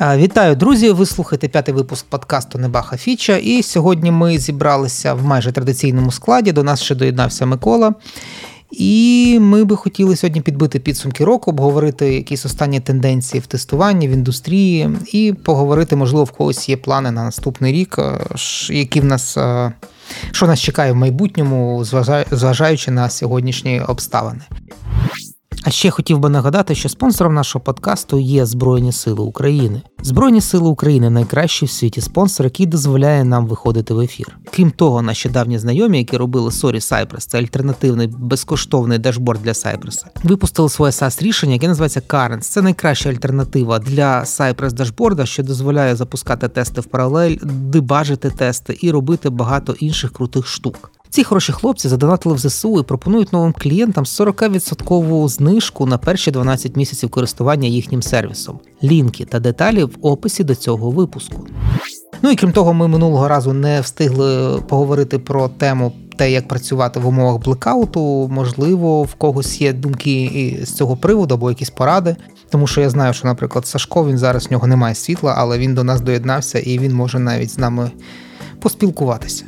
Вітаю, друзі! Ви слухаєте п'ятий випуск подкасту Небаха Фіча. І сьогодні ми зібралися в майже традиційному складі. До нас ще доєднався Микола. І ми би хотіли сьогодні підбити підсумки року, обговорити якісь останні тенденції в тестуванні в індустрії, і поговорити, можливо, в когось є плани на наступний рік, е, які в нас е, що нас чекає в майбутньому, зважаючи на сьогоднішні обставини. А ще хотів би нагадати, що спонсором нашого подкасту є Збройні Сили України. Збройні Сили України найкращий в світі спонсор, який дозволяє нам виходити в ефір. Крім того, наші давні знайомі, які робили Sorry Cypress, це альтернативний безкоштовний дашборд для Cypress, випустили своє SaaS рішення, яке називається Currents. Це найкраща альтернатива для Cypress дашборда, що дозволяє запускати тести в паралель, дебажити тести і робити багато інших крутих штук. Ці хороші хлопці задонатили в ЗСУ і пропонують новим клієнтам 40% знижку на перші 12 місяців користування їхнім сервісом. Лінки та деталі в описі до цього випуску. Ну і крім того, ми минулого разу не встигли поговорити про тему те, як працювати в умовах блекауту. Можливо, в когось є думки з цього приводу або якісь поради. Тому що я знаю, що, наприклад, Сашко він зараз в нього немає світла, але він до нас доєднався і він може навіть з нами поспілкуватися.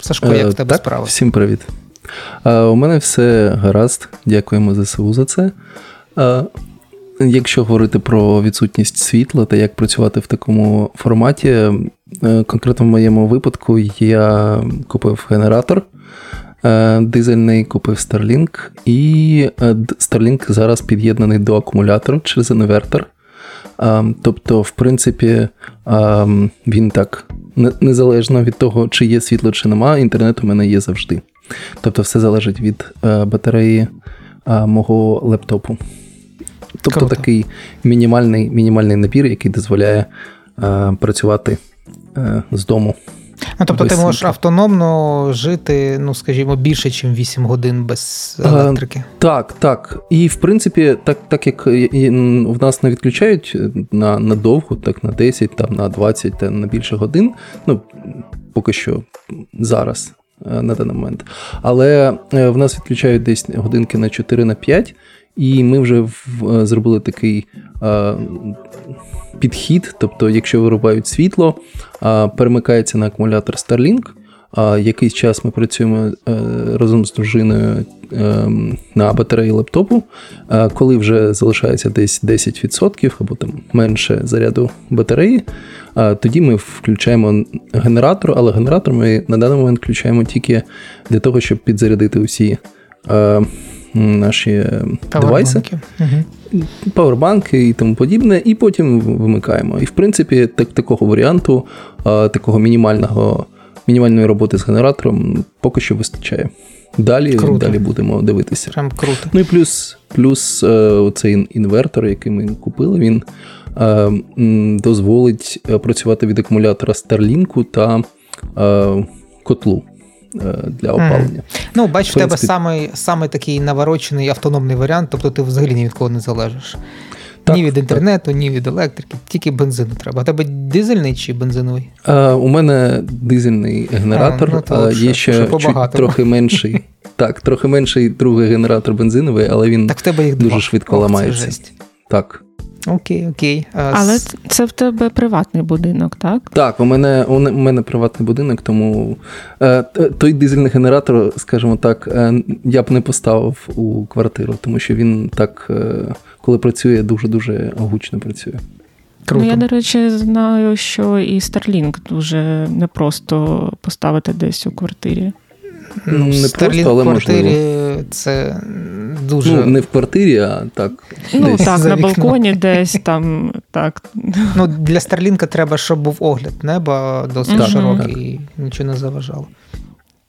Сашко, як в тебе так, справа? Всім привіт. У мене все гаразд. Дякуємо ЗСУ за це. Якщо говорити про відсутність світла та як працювати в такому форматі, е, конкретно в моєму випадку я купив генератор е, дизельний, купив Starlink, і е, Starlink зараз під'єднаний до акумулятора через інвертор. Тобто, в принципі, він так незалежно від того, чи є світло, чи нема, інтернет у мене є завжди. Тобто, все залежить від е, батареї мого лептопу. Тобто Круто. такий мінімальний мінімальний набір, який дозволяє працювати е, з дому. Ну, Тобто ти можеш автономно жити, ну, скажімо, більше, ніж 8 годин без електрики. А, так, так. І в принципі, так так як в нас не відключають на на довго, так на 10, там, на 20 та на більше годин. Ну, поки що зараз. Е, на даний момент. Але е, в нас відключають десь годинки на 4 на 5, і ми вже е, зробили такий е, підхід. Тобто, якщо вирубають світло, е, перемикається на акумулятор Starlink. А якийсь час ми працюємо е, разом з дружиною е, на батареї лептопу. Е, коли вже залишається десь 10% або там менше заряду батареї, тоді ми включаємо генератор, але генератор ми на даний момент включаємо тільки для того, щоб підзарядити усі наші е, девайси, павербанки і тому подібне, і потім вимикаємо. І в принципі, так, такого варіанту, такого мінімального, мінімальної роботи з генератором поки що вистачає. Далі далі будемо дивитися. Прям круто. Ну і плюс плюс е, цей інвертор, який ми купили, він е, дозволить працювати від акумулятора Starlink та котлу. Е, для опалення. Mm. Ну, бач, в тебе самий, самий такий наворочений автономний варіант, тобто ти взагалі ні від кого не залежиш. Так, ні від інтернету, так. ні від електрики, тільки бензину треба. А тебе дизельний чи бензиновий? А, У мене дизельний генератор, а, ну, а є ще чуть, трохи менший. Так, трохи менший другий генератор бензиновий, але він так в тебе їх дуже два. швидко Ох, ламається. Так. Окей, окей. Але це в тебе приватний будинок, так? Так, у мене у мене приватний будинок, тому е, той дизельний генератор, скажімо так, е, я б не поставив у квартиру, тому що він так, е, коли працює, дуже-дуже гучно працює. Круто. Ну, я, до речі, знаю, що і Starlink дуже непросто поставити десь у квартирі. Ну, не Starlink просто, але в квартирі можливо. це дуже. Ну, не в квартирі, а так. Ну, десь. так, на балконі десь там. так. Ну, Для Старлінка треба, щоб був огляд неба досить так, широкий так. і нічого не заважало.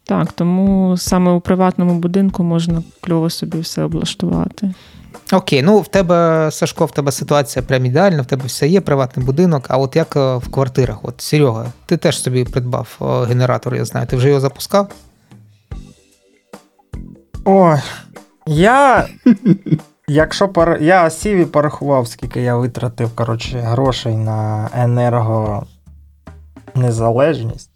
Так, тому саме у приватному будинку можна кльово собі все облаштувати. Окей, ну в тебе, Сашко, в тебе ситуація прям ідеальна, в тебе все є, приватний будинок. А от як е, в квартирах? От Серега, ти теж собі придбав е, генератор, я знаю. Ти вже його запускав? Ой, я. Якщо пор... я сів і порахував, скільки я витратив коротше, грошей на енергонезалежність,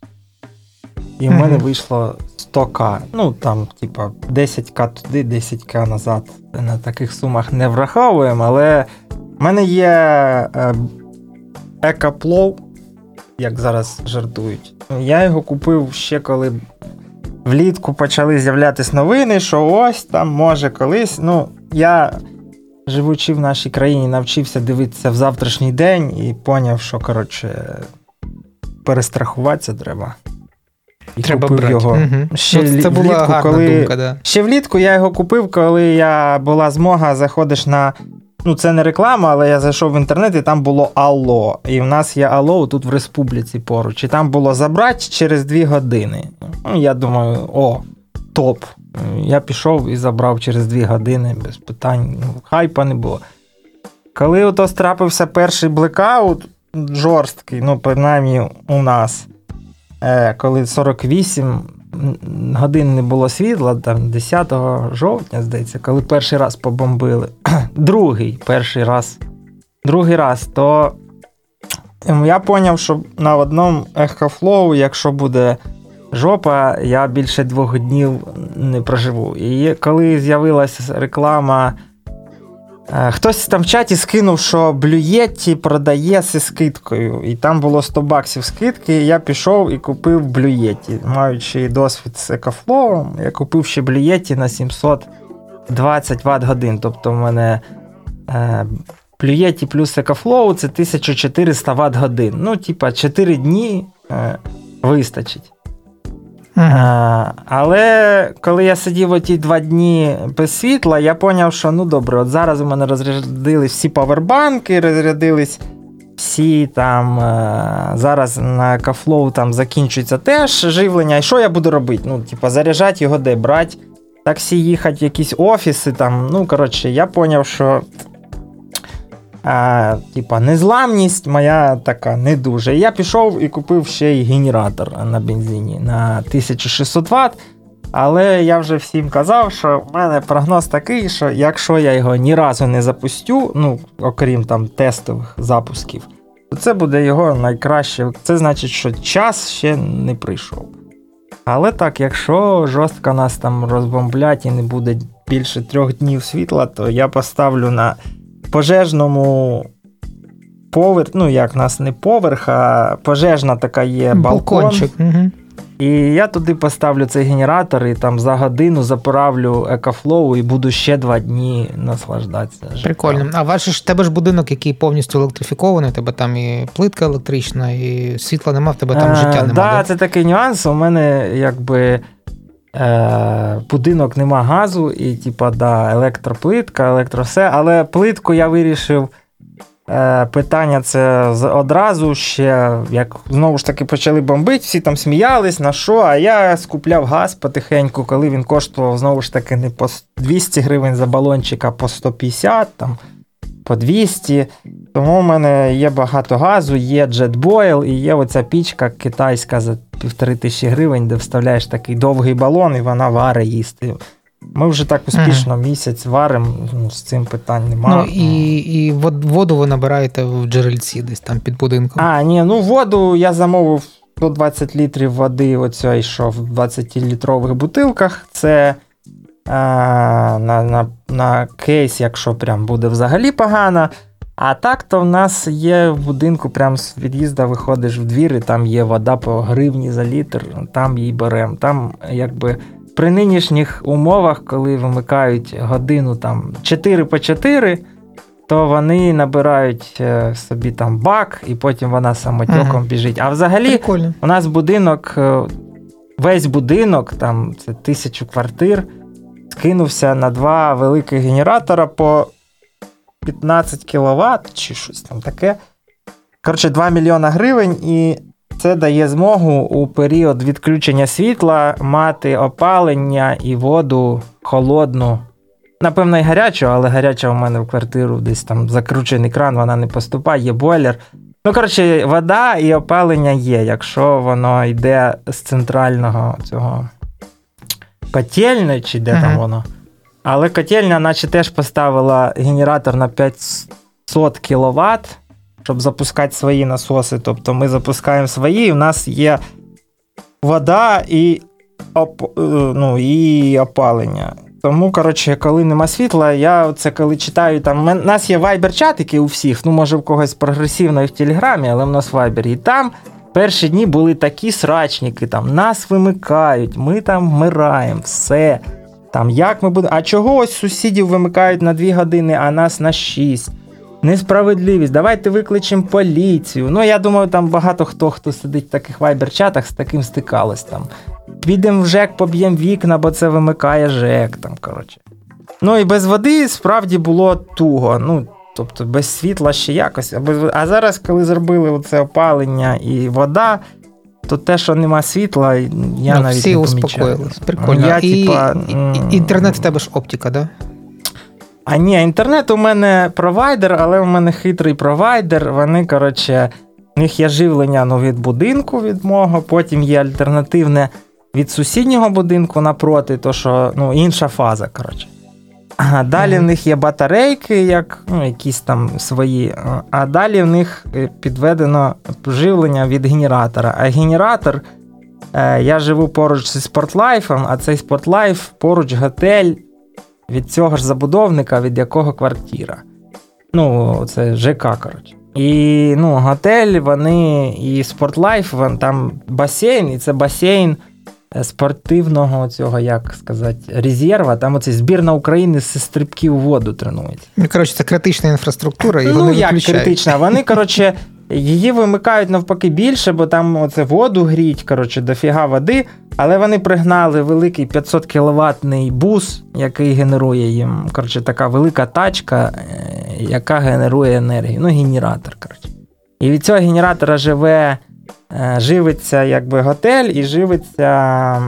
і в мене вийшло 100к. Ну, там, типа, 10к туди, 10к назад. На таких сумах не враховуємо, але в мене є е, екоплов, як зараз жартують. Я його купив ще коли влітку почали з'являтися новини, що ось там може колись. Ну, я, живучи в нашій країні, навчився дивитися в завтрашній день і поняв, що, коротше, перестрахуватися треба. І Треба брати. його. Угу. Ще ну, Це була влітку, гарна коли... думка, да. Ще влітку я його купив, коли я була змога, заходиш на. Ну, це не реклама, але я зайшов в інтернет, і там було Алло. І в нас є Алло тут в республіці поруч. І там було забрати через 2 години. Ну, Я думаю, о, топ. Я пішов і забрав через 2 години без питань. Ну, хайпа не було. Коли ото страпився перший блекаут жорсткий, ну, принаймні у нас. Е, коли 48 годин не було світла, там 10 жовтня, здається, коли перший раз побомбили, другий перший раз, другий раз, то ем, я зрозумів, що на одному EcoFlow, якщо буде жопа, я більше двох днів не проживу. І коли з'явилася реклама хтось там в чаті скинув, що Bluetti продає зі скидкою, і там було 100 баксів скидки. І я пішов і купив Bluetti. Маючи досвід з EcoFlow, я купив ще Bluetti на 720 Вт годин. Тобто в мене Bluetti плюс EcoFlow це 1400 Вт годин. Ну, типа, 4 дні е, вистачить. А, Але коли я сидів оті два дні без світла, я зрозумів, що ну добре, от зараз у мене розрядились всі павербанки, розрядились всі там. Е, зараз на EcoFlow там закінчується теж живлення. І що я буду робити? Ну, типа, заряджати його де брати, таксі їхати якісь офіси. там, Ну, коротше, я зрозумів, що а, Типа, незламність моя така не дуже. Я пішов і купив ще й генератор на бензині на 1600 Вт. Але я вже всім казав, що в мене прогноз такий, що якщо я його ні разу не запустю, ну, окрім там тестових запусків, то це буде його найкраще. Це значить, що час ще не прийшов. Але так, якщо жорстко нас там розбомблять і не буде більше трьох днів світла, то я поставлю на пожежному поверх, ну як нас не поверх, а пожежна така є балкон. Балкончик. Угу. І я туди поставлю цей генератор, і там за годину заправлю EcoFlow і буду ще два дні наслаждатися. Прикольно. А ваш ж тебе ж будинок, який повністю електрифікований, тебе там і плитка електрична, і світла нема, в тебе там е, життя немає. Так, це такий нюанс. У мене якби е, будинок нема газу, і, типа, да, електроплитка, електросе. Але плитку я вирішив. Е, питання це одразу ще, як знову ж таки почали бомбити, всі там сміялись, на що, а я скупляв газ потихеньку, коли він коштував знову ж таки не по 200 гривень за балончик, а по 150, там, по 200. Тому в мене є багато газу, є JetBoil і є оця пічка китайська за півтори тисячі гривень, де вставляєш такий довгий балон, і вона варить їсти. Ми вже так успішно ага. місяць варимо, ну, з цим питань немає. Ну і і воду ви набираєте в джерельці десь там під будинком. А, ні, ну воду я замовив 120 літрів води, оцей, що в 20-літрових бутилках. Це на на, на кейс, якщо прям буде взагалі погано. А так, то в нас є в будинку, прям з від'їзду виходиш в двір, і там є вода по гривні за літр, там її беремо. Там якби при нинішніх умовах, коли вимикають годину там 4 по 4, то вони набирають е, собі там бак, і потім вона самотьоком ага. біжить. А взагалі Прикольно. у нас будинок, е, весь будинок, там це тисячу квартир, скинувся на два великих генератора по 15 кВт чи щось там таке. Коротше, 2 мільйона гривень, і це дає змогу у період відключення світла мати опалення і воду холодну. Напевно, і гарячу, але гаряча у мене в квартиру десь там закручений кран, вона не поступає, є бойлер. Ну, коротше, вода і опалення є, якщо воно йде з центрального цього котельної, чи де там воно. Але котельня, наче теж поставила генератор на 500 кВт щоб запускати свої насоси. Тобто ми запускаємо свої, і в нас є вода і оп, е, ну, і опалення. Тому, коротше, коли нема світла, я це коли читаю, там у нас є вайбер-чатики у всіх, ну, може, в когось прогресивно і в Телеграмі, але в нас вайбер. І там перші дні були такі срачники, там нас вимикають, ми там вмираємо, все. Там як ми будемо. А чого ось сусідів вимикають на 2 години, а нас на 6? Несправедливість, давайте викличемо поліцію. Ну, я думаю, там багато хто, хто сидить в таких вайбер-чатах, з таким стикалось там. Підемо в ЖЕК, поб'ємо вікна, бо це вимикає ЖЕК. там, коротше. Ну і без води справді було туго. Ну, тобто без світла ще якось. А, зараз, коли зробили оце опалення і вода, то те, що нема світла, я ну, навіть всі не успокоїлись. Прикольно. Я, і, типа, і, інтернет в тебе ж оптика, да? А ні, інтернет у мене провайдер, але у мене хитрий провайдер. Вони, коротше, у них є живлення ну, від будинку від мого, потім є альтернативне від сусіднього будинку напроти, то що ну, інша фаза. коротше. А Далі mm-hmm. в них є батарейки, як ну, якісь там свої, а далі в них е, підведено живлення від генератора. А генератор, е, я живу поруч зі спортлайфом, а цей спортлайф поруч готель від цього ж забудовника, від якого квартира. Ну, це ЖК, коротше. І ну, готель, вони і спортлайф, там басейн, і це басейн е, спортивного цього, як сказати, резерва. Там оцей збірна України з стрибків воду тренується. Ну, коротше, це критична інфраструктура. і Ну, вони як виключають. критична? Вони, коротше, Її вимикають навпаки більше, бо там оце воду гріть, коротше, дофіга води. Але вони пригнали великий 500 кіловатний бус, який генерує їм. Коротше, така велика тачка, е, яка генерує енергію. Ну, генератор. коротше. І від цього генератора живе, е, живиться якби готель і живиться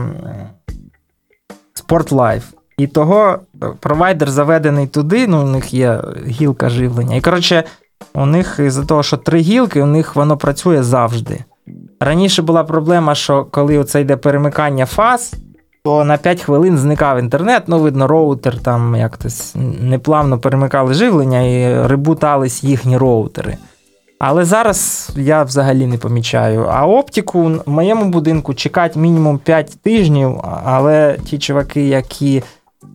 спортлайф. І того провайдер заведений туди, ну, у них є гілка живлення. І коротше. У них із-за того, що три гілки, у них воно працює завжди. Раніше була проблема, що коли оце йде перемикання фаз, то на 5 хвилин зникав інтернет, ну, видно, роутер там якось неплавно перемикали живлення і ребутались їхні роутери. Але зараз я взагалі не помічаю. А оптику в моєму будинку чекати мінімум 5 тижнів, але ті чуваки, які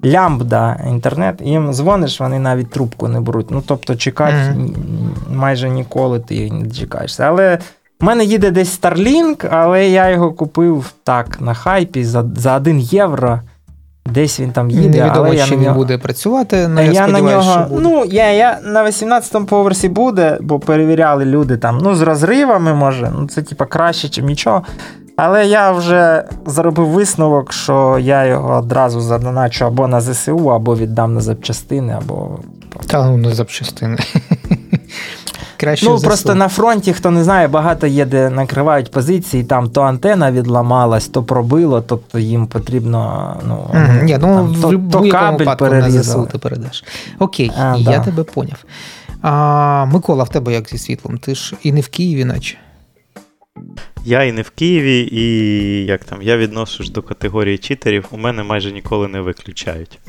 лямбда інтернет, їм дзвониш, вони навіть трубку не беруть. Ну, тобто, чекати mm-hmm. майже ніколи ти не чекаєшся. Але в мене їде десь Starlink, але я його купив так на хайпі за за 1 євро. Десь він там їде. Невідомо, але чи я він нього... буде працювати, але я, я на нього, що буде. Ну, я я на 18-му поверсі буде, бо перевіряли люди там, ну, з розривами, може, ну це типа краще, ніж нічого. Але я вже зробив висновок, що я його одразу задоначу або на ЗСУ, або віддам на запчастини, або. Та ну на запчастини. Краще ну, просто на фронті, хто не знає, багато є, де накривають позиції, там то антена відламалась, то пробило, тобто їм потрібно. ну, mm, ні, ну там, в, то, то кабель на ти передаш. Окей, а, я да. тебе поняв. А, Микола, в тебе як зі світлом? Ти ж і не в Києві, наче. Я і не в Києві, і як там, я відношусь до категорії читерів, у мене майже ніколи не виключають.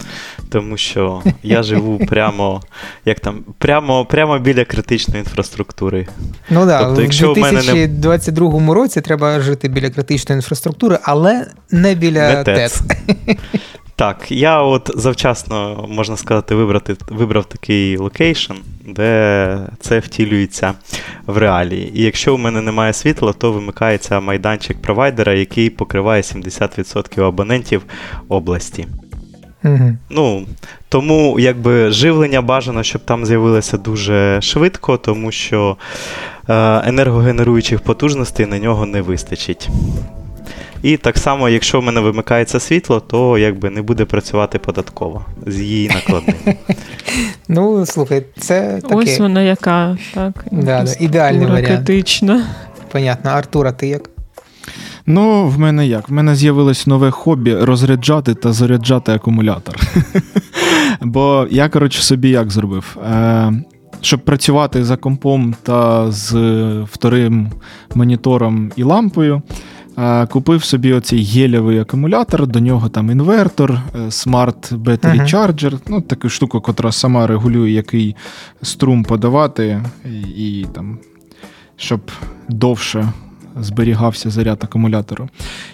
Тому що я живу прямо як там, прямо прямо біля критичної інфраструктури. Ну так, тобто, якщо в 2022 не... році треба жити біля критичної інфраструктури, але не біля ТЕЦ. Так, я от завчасно, можна сказати, вибрати, вибрав такий location, де це втілюється в реалії. І якщо у мене немає світла, то вимикається майданчик провайдера, який покриває 70% абонентів області. Угу. Ну, Тому якби живлення бажано, щоб там з'явилося дуже швидко, тому що е, енергогенеруючих потужностей на нього не вистачить. І так само, якщо в мене вимикається світло, то якби не буде працювати податково з її накладним. Ну, слухай, це таке... Ось вона яка, так. Да, да, Ідеальний варіант. Критична. Понятно. Артура, ти як? Ну, в мене як? В мене з'явилось нове хобі розряджати та заряджати акумулятор. Бо я, коротше, собі як зробив? Е, щоб працювати за компом та з вторим монітором і лампою. Купив собі оцей гелєвий акумулятор, до нього там інвертор, е, Smart Battery uh-huh. Charger, ну таку штуку, котра сама регулює, який струм подавати, і, і там, щоб довше зберігався заряд акумулятору.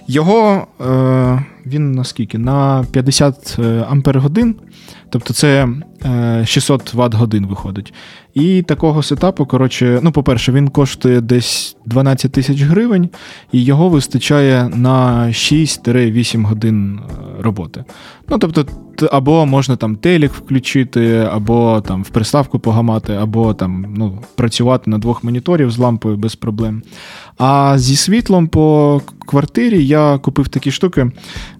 Його е, він наскільки? На 50 е, ампер годин. Тобто це 600 Вт годин виходить. І такого сетапу, коротше, ну, по-перше, він коштує десь 12 тисяч гривень, і його вистачає на 6-8 годин роботи. Ну, тобто, або можна там телек включити, або там в приставку погамати, або там ну, працювати на двох моніторів з лампою без проблем. А зі світлом по квартирі я купив такі штуки.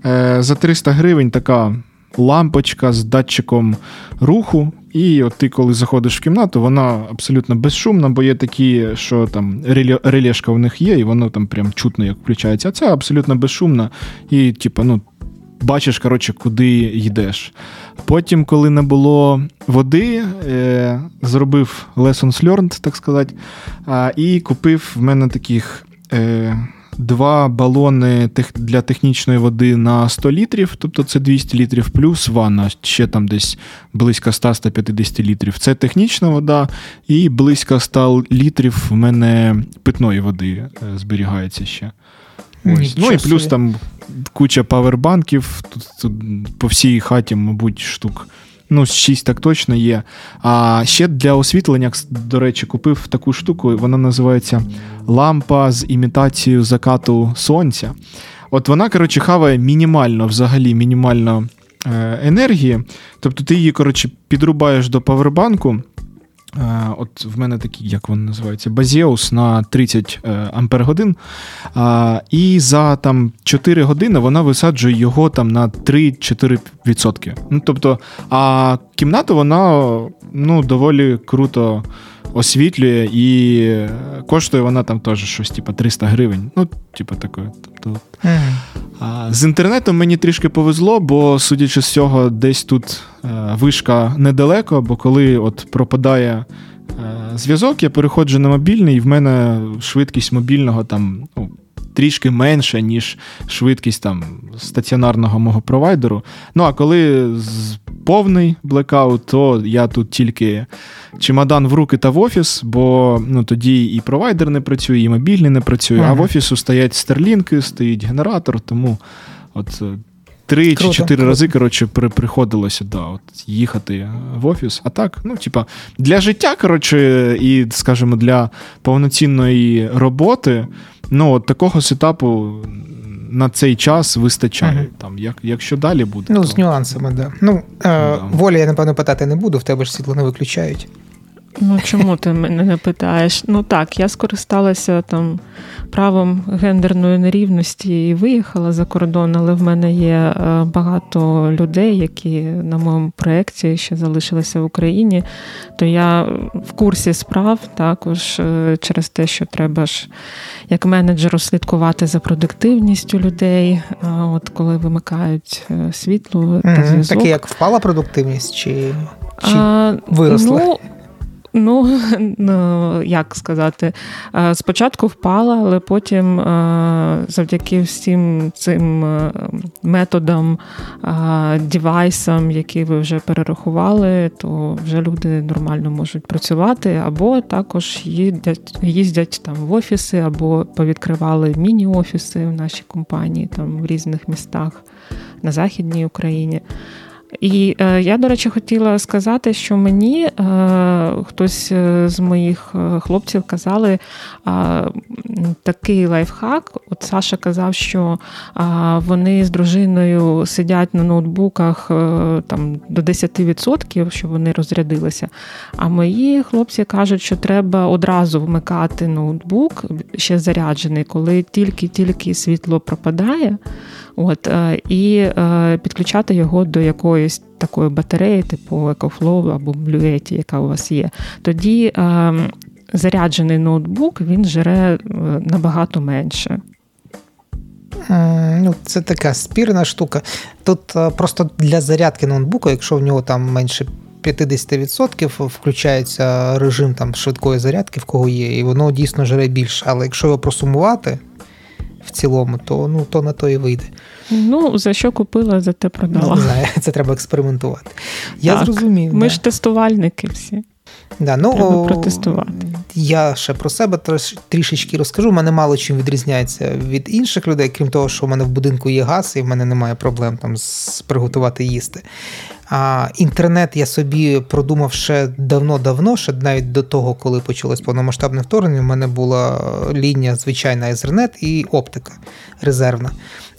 Е, за 300 гривень така лампочка з датчиком руху. І от ти, коли заходиш в кімнату, вона абсолютно безшумна, бо є такі, що там релешка в них є, і воно там прям чутно як включається. А це абсолютно безшумна. І, типу, ну, бачиш, коротше, куди йдеш. Потім, коли не було води, е, зробив lessons learned, так сказати, е, і купив в мене таких. Е, Два балони для технічної води на 100 літрів, тобто це 200 літрів плюс ванна, ще там десь близько 100-150 літрів. Це технічна вода, і близько 100 літрів в мене питної води е, зберігається ще. Ось. Ну і плюс там куча павербанків. Тут, тут по всій хаті, мабуть, штук. Ну, 6 так точно є. А ще для освітлення, до речі, купив таку штуку, вона називається лампа з імітацією закату сонця. От вона, коротше, хаває мінімально, взагалі, мінімально е, енергії. Тобто ти її, коротше, підрубаєш до павербанку. Е, от в мене такий, як вони називається, Базіус на 30 е, ампер годин. І за там 4 години вона висаджує його там на 3-4%. Ну, тобто, а кімната вона ну, доволі круто освітлює і коштує вона там теж щось, типу, 300 гривень. Ну, типу, такої. Тобто, mm. З інтернетом мені трішки повезло, бо, судячи з цього, десь тут е, вишка недалеко, бо коли от пропадає. Е, зв'язок, я переходжу на мобільний, і в мене швидкість мобільного там ну, трішки менша, ніж швидкість там стаціонарного мого провайдеру. Ну а коли повний блекаут, то я тут тільки чемодан в руки та в офіс, бо ну, тоді і провайдер не працює, і мобільний не працює, ага. а в офісу стоять стерлінки, стоїть генератор, тому от. Три чи чотири рази, коротше, при, приходилося да, от, їхати в офіс. А так, ну, типа, для життя, коротше, і, скажімо, для повноцінної роботи, ну, от такого сетапу на цей час вистачає. Ага. Там, як, Якщо далі буде. Ну, то... з нюансами, да. Ну, е, да. волі, я, напевно, питати не буду, в тебе ж світло не виключають. Ну, чому ти мене не питаєш? Ну так, я скористалася там правом гендерної нерівності і виїхала за кордон, але в мене є е, багато людей, які на моєму проєкті ще залишилися в Україні. То я в курсі справ також е, через те, що треба ж як менеджеру слідкувати за продуктивністю людей, от коли вимикають е, світло та зв'язок. Таке як впала продуктивність чи, чи а, виросла? Ну, Ну, ну, як сказати, е, спочатку впала, але потім е, завдяки всім цим е, методам, девайсам, які ви вже перерахували, то вже люди нормально можуть працювати, або також їздять їздять там в офіси, або повідкривали міні-офіси в нашій компанії там в різних містах на Західній Україні. І е, я, до речі, хотіла сказати, що мені е, хтось е, з моїх е, хлопців казали е, такий лайфхак. От Саша казав, що вони з дружиною сидять на ноутбуках е, там до 10%, щоб вони розрядилися. А мої хлопці кажуть, що треба одразу вмикати ноутбук, ще заряджений, коли тільки-тільки світло пропадає. От, І е, підключати його до якоїсь такої батареї, типу EcoFlow або Bluetooth, яка у вас є. Тоді е, заряджений ноутбук він жере е, набагато менше. Ну, Це така спірна штука. Тут просто для зарядки ноутбуку, якщо в нього там менше 50% включається режим там швидкої зарядки, в кого є, і воно дійсно жере більше. Але якщо його просумувати, в цілому, то ну, то на то і вийде. Ну, за що купила, за те продала. Ну, знаю, Це треба експериментувати. Я так, зрозумів. Ми да. ж тестувальники всі. Да, ну, Треба протестувати. Я ще про себе трішечки розкажу. У мене мало чим відрізняється від інших людей, крім того, що в мене в будинку є газ, і в мене немає проблем там з приготувати їсти. А інтернет я собі продумав ще давно-давно, ще навіть до того, коли почалось повномасштабне вторгнення, у мене була лінія звичайна Ethernet і оптика резервна.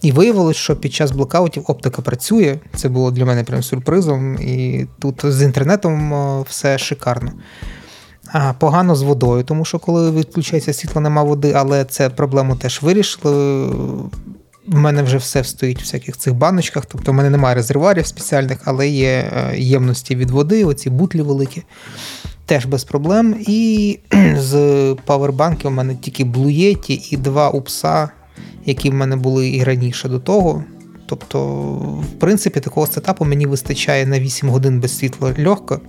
І виявилось, що під час блокаутів оптика працює. Це було для мене прям сюрпризом. І тут з інтернетом все шикарно. А Погано з водою, тому що коли відключається світло, нема води, але це проблему теж вирішили. В мене вже все стоїть в всяких цих баночках, тобто в мене немає резервуарів спеціальних, але є е, ємності від води, оці бутлі великі, теж без проблем. І з павербанків у мене тільки блуєті і два упса, які в мене були і раніше до того. Тобто, в принципі, такого сетапу мені вистачає на 8 годин без світла легко,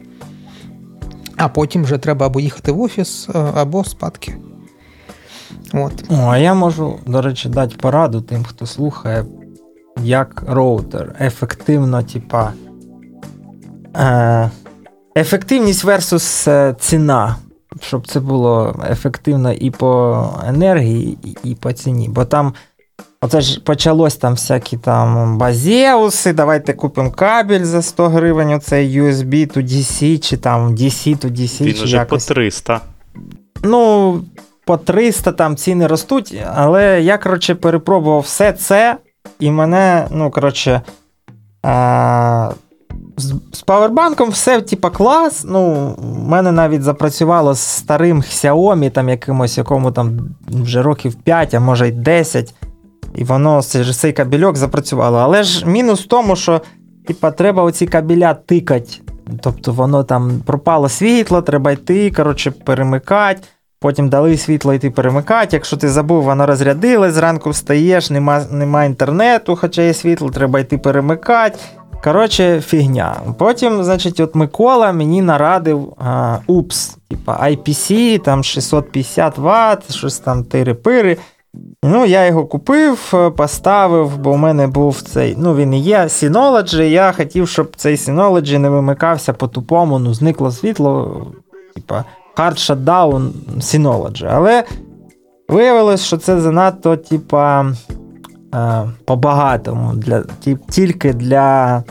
а потім вже треба або їхати в офіс, е, або спадки. От. О, А я можу, до речі, дати пораду тим, хто слухає, як роутер ефективно, типа. Е, ефективність versus е, ціна. Щоб це було ефективно і по енергії, і по ціні. Бо там оце ж почалось там всякі там базеуси, давайте купимо кабель за 100 гривень, оцей USB to DC, чи там DC to DC. Він чи уже якось. по 300. Ну, по 300 там ціни ростуть, але я, коротше, перепробував все це, і мене, ну, коротше, а, з, з павербанком все, типа, клас. Ну, в мене навіть запрацювало з старим Xiaomi, там якимось, якому там вже років 5, а може й 10. І воно цей кабельок запрацювало. Але ж мінус в тому, що типа, треба оці кабеля тикати. Тобто воно там пропало світло, треба йти, коротше, перемикати. Потім дали світло йти перемикати. Якщо ти забув, воно розрядилось, зранку встаєш, нема нема інтернету, хоча є світло, треба йти перемикати. Коротше, фігня. Потім, значить, от Микола мені нарадив а, упс, типа IPC, там 650 Вт, щось там тири-пири. Ну, я його купив, поставив, бо в мене був цей. Ну, він і є Synology. Я хотів, щоб цей Synology не вимикався по-тупому, ну, зникло світло. Типа, hard shutdown Synology. Але виявилось, що це занадто, типа, е, по-багатому. Для, Тільки для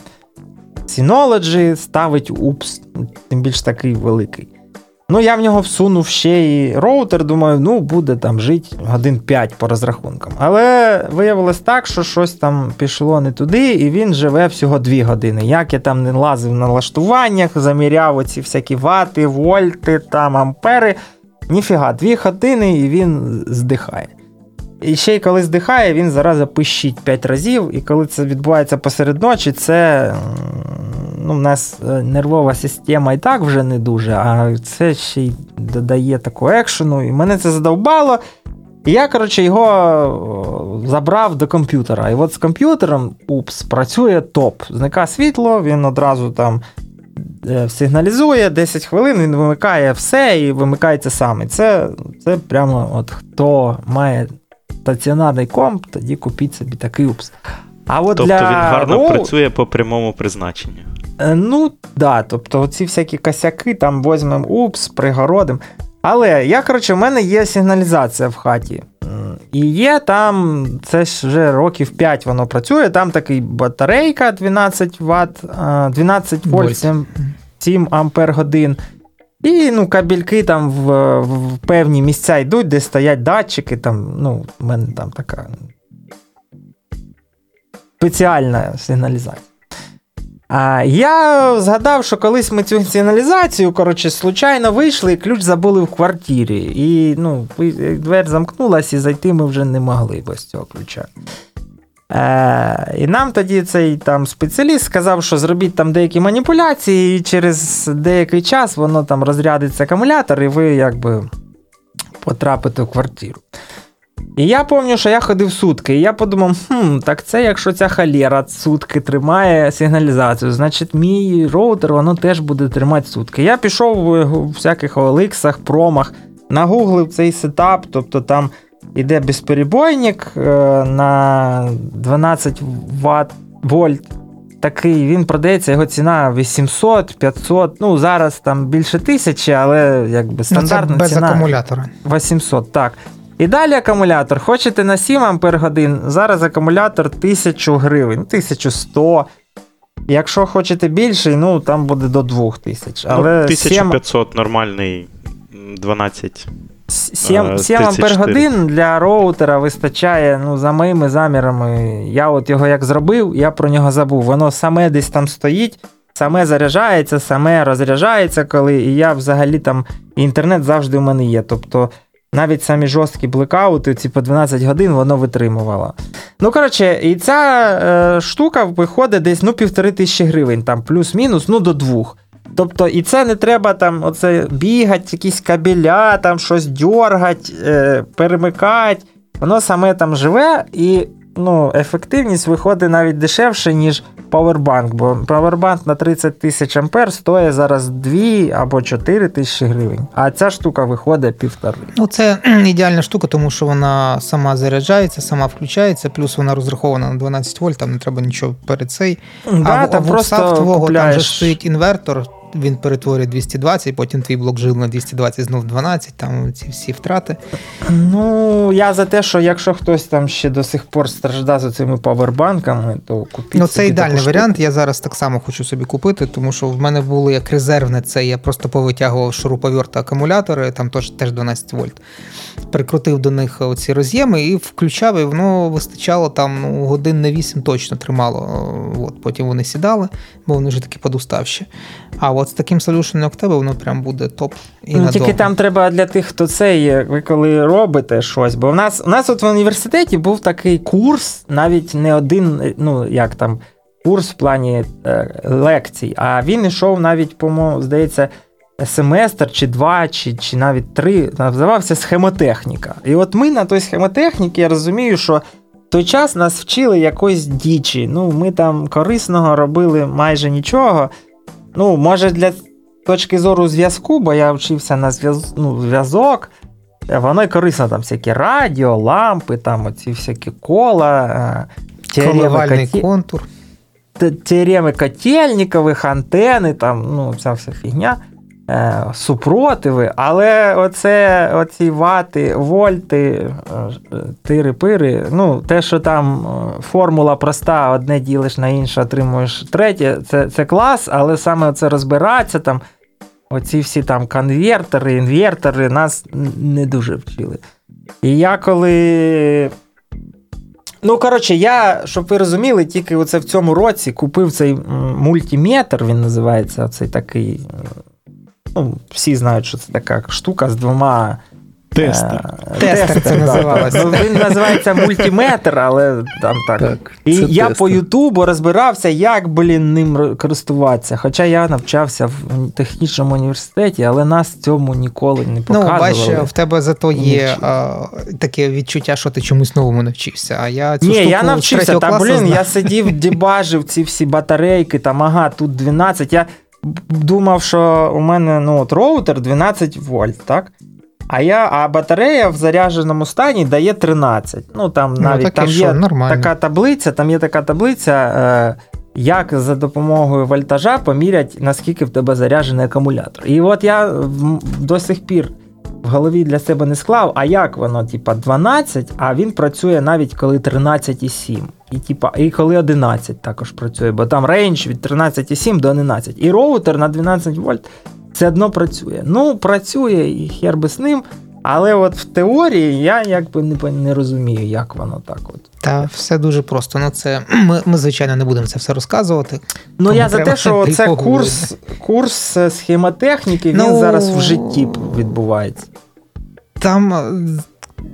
Synology ставить упс, тим більш такий великий. Ну, я в нього всунув ще і роутер, думаю, ну, буде там жити годин 5 по розрахункам. Але виявилось так, що щось там пішло не туди, і він живе всього 2 години. Як я там не лазив на налаштуваннях, заміряв оці всякі вати, вольти, там, ампери. Ніфіга, 2 години і він здихає. І ще й коли здихає, він зараз пищить 5 разів, і коли це відбувається посеред ночі, це ну, в нас е, нервова система і так вже не дуже, а це ще й додає такого екшену. І мене це задовбало. І я, коротше, його забрав до комп'ютера. І от з комп'ютером упс, працює топ. Зника світло, він одразу там е, сигналізує 10 хвилин, він вимикає все і вимикається саме. Це це прямо от хто має стаціонарний комп, тоді купіть собі такий упс. А от Тобто для він гарно роу... працює по прямому призначенню. Е, ну, да, тобто ці всякі косяки, там возьмемо упс, пригородим. Але я, коротше, в мене є сигналізація в хаті. І є там, це ж вже років 5 воно працює. Там такий батарейка 12 Вт, 12 вольт 7, 7 ампер годин. І ну, кабельки там в в певні місця йдуть, де стоять датчики. Там, ну, У мене там така спеціальна сигналізація. А я згадав, що колись ми цю сигналізацію, коротше, случайно вийшли, і ключ забули в квартирі. І ну, двері замкнулася, і зайти ми вже не могли без цього ключа. Е, І нам тоді цей там спеціаліст сказав, що зробіть там деякі маніпуляції, і через деякий час воно там розрядиться акумулятор, і ви якби потрапите в квартиру. І я пам'ятаю, що я ходив сутки, і я подумав, хм, так це якщо ця халера сутки тримає сигналізацію, значить мій роутер воно теж буде тримати сутки. Я пішов в всяких OLX, промах, нагуглив цей сетап, тобто там іде безперебойник е, на 12 Вт, вольт. такий, він продається, його ціна 800, 500, ну зараз там більше тисячі, але якби стандартна ну, це без ціна акумулятора. 800, так. І далі акумулятор. Хочете на 7 Ампер годин, зараз акумулятор 1000 гривень, 1100. Якщо хочете більший, ну там буде до 2000. Ну, 1500 7... нормальний 12. 7, 7 ампер годин для роутера вистачає, ну, за моїми замірами. Я от його як зробив, я про нього забув. Воно саме десь там стоїть, саме заряджається, саме розряджається, коли. І я взагалі там інтернет завжди у мене є. Тобто навіть самі жорсткі блекаути, ці по 12 годин, воно витримувало. Ну, коротше, і ця е, штука виходить десь ну, півтори тисячі гривень, там плюс-мінус, ну до двох. Тобто, і це не треба там оце бігати, якісь кабеля, там щось дьоргати, е, перемикати. Воно саме там живе, і ну, ефективність виходить навіть дешевше, ніж Powerbank, бо Powerbank на 30 тисяч ампер стоїть зараз 2 або 4 тисячі гривень. А ця штука виходить півтори. Ну, це ідеальна штука, тому що вона сама заряджається, сама включається, плюс вона розрахована на 12 вольт, там не треба нічого перед цей. Да, а там просто твого купляєш... там же стоїть інвертор він перетворює 220, потім твій блок жив на 220, знов 12, там ці всі втрати. Ну, я за те, що якщо хтось там ще до сих пор страждає за цими павербанками, то купіть. Ну, це ідеальний варіант. Я зараз так само хочу собі купити, тому що в мене було як резервне це. Я просто повитягував шуруповерт акумулятори, там теж, теж 12 вольт. Прикрутив до них оці роз'єми і включав, і воно вистачало там ну, годин на 8 точно тримало. От, Потім вони сідали, бо вони вже такі подуставші. А от з таким солюшеном, як тебе, воно прям буде топ. І ну, Тільки там треба для тих, хто це є, ви коли робите щось. Бо в нас у нас от в університеті був такий курс, навіть не один, ну як там, курс в плані е, лекцій, а він йшов навіть, по-моєму, здається, семестр чи два, чи чи навіть три, називався схемотехніка. І от ми на той схемотехніці, я розумію, що. В той час нас вчили якоїсь дічі. Ну, ми там корисного робили майже нічого. Ну, може, для точки зору зв'язку, бо я вчився на зв'яз... ну, зв'язок. Воно й корисно, там всякі радіо, лампи, там оці всякі кола, коливальний теореми контур. Теореми котельникових, антени, там, ну, вся вся фігня. Е, супротиви, але оце, оці вати, вольти, е, тири-пири, ну, те, що там е, формула проста, одне ділиш на інше, отримуєш третє, це це клас, але саме це розбиратися, там, оці всі там конвертери, інвертори нас не дуже вчили. І я коли. Ну, коротше, я, щоб ви розуміли, тільки оце в цьому році купив цей мультиметр, він називається, оцей такий Ну, Всі знають, що це така штука з двома. Тестер. Е, тестер це називалося. Ну, Він називається мультиметр, але там так. так І я тестер. по Ютубу розбирався, як, блін, ним користуватися. Хоча я навчався в технічному університеті, але нас цьому ніколи не показували. Ну, бач, в тебе зато є а, таке відчуття, що ти чомусь новому навчився. А я цю Ні, штуку я навчився, та блін, знаю. я сидів, дебажив ці всі батарейки, там, ага, тут 12. Я думав, що у мене ну, от роутер 12 вольт, так? А я, а батарея в зарядженому стані дає 13. Ну, там ну, навіть там є нормально. така таблиця, там є така таблиця, е, як за допомогою вольтажа помірять, наскільки в тебе заряджений акумулятор. І от я до сих пір в голові для себе не склав, а як воно, типа, 12, а він працює навіть коли 13,7. І типа, і коли 11 також працює, бо там range від 13,7 до 11. І роутер на 12 вольт все одно працює. Ну, працює і хер би з ним. Але от в теорії я якби не не розумію, як воно так. от. Та все дуже просто. Ну це Ми, ми звичайно, не будемо це все розказувати. Ну, я за те, що це курс курс схемотехніки, він ну, зараз в житті відбувається. Там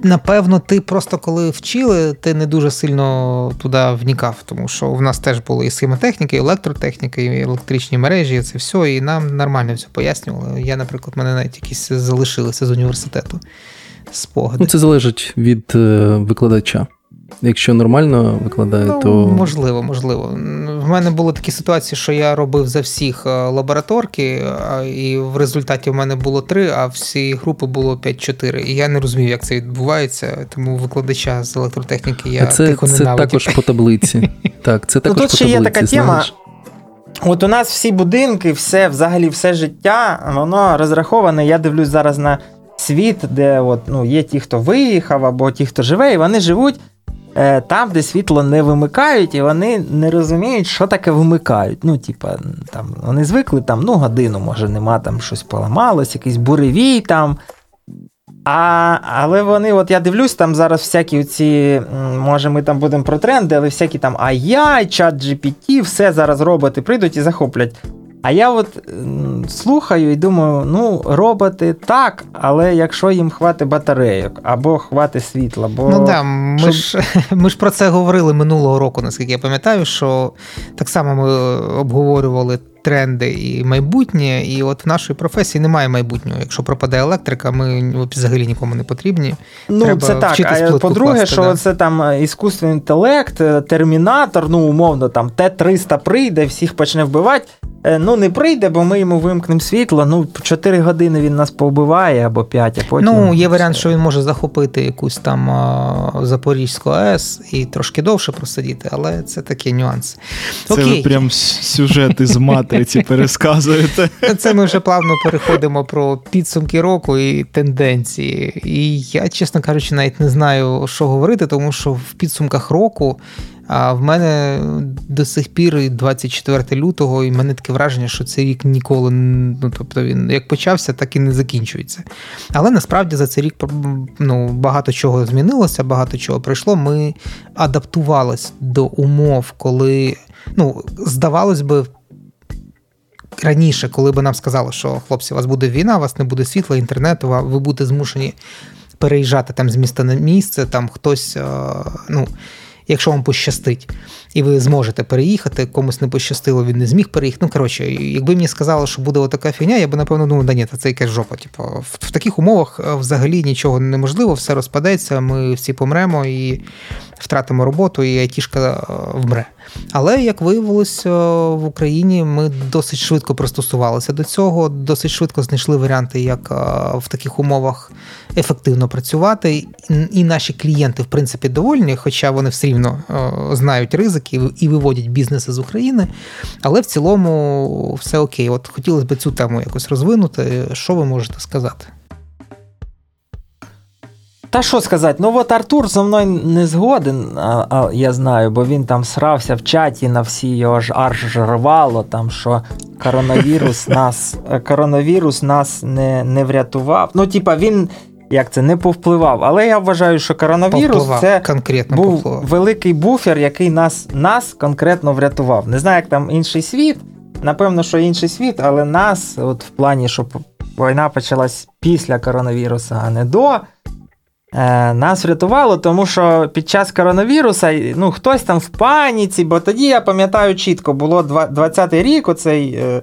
Напевно, ти просто коли вчили, ти не дуже сильно туди внікав, тому що в нас теж були і схемотехніки, і електротехніка, і електричні мережі, і це все, і нам нормально все пояснювали. Я, наприклад, мене навіть якісь залишилися з університету спогади. Ну, Це залежить від е, викладача. Якщо нормально викладає, ну, то. Можливо, можливо. В мене були такі ситуації, що я робив за всіх е, лабораторки, і в результаті в мене було три, а всі групи було 5-4. І я не розумів, як це відбувається, тому викладача з електротехніки я це, тихо це ненавидів. також по таблиці. Так, це також ну, тут по ще таблиці, є така знаєш. тема. От у нас всі будинки, все, взагалі, все життя, воно розраховане. Я дивлюсь зараз на світ, де от, ну, є ті, хто виїхав, або ті, хто живе, і вони живуть там, де світло не вимикають, і вони не розуміють, що таке вимикають. Ну, типа, там, вони звикли там, ну, годину, може, нема, там щось поламалось, якийсь буревій там. А, Але вони, от я дивлюсь, там зараз всякі ці, може, ми там будемо про тренди, але всякі там AI, чат GPT, все зараз роботи прийдуть і захоплять. А я от слухаю і думаю, ну, роботи так, але якщо їм хватить батарейок або хватить світла, бо. Ну да, ми, щоб... ж, ми ж про це говорили минулого року, наскільки я пам'ятаю, що так само ми обговорювали тренди і майбутнє, і от в нашій професії немає майбутнього. Якщо пропаде електрика, ми взагалі нікому не потрібні. Ну, Треба це так. А по-друге, класти, що да. це там іскусственний інтелект, е, термінатор, ну, умовно, там Т-300 прийде, всіх почне вбивати. Ну, не прийде, бо ми йому вимкнемо світло. Ну, 4 години він нас повбиває або 5, а потім. Ну, є варіант, що він може захопити якусь там а, Запорізьку АЕС і трошки довше просидіти, але це такі нюанси. Це Окей. прям сюжети з матриці пересказуєте. Це ми вже плавно переходимо про підсумки року і тенденції. І я, чесно кажучи, навіть не знаю, що говорити, тому що в підсумках року. А в мене до сих пір 24 лютого, і в мене таке враження, що цей рік ніколи ну, тобто він як почався, так і не закінчується. Але насправді за цей рік ну, багато чого змінилося, багато чого пройшло. Ми адаптувались до умов, коли ну, здавалось би. Раніше, коли б нам сказали, що хлопці, у вас буде війна, у вас не буде світла, інтернету, ви будете змушені переїжджати там з міста на місце, там хтось, ну якщо вам пощастить, і ви зможете переїхати, комусь не пощастило, він не зміг переїхати. Ну, коротше, якби мені сказали, що буде така фігня, я би напевно думав, да ні, це якась жопа. Типу, в, в таких умовах е, взагалі нічого неможливо, все розпадеться, ми всі помремо і втратимо роботу, і айтішка е, вмре. Але як виявилось, е, в Україні ми досить швидко пристосувалися до цього, досить швидко знайшли варіанти, як в таких умовах ефективно працювати. І наші клієнти, в принципі, довольні, хоча вони все рівно знають ризики і виводять бізнеси з України. Але в цілому все окей. От хотілося б цю тему якось розвинути. Що ви можете сказати? Та що сказати? Ну от Артур зі мною не згоден, а, а, я знаю, бо він там срався в чаті на всі його ж аж рвало, там що коронавірус нас коронавірус нас не не врятував. Ну, типа, він як це не повпливав. Але я вважаю, що коронавірус повпливав, це конкретно був повпливав. великий буфер, який нас нас конкретно врятував. Не знаю, як там інший світ. Напевно, що інший світ, але нас, от в плані, що війна почалась після коронавірусу, а не до. Е, нас врятувало, тому що під час коронавіруса ну, хтось там в паніці, бо тоді я пам'ятаю чітко, було 20-й рік, оцей е,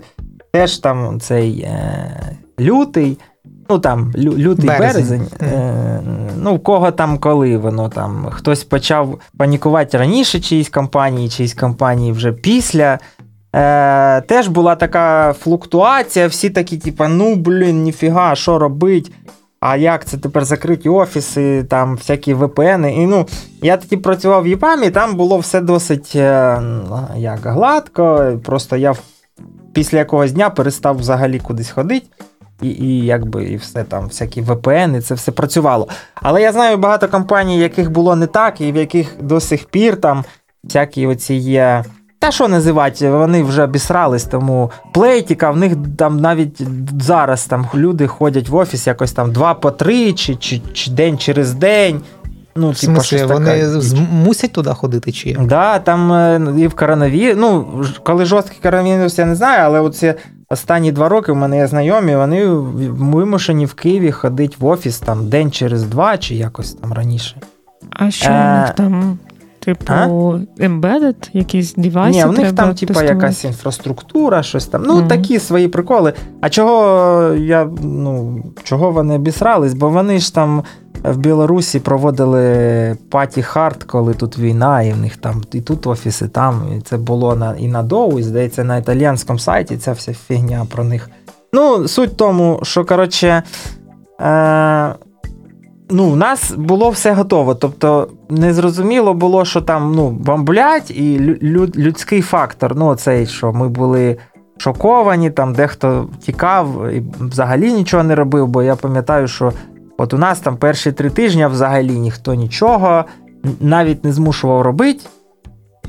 теж там цей е, лютий. Ну там лютий березень, березень. Е, ну в кого там коли воно там хтось почав панікувати раніше чиїсь компанії, чиїсь компанії вже після. Е, Теж була така флуктуація, всі такі, типу, ну блін, ніфіга, що робить? А як це тепер закриті офіси, там всякі VPN. І ну, я тоді працював в ЄПАМі, там було все досить е, як гладко. Просто я після якогось дня перестав взагалі кудись ходити і і якби і все там, всякі VPN, і це все працювало. Але я знаю багато компаній, яких було не так, і в яких до сих пір там всякі оці є. Та що називати, вони вже обісрались, тому плейтіка, в них там навіть зараз там люди ходять в офіс якось там два по три, чи, чи, чи день через день. Ну, в смысле, типу, вони мусять туди ходити чи як? Да, там е, і в коронавірус. Ну, коли жорсткий коронавірус, я не знаю, але оці останні два роки в мене є знайомі, вони вимушені в Києві ходити в офіс там день через два чи якось там раніше. А що у них е, там? Типу, embedded, якісь девайси? Ні, у них там, типу, якась інфраструктура, щось там. Ну, mm-hmm. такі свої приколи. А чого я, ну, чого вони обісрались? Бо вони ж там в Білорусі проводили паті хард, коли тут війна, і в них там і тут офіси, там. І це було на і на Доу, і здається, на італіянському сайті ця вся фігня про них. Ну, суть тому, що, коротше, е, ну, в нас було все готово. Тобто, незрозуміло було, що там ну, бомблять, і люд, людський фактор, ну, цей, що ми були. Шоковані, там дехто тікав і взагалі нічого не робив, бо я пам'ятаю, що От у нас там перші три тижні взагалі ніхто нічого навіть не змушував робити.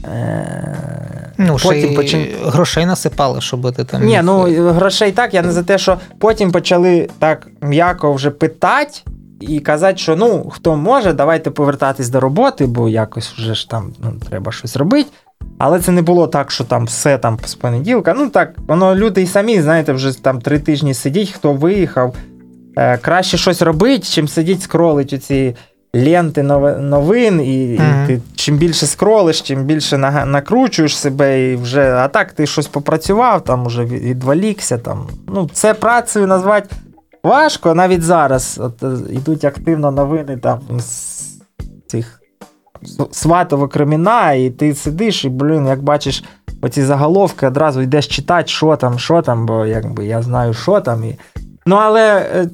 Е, ну, потім ще почин... грошей насипали, щоб ти там. Ні, ну грошей так, я не за те, що потім почали так м'яко вже питати і казати, що ну, хто може, давайте повертатись до роботи, бо якось вже ж там ну, треба щось робити. Але це не було так, що там все там з понеділка. Ну так, воно люди і самі, знаєте, вже там три тижні сидіть, хто виїхав. Е, краще щось робити, чим сидіть, скролить оці ленти новин, і, mm-hmm. і ти чим більше скролиш, чим більше накручуєш себе, і вже, а так ти щось попрацював, там уже відволікся. Там. Ну, Це працею назвати важко, навіть зараз от, йдуть е, активно новини там з цих сватово криміна, і ти сидиш, і, блін, як бачиш. Оці заголовки одразу йдеш читати, що там, що там, бо якби я знаю, що там. І Ну, але е,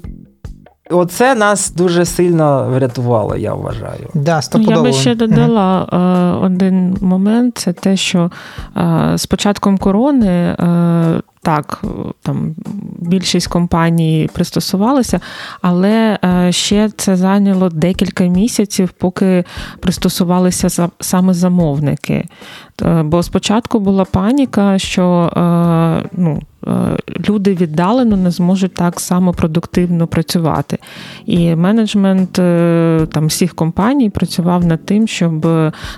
оце нас дуже сильно врятувало, я вважаю. Да, Я би ще додала mm-hmm. один момент: це те, що е, з початком корони. Так, там більшість компаній пристосувалися, але ще це зайняло декілька місяців, поки пристосувалися саме замовники. Бо спочатку була паніка, що ну, Е, люди віддалено не зможуть так само продуктивно працювати. І менеджмент е, там всіх компаній працював над тим, щоб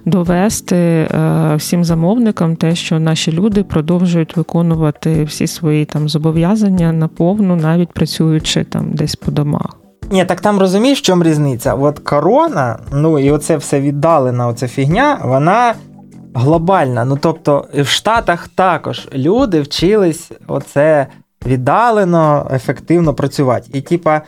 довести е, всім замовникам те, що наші люди продовжують виконувати всі свої там зобов'язання наповну, навіть працюючи там десь по домах. Ні, так там розумієш, в чому різниця? От корона, ну і оце все віддалена, оця фігня, вона глобальна. Ну тобто, в Штатах також люди вчились оце віддалено, ефективно працювати. І типа.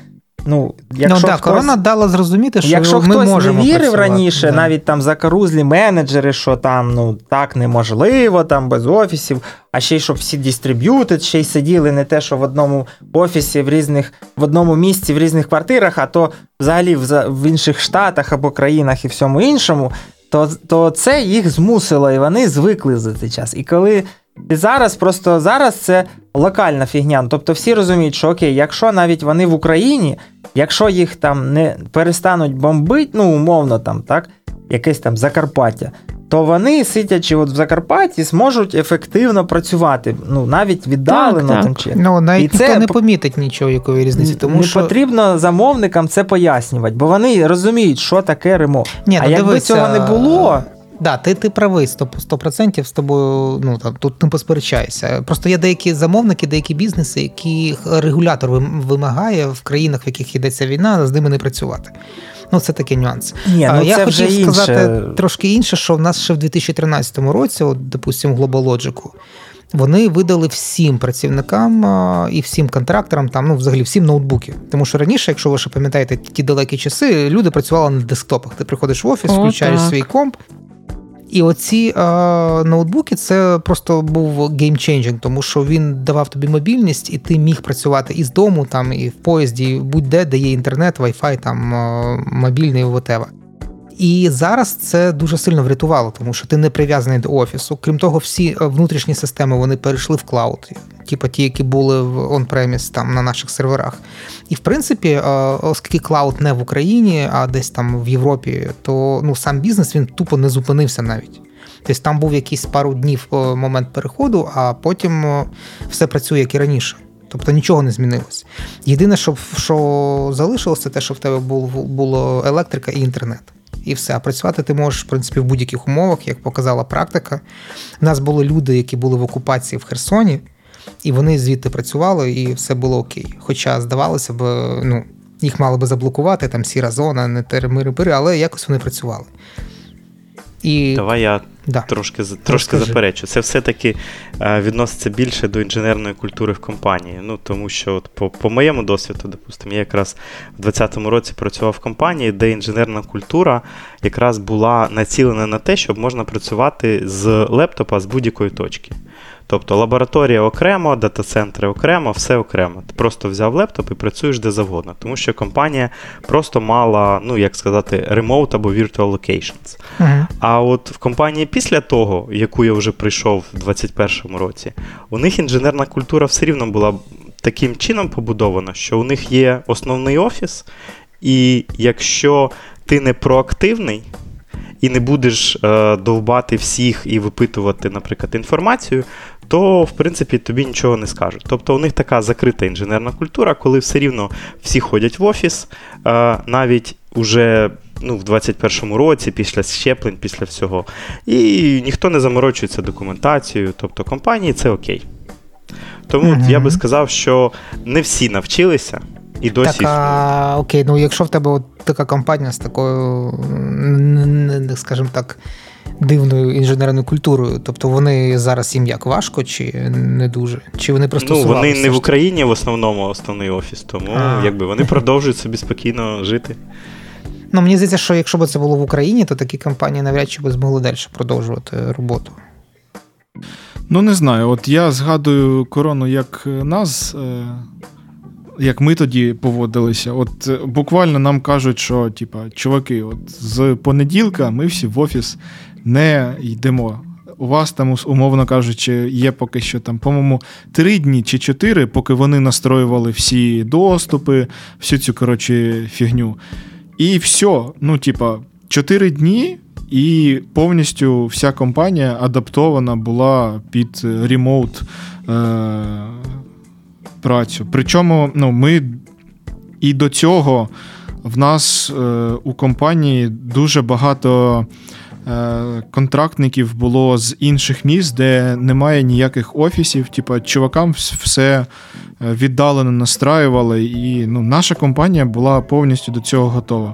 Ну, якщо ну, да, хтось, корона дала зрозуміти, що якщо ми хтось можемо не вірив працювати. раніше, да. навіть там закарузлі менеджери, що там ну так неможливо, там без офісів, а ще й щоб всі дистриб'ютед, ще й сиділи не те, що в одному офісі, в різних в одному місці, в різних квартирах, а то взагалі в, в інших штатах або країнах і всьому іншому то то це їх змусило, і вони звикли за цей час. І коли і зараз, просто зараз це локальна фігня. Тобто всі розуміють, що окей, якщо навіть вони в Україні, якщо їх там не перестануть бомбити, ну умовно там, так, якесь там Закарпаття, то вони, сидячи от в Закарпатті, зможуть ефективно працювати, ну навіть віддалено так, там чи ну навіть І ніхто це не помітить нічого якої різниці. Тому не що потрібно замовникам це пояснювати, бо вони розуміють, що таке ремонт. Ні, ну, а якби дивися, цього не було. Да, ти ти правий 100%, з тобою ну там тут не посперечаєшся. Просто є деякі замовники, деякі бізнеси, які регулятор вимагає в країнах, в яких йдеться війна, з ними не працювати. Ну, це такий нюанс. Ні, ну Я це хотів вже сказати інше. трошки інше, що в нас ще в 2013 році, от, допустимо, Globalogic, вони видали всім працівникам і всім контракторам, там, ну, взагалі всім ноутбуки. Тому що раніше, якщо ви ще пам'ятаєте ті далекі часи, люди працювали на десктопах. Ти приходиш в офіс, О, включаєш так. свій комп. І оці е, ноутбуки це просто був game changing, тому що він давав тобі мобільність, і ти міг працювати і з дому, там, і в поїзді, будь-де, де є інтернет, вайфай, там е, мобільний, whatever. І зараз це дуже сильно врятувало, тому що ти не прив'язаний до офісу. Крім того, всі е, внутрішні системи вони перейшли в cloud, типу ті, які були в on-premise там на наших серверах. І в принципі, е, оскільки cloud не в Україні, а десь там в Європі, то ну сам бізнес він тупо не зупинився навіть. Тобто там був якийсь пару днів е, момент переходу, а потім все працює як і раніше. Тобто нічого не змінилось. Єдине, що що залишилося, те, що в тебе було електрика і інтернет і все. А працювати ти можеш, в принципі, в будь-яких умовах, як показала практика. У нас були люди, які були в окупації в Херсоні, і вони звідти працювали, і все було окей. Хоча, здавалося б, ну, їх мали би заблокувати, там сіра зона, не теремири, але якось вони працювали. І... Давай я да. трошки трошки заперечу. Це все-таки е, відноситься більше до інженерної культури в компанії. Ну, Тому що от по по моєму досвіду, допустимо, я якраз в 2020 році працював в компанії, де інженерна культура якраз була націлена на те, щоб можна працювати з лептопа з будь-якої точки. Тобто лабораторія окремо, дата-центри окремо, все окремо. Ти просто взяв лептоп і працюєш де завгодно, тому що компанія просто мала, ну як сказати, remote або virtual locations. Uh-huh. А от в компанії після того, яку я вже прийшов в 2021 році, у них інженерна культура все рівно була таким чином побудована, що у них є основний офіс, і якщо ти не проактивний, і не будеш е, довбати всіх і випитувати, наприклад, інформацію, то в принципі тобі нічого не скажуть. Тобто у них така закрита інженерна культура, коли все рівно всі ходять в офіс, е, навіть уже ну, в 21-му році, після щеплень, після всього. І ніхто не заморочується документацією, тобто компанії це окей. Тому mm я би сказав, що не всі навчилися. І досі. Так, а, окей, ну якщо в тебе от така компанія з такою, скажімо так, дивною інженерною культурою, тобто вони зараз їм як важко, чи не дуже? Чи вони просто Ну, вони не в Україні в основному основний офіс, тому а. якби вони продовжують собі спокійно жити. Ну, мені здається, що якщо б це було в Україні, то такі компанії навряд чи б змогли далі продовжувати роботу. Ну, не знаю. От я згадую корону як нас. Як ми тоді поводилися, от е, буквально нам кажуть, що типа, чуваки, от з понеділка ми всі в офіс не йдемо. У вас там, умовно кажучи, є поки що там, по-моєму, три дні чи чотири, поки вони настроювали всі доступи, всю цю коротше фігню. І все, ну, типа, чотири дні, і повністю вся компанія адаптована була під ремоут працю. Причому ну, ми і до цього в нас е, у компанії дуже багато. Е, контрактників було з інших міст, де немає ніяких офісів. Типа, чувакам все е, віддалено настраювали, і ну, наша компанія була повністю до цього готова.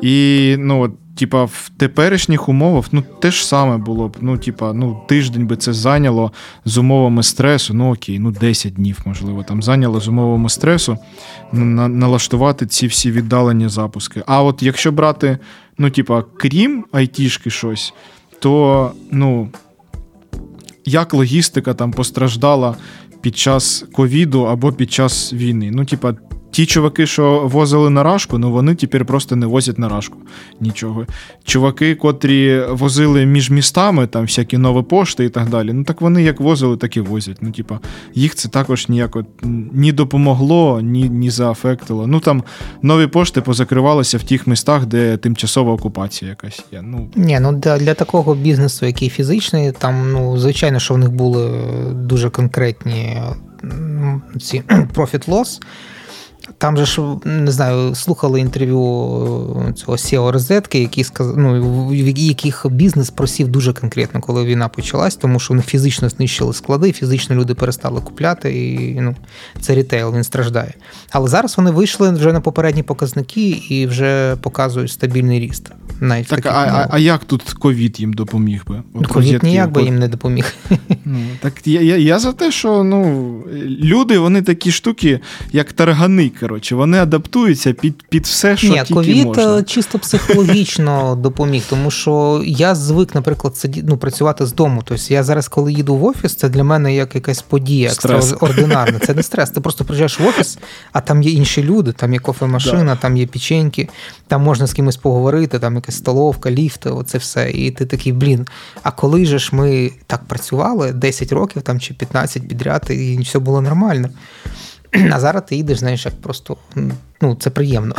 І ну, типа, в теперішніх умовах ну, те ж саме було б. Ну, типа, ну, тиждень би це зайняло з умовами стресу. Ну окей, ну 10 днів, можливо, там зайняло з умовами стресу на, налаштувати ці всі віддалені запуски. А от якщо брати, ну, типа, крім айтішки щось, то ну, як логістика там постраждала під час ковіду або під час війни? Ну, типа, Ті чуваки, що возили на рашку, ну вони тепер просто не возять на рашку нічого. Чуваки, котрі возили між містами, там всякі нові пошти і так далі. Ну так вони як возили, так і возять. Ну, типа, їх це також ніяко ні допомогло, ні ні заафектило. Ну там нові пошти позакривалися в тих містах, де тимчасова окупація якась є. Ну Ні, ну для, для такого бізнесу, який фізичний, там, ну, звичайно, що в них були дуже конкретні ці profit-loss. Там же ж не знаю, слухали інтерв'ю е, цього SEO розетки, які сказ... ну, в яких бізнес просів дуже конкретно, коли війна почалась, тому що вони фізично знищили склади, фізично люди перестали купляти, і ну, це рітейл, він страждає. Але зараз вони вийшли вже на попередні показники і вже показують стабільний ріст. Навіть так, а, а а, як тут ковід їм допоміг би? От ковід ніяк би їм не допоміг. Ну, Так я я, я за те, що ну, люди, вони такі штуки, як таргани коротше, вони адаптуються під під все, що Ні, тільки COVID можна. чисто психологічно допоміг, тому що я звик, наприклад, сиді, ну, працювати з дому. Тобто я зараз, коли їду в офіс, це для мене як якась подія екстраординарна. Це не стрес. Ти просто приїжджаєш в офіс, а там є інші люди, там є кофемашина, да. там є печеньки, там можна з кимось поговорити, там якась столовка, ліфт, оце все. І ти такий, блін. А коли же ж ми так працювали 10 років там чи 15 підряд, і все було нормально. А зараз ти їдеш, знаєш, як просто ну, це приємно.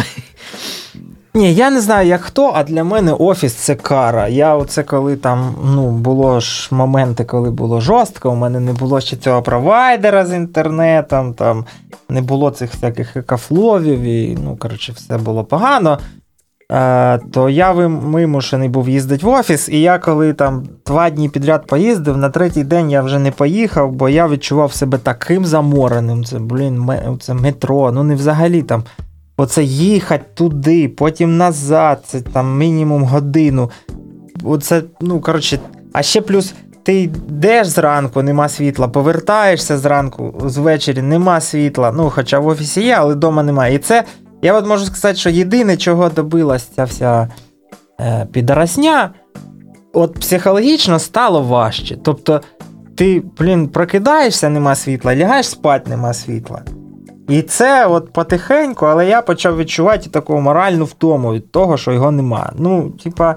Ні, я не знаю, як хто, а для мене офіс це кара. Я оце коли там ну, було ж моменти, коли було жорстко, у мене не було ще цього провайдера з інтернетом, там не було цих всяких екафловів, і ну, коротше, все було погано. Е, то я вимушений був їздити в офіс, і я коли там два дні підряд поїздив, на третій день я вже не поїхав, бо я відчував себе таким замореним. Це, блін, це метро, ну не взагалі там. Оце їхати туди, потім назад, це там мінімум годину. оце, ну, коротше, а ще плюс. Ти йдеш зранку, нема світла, повертаєшся зранку, звечері нема світла. Ну, хоча в офісі є, але вдома немає. І це, я от можу сказати, що єдине, чого добилась ця вся е, підросня, от психологічно стало важче. Тобто, ти, блін, прокидаєшся, нема світла, лягаєш спати, нема світла. І це от потихеньку, але я почав відчувати таку моральну втому від того, що його нема. Ну, типа,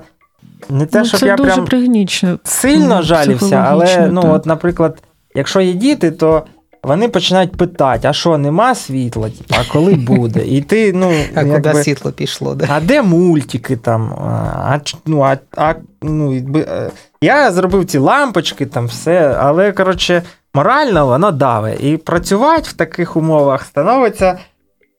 не те, ну, щоб я дуже прям пригнічно. сильно жалівся, але, ну, так. от, наприклад, якщо є діти, то. Вони починають питати, а що, нема світла? Типу, а коли буде? І ти, ну, А куди світло пішло? Да? а де мультики там? А, ну, а, а, ну, якби, е, я зробив ці лампочки, там все, але коротше, морально воно даве. І працювати в таких умовах становиться.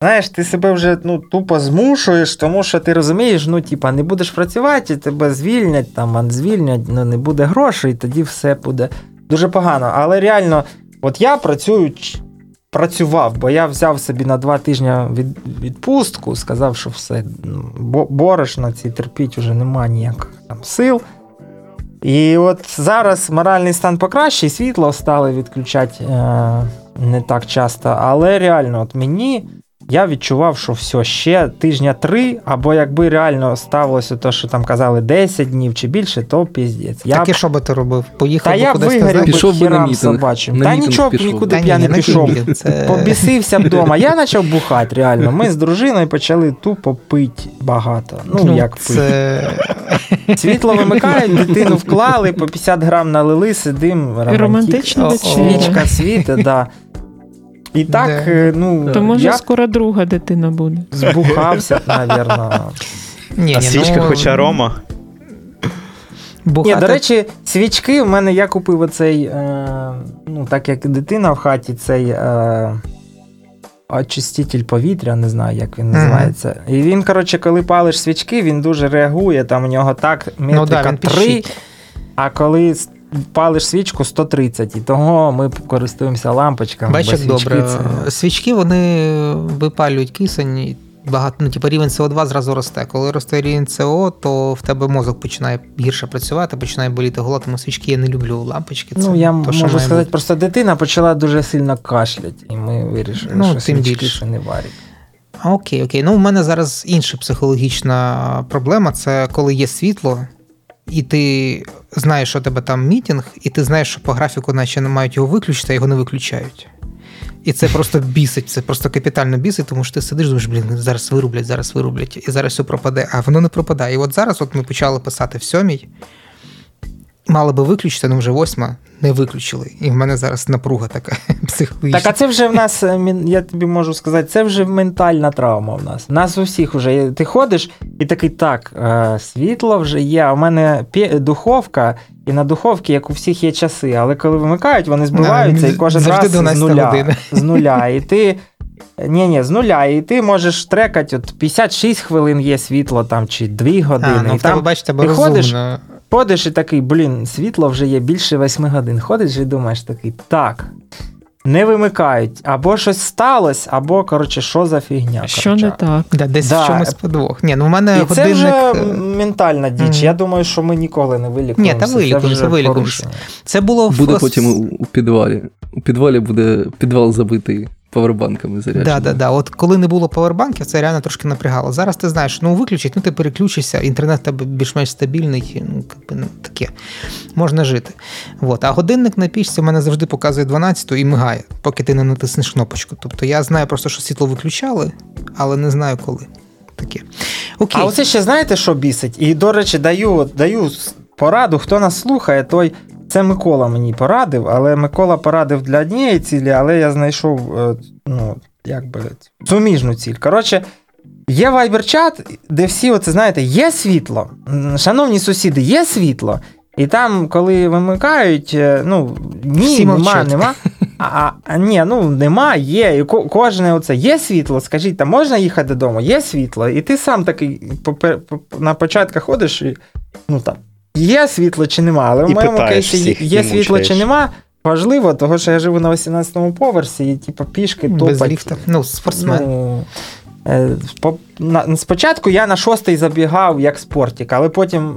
Знаєш, ти себе вже ну, тупо змушуєш, тому що ти розумієш, ну, типа, не будеш працювати, тебе звільнять, там, звільнять, ну, не буде грошей, тоді все буде дуже погано. Але реально, от я працюю, працював, бо я взяв собі на два тижні від, відпустку, сказав, що все, ну, борошна ці терпіть уже нема ніяких там сил. І от зараз моральний стан покращий, світло стали відключати е, не так часто, але реально, от мені я відчував, що все ще тижня три, або якби реально ставилося те, що там казали 10 днів чи більше, то піздець. Я Так і що би ти робив? Поїхав Та би я кудись вигорів Пішов би на мітинг. собачим. На Та мітинг нічого б пішов. нікуди Та б я ні, не на пішов. мітинг, це- Побісився б вдома. Я почав бухати, реально. Ми з дружиною почали тупо пити багато. Ну, як пити. це... Світло вимикають, дитину вклали, по 50 грам налили, сидим, І романтична О, вечеря. свічка світить, да. І так, Да. е, ну, То може я скоро друга дитина буде. збухався. Ні, А ні, свічка, ну, хоча Рома. бухати- Ні, до речі, свічки в мене я купив оцей, е, ну, так як дитина в хаті, цей е, очиститель повітря, не знаю, як він називається. І він, коротше, коли палиш свічки, він дуже реагує, там у нього так ну, да, він 3, пищить. а коли палиш свічку 130. І того ми користуємося лампочками. Бачиш, як добре. це- Свічки вони випалюють кисень. Багато, ну, типу, рівень СО2 зразу росте. Коли росте рівень СО, то в тебе мозок починає гірше працювати, починає боліти голова, тому свічки я не люблю лампочки. Це Ну, я то, можу сказати, бути. просто дитина почала дуже сильно кашляти, і ми вирішили, Ну, що тим свічки ще не варять. Окей, окей. Ну, у мене зараз інша психологічна проблема це коли є світло, і ти знаєш, що у тебе там мітінг, і ти знаєш, що по графіку наче не мають його виключити, а його не виключають. І це просто бісить, це просто капітально бісить, тому що ти сидиш, думаєш, блін, зараз вирублять, зараз вирублять, і зараз все пропаде. А воно не пропадає. І от зараз от ми почали писати в сьомій. Мали би виключити, але вже восьма не виключили. І в мене зараз напруга така психологічна. Так, а це вже в нас, е, я тобі можу сказати, це вже ментальна травма в нас. У нас у всіх вже. Ти ходиш і такий, так, е, світло вже є, у мене духовка, і на духовці, як у всіх є часи, але коли вимикають, вони збиваються, і кожен раз з нуля. З нуля. І ти. Ні, ні, з нуля, і ти можеш трекати, от 56 хвилин є світло там, чи 2 години. А, ну, і там бачите, ти ходиш. Ходиш і такий, блін, світло вже є більше 8 годин. Ходиш і думаєш такий, так. Не вимикають, або щось сталося, або, коротше, що за фігня. Що коротше. не так? Да, десь Да. в чомусь подвох. Ні, ну в мене І годинник. це вже е, ментальна діч. Мгм. Я думаю, що ми ніколи не вилікуємося. Ні, та вилікуємося, вилікуємося. Це було в Буде потім у, у підвалі. У підвалі буде підвал забитий павербанками зарядженими. Да, да, да. От коли не було павербанків, це реально трошки напрягало. Зараз ти знаєш, ну виключить, ну ти переключишся, інтернет в тебе більш-менш стабільний, ну якби, ну, таке можна жити. От. А годинник на пічці в мене завжди показує 12 і мигає, поки ти не натиснеш кнопочку. Тобто я знаю просто, що світло виключали, але не знаю коли. Таке. Окей. А оце ще знаєте, що бісить? І, до речі, даю, даю пораду, хто нас слухає, той. Це Микола мені порадив, але Микола порадив для однієї цілі, але я знайшов е, ну, як би, суміжну ціль. Коротше, є вайбер-чат, де всі, оце, знаєте, є світло. Шановні сусіди, є світло. І там, коли вимикають, е, ну ні, Всі нема, мовчать. нема. А, а, а ні, ну нема, є. І ко- кожне оце є світло. Скажіть, там можна їхати додому? Є світло. І ти сам такий на початках ходиш і ну там є світло чи нема. Але в І моєму кейсі всіх, є світло чи нема. Важливо, тому що я живу на 18-му поверсі, і типу пішки без ліфта. Ну, спортсмен. Ну, Е, спочатку я на шостий забігав як спортик, але потім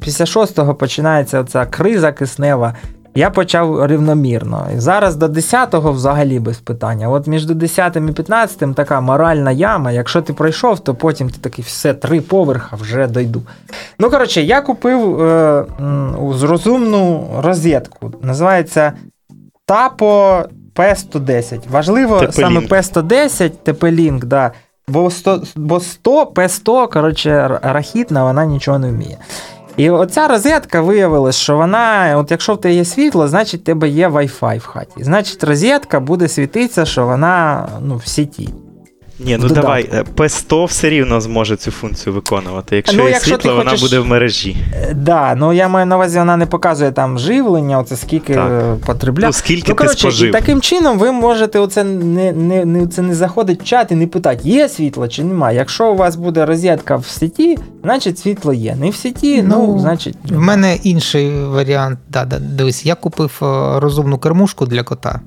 після шостого починається оця криза киснева. Я почав рівномірно. І зараз до 10-го взагалі без питання. От між 10 і 15 така моральна яма. Якщо ти пройшов, то потім ти такий все, три поверха вже дойду. Ну, коротше, я купив е, розумну розетку. Називається Tapo P110. Важливо TP-Link. саме P110, TP-Link, да. Бо 100, бо 100 P100, коротше, рахітна, вона нічого не вміє. І оця розетка виявилась, що вона, от якщо в тебе є світло, значить в тебе є Wi-Fi в хаті. Значить, розетка буде світитися, що вона ну, в сіті. Ні, ну давай, P100 все рівно зможе цю функцію виконувати. Якщо ну, є якщо світло, вона хочеш... буде в мережі. Так, да, ну я маю на увазі, вона не показує там живлення, оце скільки так. потребляє. Ну, скільки ну, коротше, ти спожив. І таким чином ви можете оце не не, не, це не заходить в чат і не питати, є світло чи немає. Якщо у вас буде розетка в сіті, значить світло є. Не в сіті, ну, ну значить. В мене інший варіант. Да, да, Дивись, я купив е, розумну кермушку для кота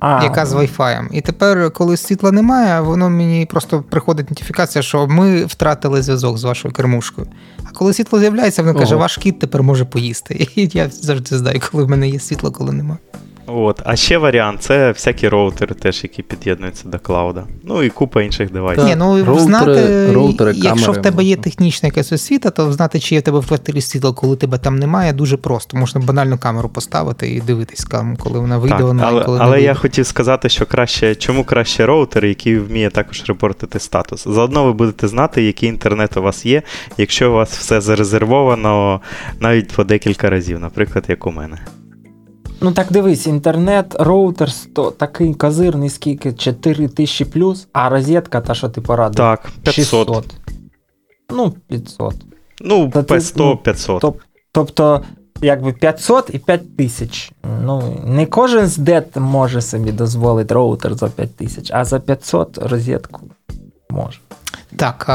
а, яка з Wi-Fi. І тепер, коли світла немає, воно мені просто приходить нотифікація, що ми втратили зв'язок з вашою кермушкою. А коли світло з'являється, воно каже, ваш кіт тепер може поїсти. І я завжди знаю, коли в мене є світло, коли немає. От. А ще варіант це всякі роутери, теж, які під'єднуються до клауда. Ну і купа інших девайсів. Ні, ну роутери, знати, роутери, Якщо в тебе є технічна якась освіта, то знати, чи є в тебе в квартирі світло, коли тебе там немає, дуже просто. Можна банальну камеру поставити і дивитись, коли вона вийде, так, вона але, коли але не я хотів сказати, що краще, чому краще роутер, який вміє також репортити статус. Заодно ви будете знати, який інтернет у вас є, якщо у вас все зарезервовано навіть по декілька разів, наприклад, як у мене. Ну так дивись, інтернет, роутер то такий козирний, скільки 4 тисячі плюс, а розетка, та що ти порадив? Так, 500. 600. Ну, 500. Ну, P100, 500. Тоб, тобто, якби 500 і 5 тисяч. Ну, не кожен з дет може собі дозволити роутер за 5 тисяч, а за 500 розетку може. Так,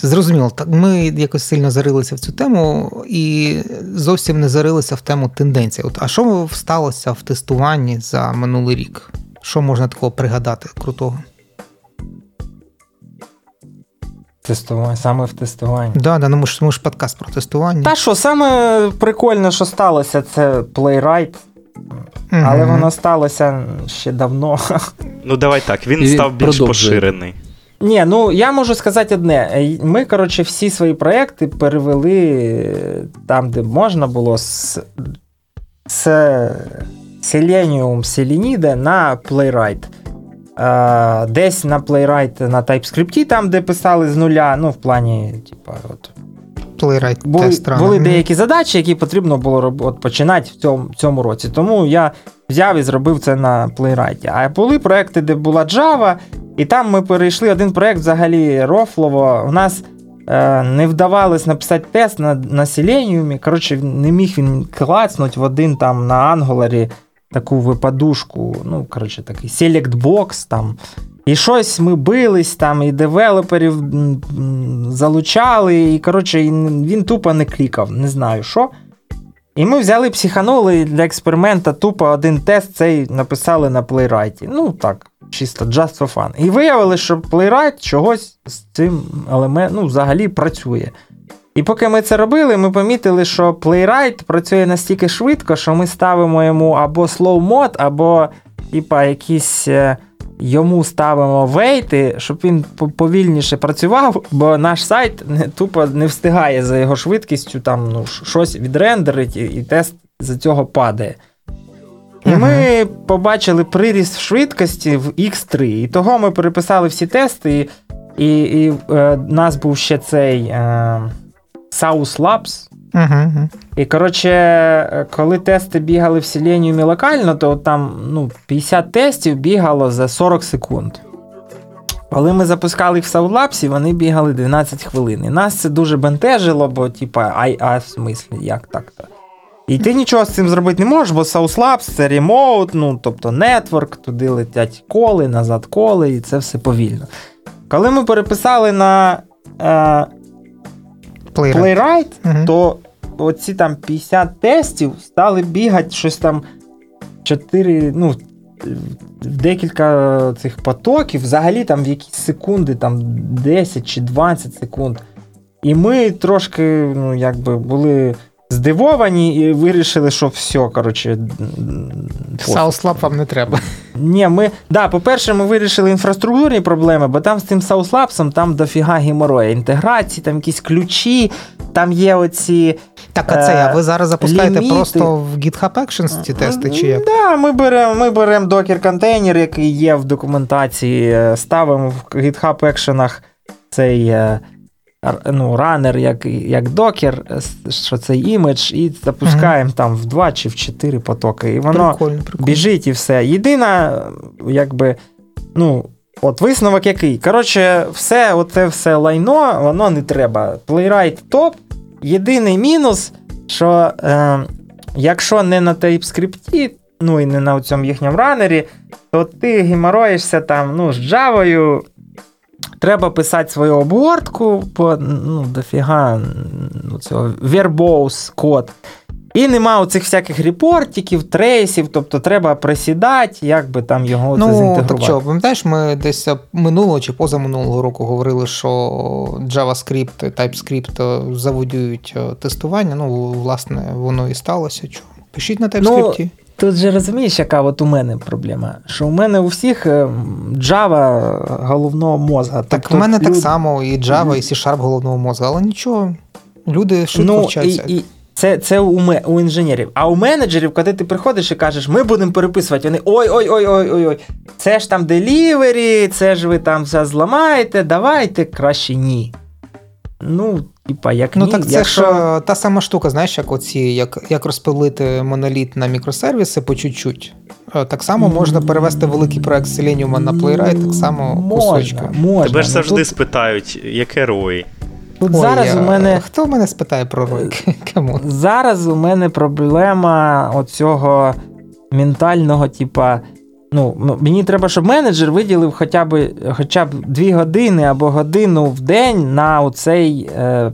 зрозуміло. Так, Ми якось сильно зарилися в цю тему і зовсім не зарилися в тему тенденцій. От, А що сталося в тестуванні за минулий рік? Що можна такого пригадати крутого? Тестування, саме в тестуванні. Да, да, ну ми ж, ми ж подкаст про тестування. Та що, саме прикольне, що сталося, це Playwright. Mm-hmm. Але воно сталося ще давно. Ну, давай так, він і став більш поширений. Ні, ну я можу сказати одне. Ми, коротше, всі свої проекти перевели там, де можна було з з Selenium Selenide на Playwright. Десь на Playwright на TypeScript, там, де писали з нуля, ну, в плані, типа, от. Playwright були, були деякі задачі, які потрібно було от, починати в цьому в цьому році. Тому я взяв і зробив це на Playwright. А були проекти, де була Java, і там ми перейшли один проект взагалі рофлово. У нас е, не вдавалось написати тест на на Selenium. Коротше, не міг він клацнути в один там на Angular таку випадушку. Ну, коротше, такий Select Box там. І щось ми бились там, і девелоперів залучали, і коротше, він тупо не клікав, не знаю що. І ми взяли психанули для експеримента тупо один тест цей написали на плейрайті. Ну так, чисто just for fun. І виявили, що Playwright чогось з цим елементом ну, взагалі працює. І поки ми це робили, ми помітили, що Playwright працює настільки швидко, що ми ставимо йому або slow mode, або типа, якісь. Йому ставимо вейти, щоб він повільніше працював, бо наш сайт не, тупо не встигає за його швидкістю там ну, щось відрендерить, і, і тест за цього падає. І ми побачили приріст швидкості в X3. І того ми переписали всі тести, і і, і е, нас був ще цей е, South Labs. Uh-huh. І коротше, коли тести бігали в Selenium локально, то там ну, 50 тестів бігало за 40 секунд. Коли ми запускали їх в SoundLabs, вони бігали 12 хвилин. І нас це дуже бентежило, бо, типа, ай, а в смислі, як так-то? І ти нічого з цим зробити не можеш, бо Labs це ремоут, ну, тобто нетворк, туди летять коли, назад коли, і це все повільно. Коли ми переписали на е, Playwright, Playwright? Uh то оці там 50 тестів стали бігати щось там 4, ну, декілька цих потоків, взагалі там в якісь секунди, там 10 чи 20 секунд. І ми трошки, ну, якби були здивовані і вирішили, що все, коротше. Сауслаб вам не треба. Ні, ми, да, по-перше, ми вирішили інфраструктурні проблеми, бо там з цим Сауслапсом там дофіга геморроя. Інтеграції, там якісь ключі, там є оці. Так, а це я. Ви зараз запускаєте ліміти. просто в GitHub Actions ці тести, чи як? Да, ми беремо ми берем докер-контейнер, який є в документації, е, ставимо в GitHub Actions цей е, ну, ранер, як, як докер, е, що цей імідж, і запускаємо там в два чи в чотири потоки. І воно Прикольно, прикольно. біжить і все. Єдина, якби, ну. От висновок який. Коротше, все, оце все лайно, воно не треба. Playwright топ. Єдиний мінус, що е, якщо не на TypeScript, ну і не на цьому їхньому ранері, то ти геморроїшся там ну, з Java, треба писати свою обгортку по ну, дофіга ну, цього verbose код. І нема оцих всяких репортиків, трейсів, тобто треба присідати, як би там його це Ну, зінтегрувати. так що, пам'ятаєш, ми десь минулого чи позаминулого року говорили, що JavaScript, TypeScript заводюють е, тестування. Ну, власне, воно і сталося. Чого? Пишіть на TypeScript. Тут же розумієш, яка от у мене проблема? Що у мене у всіх е, Java головного мозга. так Тобто в мене так само, і Java, і C-Sharp головного мозга, але нічого. Люди швидко ну, вчаться. І, і це, це у, ме- у інженерів. А у менеджерів, коли ти приходиш і кажеш, ми будемо переписувати, вони ой-ой-ой-ой-ой. Це ж там делівері, це ж ви там все зламаєте, давайте краще ні. Ну, типа, як Ну ні, так це якщо... ж е, та сама штука, знаєш, як оці, як, як розпилити моноліт на мікросервіси по чуть-чуть. Е, Так само можна перевести великий проект Selenium на Playwright, так само можна, кусочки. можна. Тебе ж Ну, завжди тут, спитають, яке рой. тут Ой, зараз у мене... Хто мене спитає про ройки? Кому? Зараз у мене проблема оцього ментального, типа. Ну, мені треба, щоб менеджер виділив хоча б, хоча б дві години або годину в день на оцей е,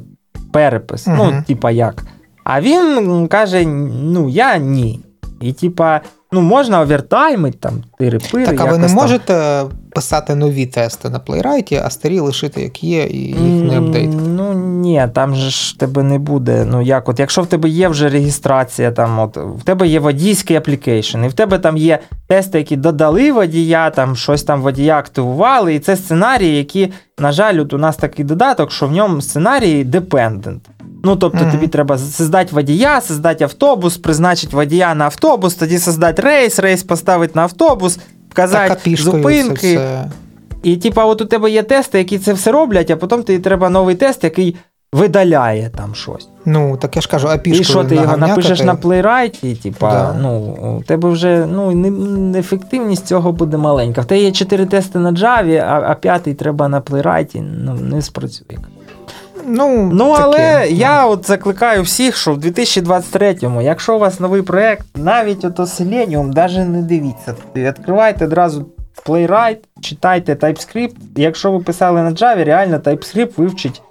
перепис. Ну, типа як. А він каже: ну, я ні. І, типа, ну, можна овертаймить, там, тири-пири. Так, а ви не там. можете писати нові тести на Playwright, а старі лишити як є, і їх не апдейтити? Ну ні, там же ж тебе не буде. Ну як, от якщо в тебе є вже реєстрація, там от в тебе є водійський application, і в тебе там є тести, які додали водія, там щось там водія активували, і це сценарії, які, на жаль, от у нас такий додаток, що в ньому сценарії dependent. Ну, тобто Мгм. тобі треба создати водія, создати автобус, призначити водія на автобус, тоді создати рейс, рейс поставити на автобус, вказати зупинки. все. І, типа, от у тебе є тести, які це все роблять, а потім тобі треба новий тест, який видаляє там щось. Ну, так я ж кажу, а апішкою і що ти його напишеш на плейрайті, типа, Да. ну, у тебе вже ну, ефективність цього буде маленька. В тебе є чотири тести на Java, а п'ятий треба на плейрайті, ну, не спрацює. Ну, Ну, таке, але ну. я от закликаю всіх, що в 2023-му, якщо у вас новий проєкт, навіть ото Selenium, навіть не дивіться. Відкривайте одразу Playwright, читайте TypeScript. Якщо ви писали на Java, реально TypeScript вивчить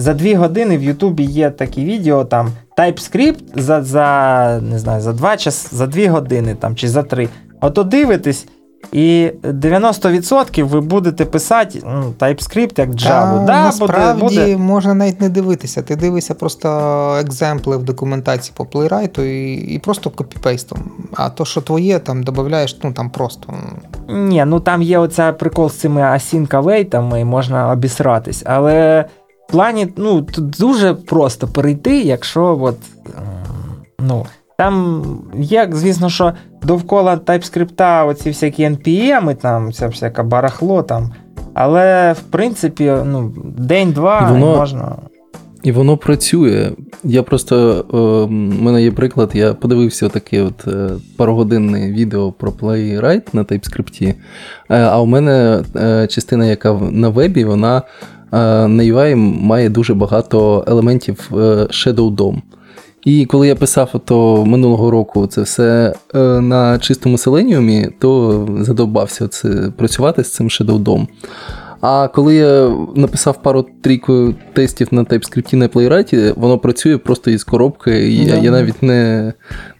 за 2 години в Ютубі є такі відео, там TypeScript за, за, не знаю, за 2 час, за 2 години там, чи за 3. Ото дивитесь, і 90% ви будете писати ну, TypeScript як Java. Та, да, насправді буде, буде. можна навіть не дивитися. Ти дивишся просто екземпли в документації по Playwright і, і просто копіпейстом. А то, що твоє, там додаєш, ну там просто. Ні, ну там є оця прикол з цими async await, можна обісратись. Але в плані, ну, тут дуже просто перейти, якщо от, ну, там є, звісно, що довкола TypeScript оці всякі NPM, там ця всяка барахло там. Але в принципі, ну, день-два І воно- можна. І воно працює. Я просто е, в мене є приклад, я подивився таке от е, парогодинне відео про Playwright на TypeScript. Е, а у мене частина, яка на вебі, вона на UI має дуже багато елементів Shadow DOM. І коли я писав ото минулого року це все е, на чистому селеніумі, то задовбався це, працювати з цим DOM. А коли я написав пару трійку тестів на TypeScript на Playwright, воно працює просто із коробки, і я, я навіть не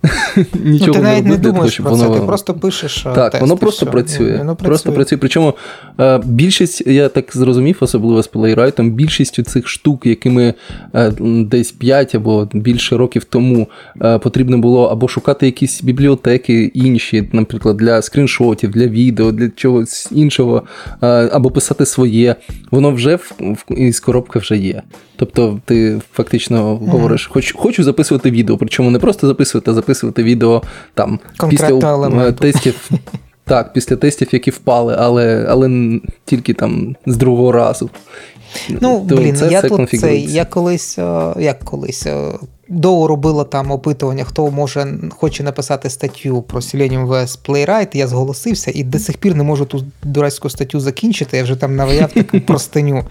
нічого ну, ти навіть не не думаєш щоб про воно... це, ти просто пишеш. Так, тести, воно просто працює. Воно Просто працює. Причому е, більшість, я так зрозумів, особливо з Playwright, більшістю цих штук, якими е, десь 5 або більше років тому е, потрібно було або шукати якісь бібліотеки інші, наприклад, для скріншотів, для відео, для чогось іншого, або писати своє, воно вже в, в, із коробки вже є. Тобто ти фактично говориш, хоч, хочу записувати відео, причому не просто записувати, а записувати відео там Конкретно після елементу. тестів. Так, після тестів, які впали, але але тільки там з другого разу. Ну, То блін, я тут цей, я колись, як колись, довго робила там опитування, хто може хоче написати статтю про Selenium VS Playwright, я зголосився і до сих пір не можу ту дурацьку статтю закінчити, я вже там наваяв таку простиню.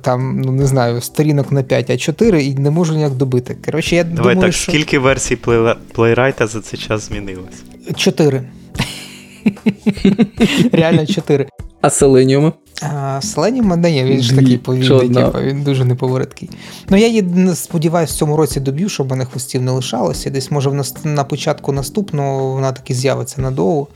Там, ну не знаю, сторінок на 5, а 4 і не можу ніяк добити. Коротше, я Давай думаю, так, що... скільки версій Playwright за цей час змінилось? 4. Реально 4. А Selenium? Selenium не є, він ж такий повільний, типу, він дуже неповороткий. Ну я її сподіваюся, в цьому році доб'ю, щоб мене хвостів не лишалося. Десь, може, на початку наступного вона таки з'явиться надовго.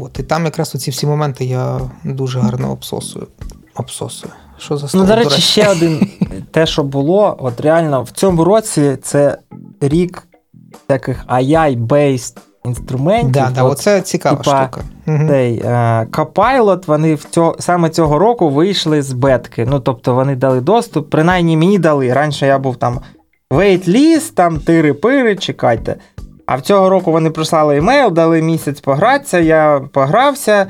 От. І там якраз оці всі моменти я дуже гарно обсосую. Обсосую. Що за слово? Ну, до речі, ще один те, що було, от реально в цьому році це рік таких AI-based інструментів. Да, да, от, оце цікава типа, штука. Цей, е, Copilot, вони в цього, саме цього року вийшли з бетки. Ну, тобто вони дали доступ, принаймні мені дали. Раніше я був там wait-list, там тири-пири, чекайте. А в цього року вони прислали емейл, дали місяць погратися, я погрався.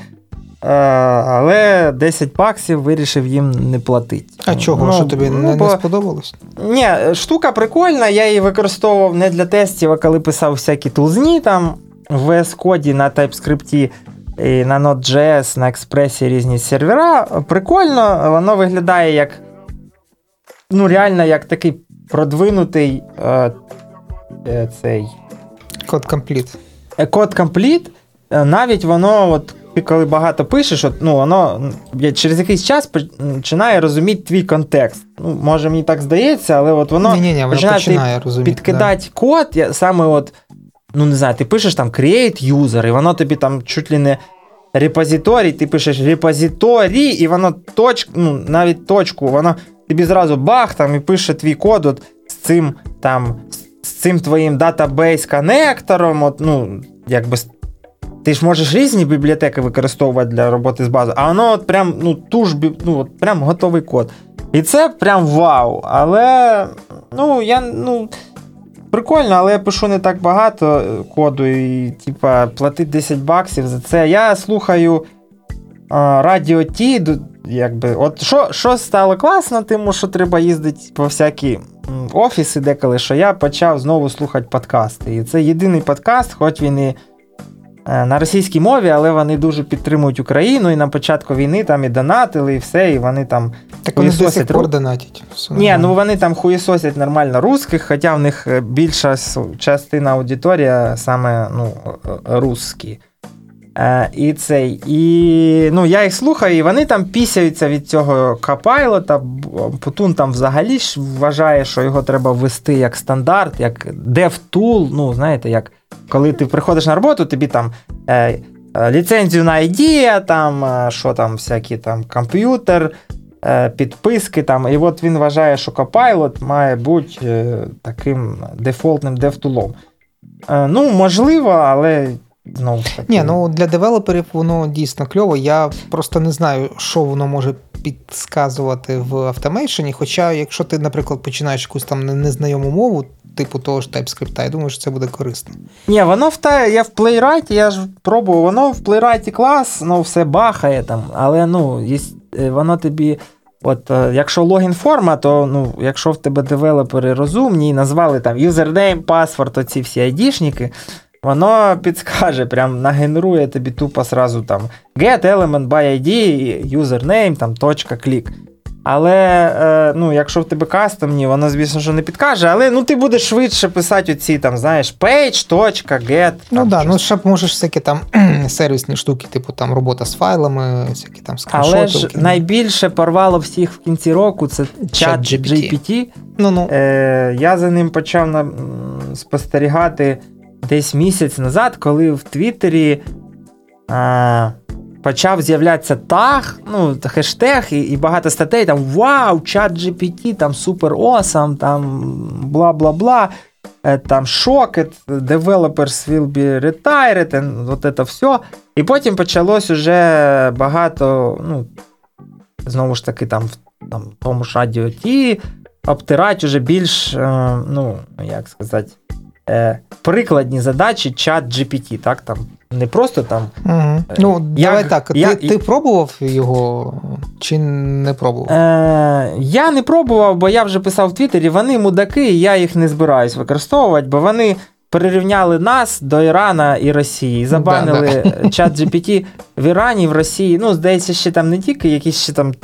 Але 10 баксів вирішив їм не платити. А чого? Ну, що тобі ну, не, бо... не сподобалось? Ні, штука прикольна, я її використовував не для тестів, а коли писав всякі тулзні там в VS коді на TypeScript і на Node.js, на Express різні сервера. Прикольно, воно виглядає як ну, реально як такий продвинутий е, е, цей код компліт. Код компліт. Навіть воно от ти коли багато пишеш, от, ну, воно через якийсь час починає розуміти твій контекст. Ну, Може, мені так здається, але от воно, Ні-ні-ні, воно починає, починає розуміти, підкидати да. код, я, саме от, ну не знаю, ти пишеш там create user, і воно тобі там чуть ли не репозиторій, ти пишеш репозиторій, і воно точ, ну, навіть точку, воно тобі зразу бах там і пише твій код от, з цим там, з цим твоїм database-коннектором, от, ну, якби ти ж можеш різні бібліотеки використовувати для роботи з базою, а воно от прям ну, ту ж, ну, от прям готовий код. І це прям вау. Але ну, я, ну, прикольно, але я пишу не так багато коду, і типа, платити 10 баксів за це. Я слухаю Радіо Ті, якби, от що що стало класно, тому що треба їздити по всякі офіси деколи, що я почав знову слухати подкасти. І це єдиний подкаст, хоч він і на російській мові, але вони дуже підтримують Україну, і на початку війни там і донатили, і все, і вони там. Так вони до сих пор донатять. Ні, ну вони там хуєсосять нормально русських, хоча в них більша частина аудиторія саме ну, русські. Е, і цей, і ну, я їх слухаю, і вони там пісяються від цього Капайлота. Путун там взагалі ж вважає, що його треба ввести як стандарт, як DevTool, ну, знаєте, як коли ти приходиш на роботу, тобі там е, е, ліцензію на ID, там, е, що там, всякі там комп'ютер, е, підписки. там, І от він вважає, що Copilot має бути е, таким дефолтним DevTool. Е, ну, можливо, але. Знову. Ні, ну для девелоперів воно дійсно кльово. Я просто не знаю, що воно може підсказувати в автомейшені. Хоча, якщо ти, наприклад, починаєш якусь там незнайому мову, типу того ж TypeScript, я думаю, що це буде корисно. Ні, воно в та, я в Playwright, я ж пробував, воно в Playwright клас, ну все бахає там, але ну, е, воно тобі. От, е, якщо логін форма, то ну, якщо в тебе девелопери розумні і назвали там username, password, оці всі айдішники, воно підскаже, прям нагенерує тобі тупо сразу там get element by ID, username, там точка, клік. Але е, ну, якщо в тебе кастомні, воно, звісно, що не підкаже, але ну, ти будеш швидше писати оці там, знаєш, page, точка, get. Ну там, да, ну ще можеш всякі там сервісні штуки, типу там робота з файлами, всякі там скріншоти. Але ж найбільше порвало всіх в кінці року це чат GPT. GPT. Ну, ну. Е, я за ним почав на, спостерігати десь місяць назад, коли в Твіттері е, почав з'являтися таг, ну, хештег і, і багато статей там Вау, чат GPT, там супер осам, там бла-бла-бла. е, Там шокет, developers will be retired, and от це все. І потім почалось уже багато, ну, знову ж таки, там, там, в тому ж радіо Ті, обтирати вже більш, е, ну, як сказати, е, прикладні задачі чат GPT, так? Там, не просто там. Угу. Ну, як- давай так. як- ти, ти пробував його чи не пробував? Е, я не пробував, бо я вже писав в Твіттері, вони мудаки, і я їх не збираюсь використовувати, бо вони перерівняли нас до Ірана і Росії. Забанили чат GPT в Ірані, в Росії. Ну, здається, ще там не тільки якісь ще там.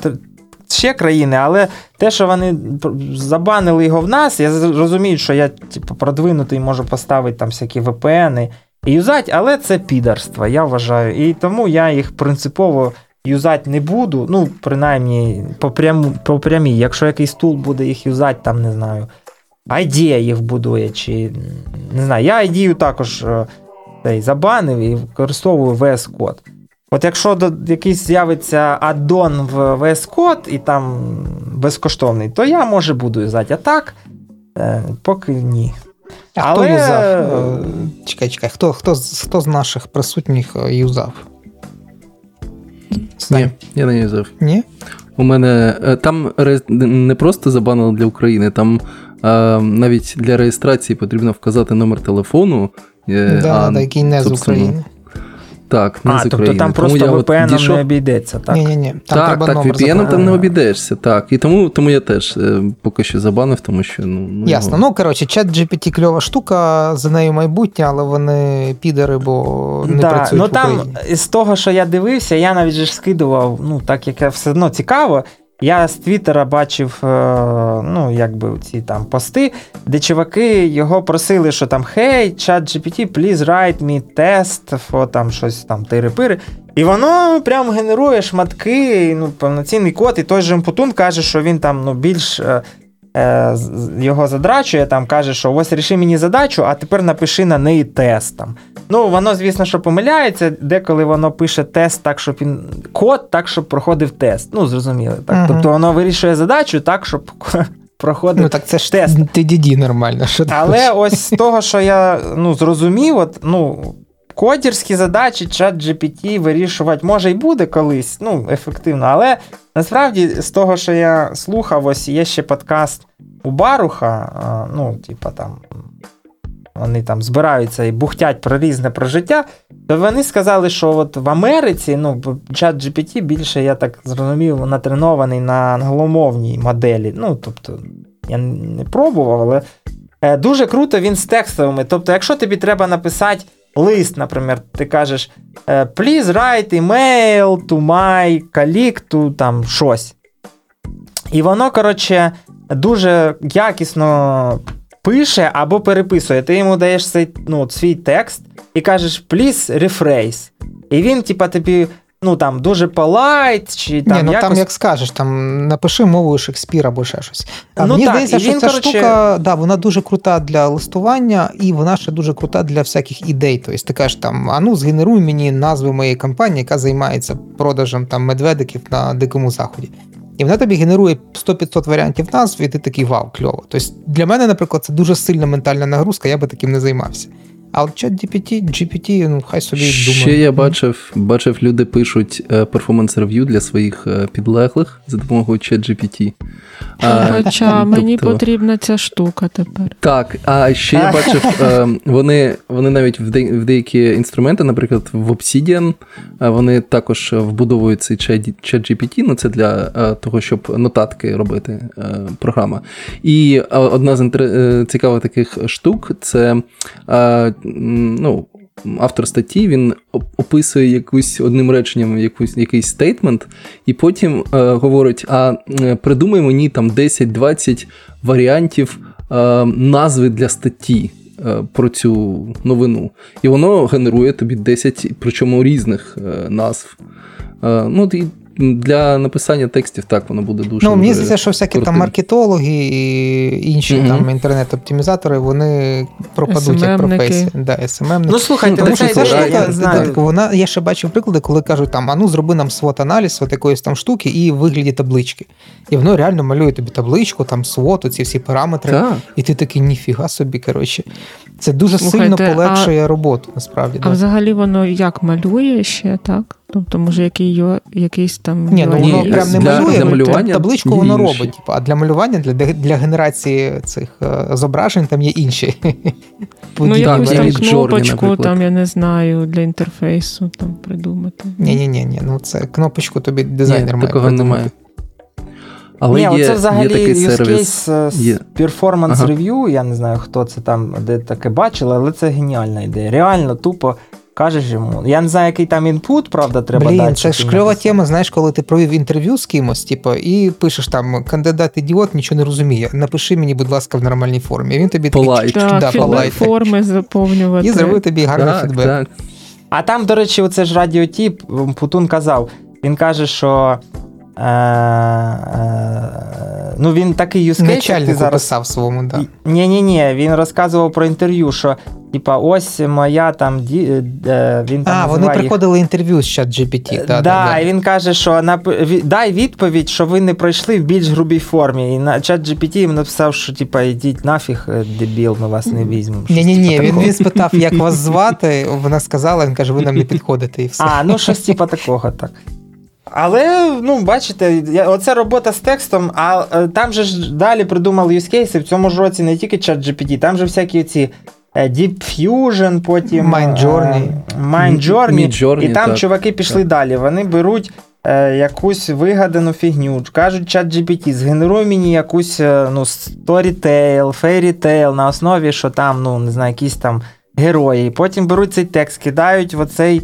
Ще країни, але те, що вони забанили його в нас, я розумію, що я типу, продвинутий можу поставити там всякі VPN і юзати, але це підарство, я вважаю. І тому я їх принципово юзати не буду. Ну, принаймні, по, пряму, по прямій. Якщо якийсь тул буде їх юзати, там не знаю. IDEA їх будує, чи не знаю. Я IDEA також е, цей, забанив і використовую VS Code. От якщо до, якийсь з'явиться аддон в VS Code і там безкоштовний, то я може буду юзати. А так, е, поки ні. А але- хто юзав? Е, Чекай, чекай, хто, хто, з- хто з наших присутніх е, юзав? Ні, я не юзав. Ні? У мене е, там не просто забанили для України, там е, навіть для реєстрації потрібно вказати номер телефону. е, да, а, да, який не з України. Так, не а, з тобто там Тому просто VPN дійшов- не обійдеться, так? Ні, ні, ні. Там так, треба так, номер VPN там не обійдешся, так. І тому, тому я теж е, поки що забанив, тому що ну, ну Ясно. його- Ну, коротше, чат GPT кльова штука, за нею майбутнє, але вони підери, бо не Да, працюють ну в там з того, що я дивився, я навіть же ж скидував, ну так як я все одно цікаво. Я з Твіттера бачив, е, ну, якби ці там пости, де чуваки його просили, що там Хей, чат GPT, please write me test for там щось там тири-пири. І воно прям генерує шматки, ну, повноцінний код, і той же Мпутун каже, що він там ну, більш е, його задрачує, там каже, що ось ріши мені задачу, а тепер напиши на неї тест. Там. Ну, воно, звісно, що помиляється, деколи воно пише тест так, щоб він код так, щоб проходив тест. Ну, зрозуміло. Так. Мгм. Тобто воно вирішує задачу так, щоб проходив Ну так це ж тест. TDD нормально. Що Але ось з того, що я ну, зрозумів, от, ну, кодерські задачі чат GPT вирішувати може і буде колись, ну, ефективно. Але насправді, з того, що я слухав, ось є ще подкаст у Баруха, ну, типа там. Вони там збираються і бухтять про різне про життя, то вони сказали, що от в Америці ну, чат GPT більше, я так зрозумів, натренований на англомовній моделі. Ну, тобто, я не пробував, але Е, Дуже круто він з текстовими. Тобто, якщо тобі треба написати лист, наприклад, ти кажеш е, please write email to my colleague to там щось. І воно, коротше, дуже якісно пише або переписує. Ти йому даєш цей, ну, свій текст і кажеш please rephrase. І він, типа, тобі. Ну там дуже polite, чи там Ні, ну якось там як скажеш, там напиши мовою Шекспіра або ще щось. А Ну мені так, здається, що він, ця коротше- штука, да, вона дуже крута для листування, і вона ще дуже крута для всяких ідей. Тобто ти кажеш там, а ну згенеруй мені назви моєї компанії, яка займається продажем там медведиків на дикому заході. І вона тобі генерує 100-500 варіантів назв, і ти такий вау, кльово. Тобто для мене, наприклад, це дуже сильна ментальна нагрузка, я би таким не займався. А от чат GPT, GPT, ну хай собі Ще думає. я бачив, бачив, люди пишуть перформанс-рев'ю для своїх е, підлеглих за допомогою ChatGPT. А, Хоча мені тобто- потрібна ця штука тепер. Так, а ще я бачив, е, вони, вони навіть в, де, в деякі інструменти, наприклад, в Obsidian, е, вони також вбудовують цей чат GPT, ну це для того, щоб нотатки робити програма. І одна з цікавих таких штук це ну, автор статті він описує якусь одним реченням якусь, якийсь стейтмент, і потім е, говорить: а придумай мені там 10-20 варіантів е, назви для статті. Е, про цю новину. І воно генерує тобі 10, причому різних е, назв. Е, ну, і для написання текстів так воно буде дуже. Ну, мені здається, що всякі крутим. там маркетологи і інші mm-hmm. там інтернет-оптимізатори вони пропадуть як професія. Да, Ну, слухайте, ну, це, це, я, я, знаю. Вона, я ще бачив приклади, коли кажуть, там, а ну зроби нам свот аналіз от якоїсь там штуки і в вигляді таблички. І воно реально малює тобі табличку, там свот, ці всі параметри. Так. І ти такий, ніфіга собі, коротше. Це дуже Слухайте, сильно полегшує а, роботу, насправді. А да. взагалі воно як малює ще, так? Тобто, може, який, якийсь там. Ні, ну воно Ні, прям не для, малює, для малювання табличку воно робить. Типу, а для малювання, для для генерації цих uh, зображень там є інші. Ну, якусь там кнопочку, там, я не знаю, для інтерфейсу там придумати. Ні-ні, ні, ну це кнопочку тобі дизайнер Ні, має. Такого немає. Але Ні, є, це взагалі є такий сервіс. Є. Performance ага. Я не знаю, хто це там, де таке бачили, але це геніальна ідея. Реально, тупо кажеш йому. Я не знаю, який там інпут, правда, треба Блін, дати. Це ж кльова тема, знаєш, коли ти провів інтерв'ю з кимось, типу, і пишеш там кандидат ідіот, нічого не розуміє. Напиши мені, будь ласка, в нормальній формі. Він тобі такий, так, да, фідбек форми заповнювати. І зробив тобі гарний так, фідбек. Так. А там, до речі, оце ж радіотіп, Путун казав. Він каже, що ну, він такий use case, ти зараз... писав своєму, да. Ні, ні, ні, він розказував про інтерв'ю, що типа ось моя там ді... Е, він там А, вони приходили інтерв'ю з чат GPT. Да, да, да, і він каже, що нап... дай відповідь, що ви не пройшли в більш грубій формі. І на чат GPT їм написав, що типа йдіть нафіг, дебіл, ми вас не візьмемо. Ні, ні, ні, він, він спитав, як вас звати. Вона сказала, він каже, ви нам не підходите і все. А, ну щось типа такого, так. Але, ну, бачите, оце робота з текстом, а е, там же ж далі придумали юзкейси в цьому ж році не тільки чат GPT, там же всякі ці е, Deep Fusion, потім Mindjourney. Mindjourney, Midjourney, і там так. чуваки пішли так. далі. Вони беруть е, якусь вигадану фігню, кажуть чат GPT, згенеруй мені якусь е, ну, Storytale, Fairy на основі, що там, ну, не знаю, якісь там герої. Потім беруть цей текст, кидають в оцей.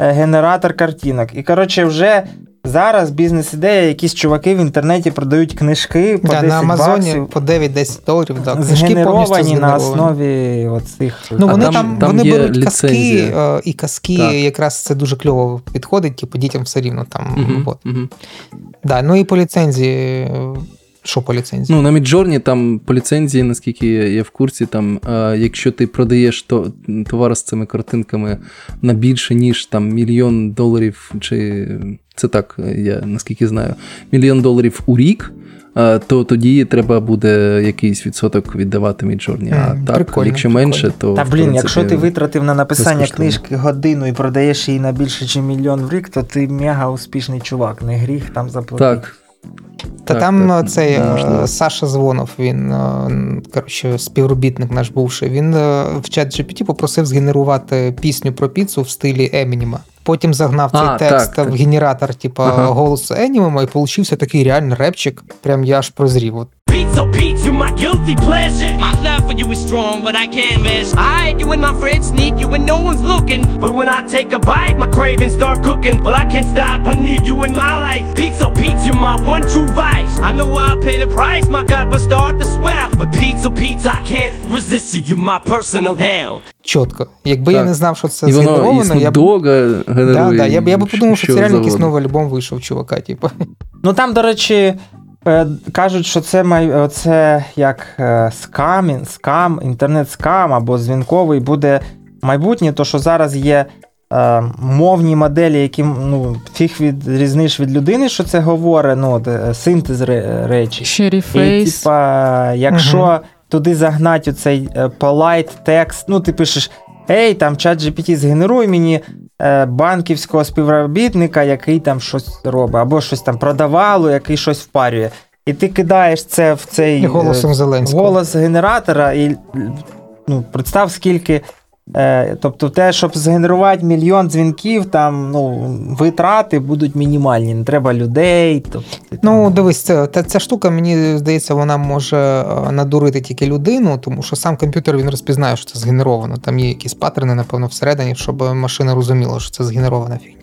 Е, генератор картинок. І, коротше, вже зараз бізнес-ідея, якісь чуваки в інтернеті продають книжки по да, 10 на Амазоні баксів, по 9-10 доларів. Да. Книжки згенеровані на основі оцих. Ну, вони там, там, вони є беруть ліцензія. казки, е, і казки так. якраз це дуже кльово підходить, типу дітям все рівно там. Угу, от. Угу. Да, Ну і по ліцензії що по ліцензії? Ну, на Міджорні там по ліцензії, наскільки я в курсі, там, а, якщо ти продаєш то, товар з цими картинками на більше, ніж там мільйон доларів, чи це так, я наскільки знаю, мільйон доларів у рік. То тоді треба буде якийсь відсоток віддавати Міджорні. А, мм, так, прикольно, якщо прикольно. менше, то. Та блін, якщо ти витратив на написання книжки годину і продаєш її на більше, ніж мільйон в рік, то ти мега успішний чувак, не гріх там заплатити. Так, та так, там так, цей можливо. Саша Звонов, він коротше, співробітник наш бувший, він в чат GPT попросив згенерувати пісню про піцу в стилі Емініма. Потім загнав цей а, текст так, в генератор, типу, ага. голосу Енімема, і получився такий реальний репчик. Прям я аж прозрів. От So Pete, you my guilty pleasure. My love for you is strong, but I can't miss. I hide you in my fridge, sneak you when no one's looking. But when I take a bite, my cravings start cooking. Well, I can't stop, I need you in my life. Pizza, pizza, you're my one true vice. I know I'll pay the price, my God, but start to swell. But pizza, pizza, I can't resist you, you're my personal hell. Чітко. Якби так. я не знав, що це згенеровано, я б... генерує. Да, да, я б я б подумав, що це реально якийсь новий альбом вийшов, чувака. Типу. Ну там, до речі, Е, кажуть, що це май, це як е, скам, скам, інтернет-скам або дзвінковий буде майбутнє, то що зараз є е, мовні моделі, які ну, фіг відрізниш від людини, що це говорить, ну, е, синтез речі. Sherry І, типа, якщо uh туди загнати оцей polite текст, ну, ти пишеш. Ей, там чат GPT згенеруй мені е, банківського співробітника, який там щось робить, або щось там продавало, який щось впарює. І ти кидаєш це в цей голосом Зеленського. голос генератора, і ну, представ, скільки Е, тобто, те, щоб згенерувати мільйон дзвінків, там ну, витрати будуть мінімальні, не треба людей. Тобто, ну, там... дивись, ця, ця штука, мені здається, вона може е, надурити тільки людину, тому що сам комп'ютер він розпізнає, що це згенеровано. Там є якісь паттерни, напевно, всередині, щоб машина розуміла, що це згенерована фігня.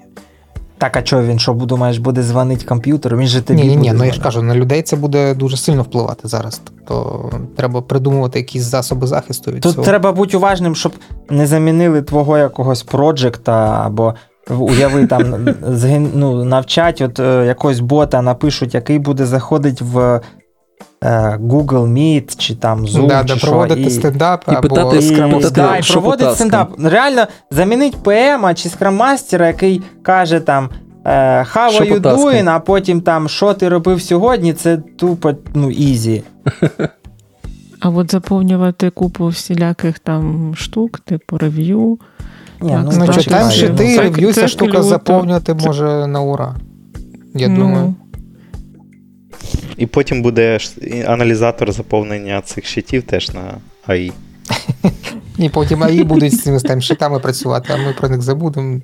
Так, а чого він що думаєш, буде дзвонити комп'ютеру? Він же тобі. Ні, ні, ні, ну я ж кажу, на людей це буде дуже сильно впливати зараз. Тобто треба придумувати якісь засоби захисту. від Тут цього. треба бути уважним, щоб не замінили твого якогось проджекта або. Уяви, там ну, навчать от е, якогось бота, напишуть, який буде заходити в Google Meet чи там Zoom. Да, чи да, що, проводити і, стендап і або... питати і, да, і проводити стендап. Реально замінить ПМ чи скраммастера, який каже там Е, how are you doing, а потім там, що ти робив сьогодні, це тупо ну, ізі. А от заповнювати купу всіляких там штук, типу рев'ю. Ні, ну, ну читаємо, що ти рев'ю, ця штука люто. заповнювати може на ура. Я ну. думаю. І потім буде аналізатор заповнення цих щитів теж на АІ. І потім АІ будуть з цими таймшитами працювати, а ми про них забудемо.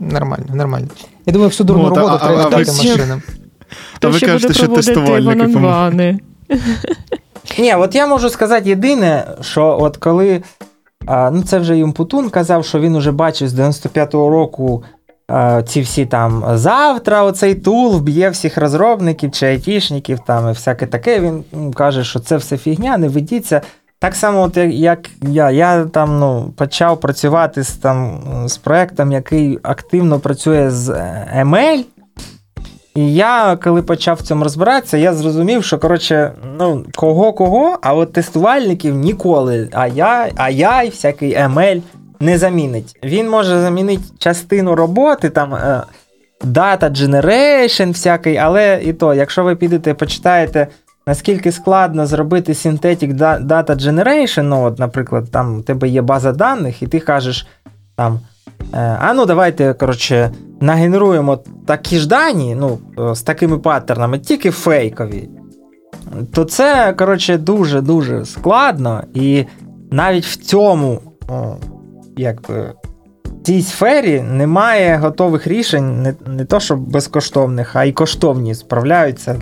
Нормально, нормально. Я думаю, всю дурну ну, роботу треба дати машинам. Та ви кажете, що тестувальники Ні, от я можу сказати єдине, що от коли. А, ну Це вже Юмпутун казав, що він уже бачив з 95-го року ці всі там завтра оцей тул вб'є всіх розробників чи айтішників там і всяке таке. Він каже, що це все фігня, не ведіться. Так само, от як я я там ну, почав працювати з там, з проєктом, який активно працює з е, ML. І я, коли почав в цьому розбиратися, я зрозумів, що коротше, ну, кого-кого, а от тестувальників ніколи. А я, а я і всякий ML не замінить. Він може замінити частину роботи, там е, data generation всякий, але і то, якщо ви підете, почитаєте наскільки складно зробити Synthetic Data Generation, ну, от, наприклад, там у тебе є база даних, і ти кажеш там. «Е, а ну давайте коротше, нагенеруємо такі ж дані ну, з такими паттернами, тільки фейкові. То це коротше, дуже-дуже складно, і навіть в цьому, якби, цій сфері немає готових рішень, не не то, що безкоштовних, а й коштовні справляються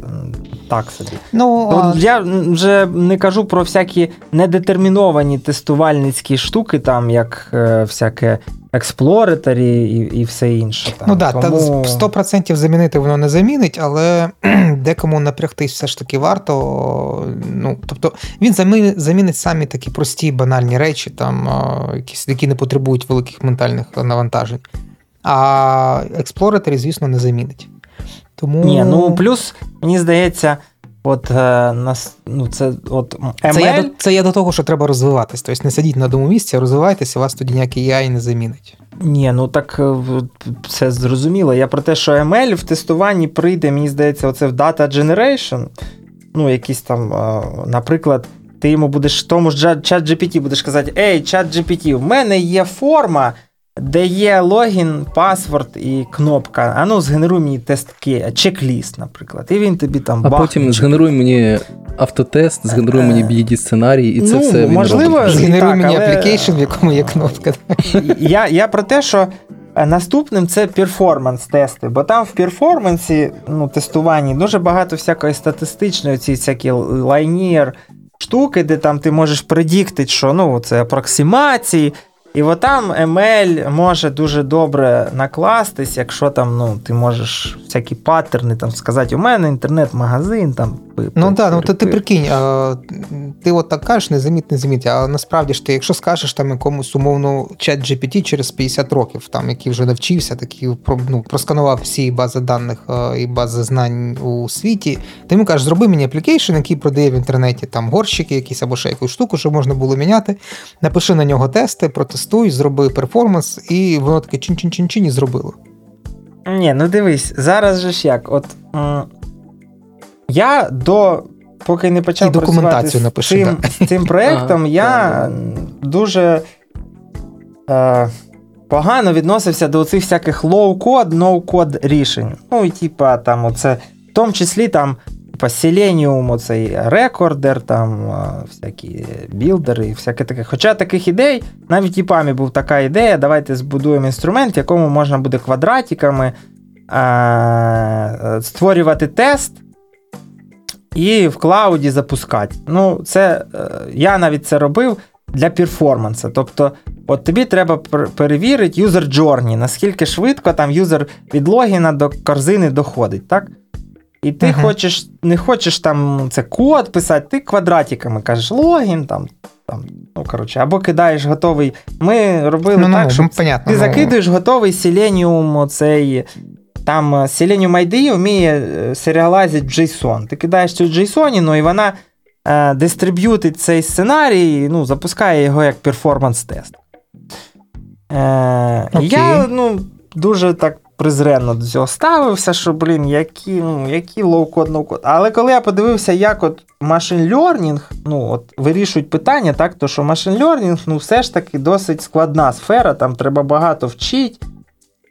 так собі. Ну, а... Я вже не кажу про всякі недетерміновані тестувальницькі штуки, там як е, всяке exploratory і і все інше. Там. Ну так, Тому... 100% замінити воно не замінить, але декому напрягтись все ж таки варто. Ну, Тобто він замінить самі такі прості банальні речі, там, якісь, які не потребують великих ментальних навантажень. А exploratory, звісно, не замінить. Тому... Ні, ну плюс, мені здається, От е, нас, ну це от ML... Це я, до, це я до того, що треба розвиватись. Тобто не сидіть на одному місці, а розвивайтеся, вас тоді ніякий AI не замінить. Ні, ну так це зрозуміло. Я про те, що ML в тестуванні прийде, мені здається, оце в Data Generation. Ну, якісь там, е, наприклад, ти йому будеш тому ж чат GPT будеш казати: Ей, чат GPT, в мене є форма де є логін, паспорт і кнопка. А ну, згенеруй мені тест чек-ліст, наприклад. І він тобі там А потім згенеруй мені автотест, згенеруй мені BDD сценарій, і це ну, все він можливо, робить. Згенеруй мені але... application, в якому є кнопка. Я, Я про те, що. Наступним це перформанс-тести, бо там в перформансі, ну, тестуванні дуже багато всякої статистичної, ці всякі лайнір штуки, де там ти можеш predict ити, що ну, це апроксимації, і от там ML може дуже добре накластись, якщо там ну, ти можеш всякі паттерни там сказати, у мене інтернет-магазин. там. Ну так, ну то ти прикинь, а, ти от так кажеш, не замінить, не замінить, а насправді ж ти, якщо скажеш там якомусь умовно ChatGPT через 50 років, там, який вже навчився, такий ну, просканував всі бази даних і бази знань у світі, ти йому кажеш, зроби мені application, який продає в інтернеті там горщики, якісь або ще якусь штуку, щоб можна було міняти. Напиши на нього тести, протестуй, зроби перформанс, і воно таке чин-чин-чин-чин і зробило. Ні, ну дивись, зараз же ж як, от. Я до. Поки не почав І документацію з цим, да. з цим проєктом, я дуже е, погано відносився до цих всяких low-code, no-code рішень. Ну, і типа, там, оце, в тому числі там Типа Selenium, оцей рекордер, там всякі білдери всяке таке. Хоча таких ідей, навіть і памі був така ідея, давайте збудуємо інструмент, в якому можна буде квадратиками а, створювати тест і в клауді запускати. Ну, це е, Я навіть це робив для перформансу. Тобто, от тобі треба перевірити user journey, наскільки швидко там юзер від логіна до корзини доходить. так? І ти uh-huh. хочеш, не хочеш там це код писати, ти квадратиками кажеш логін, там, там, ну, коротше, або кидаєш готовий. Ми робили ну, так, ну, що понятно, ти ну... закидуєш готовий Selenium, оцей, там е, Selenium ID вміє е, серіалазити в JSON. Ти кидаєш цю JSON, ну, і вона е, дистриб'ютить цей сценарій, ну, запускає його як перформанс-тест. Е, okay. Я ну, дуже так презренно до цього ставився, що, блін, які ну, які лоу-код, ноу-код. Але коли я подивився, як от машин learning, ну, от вирішують питання, так, то що машин learning, ну, все ж таки досить складна сфера, там треба багато вчити,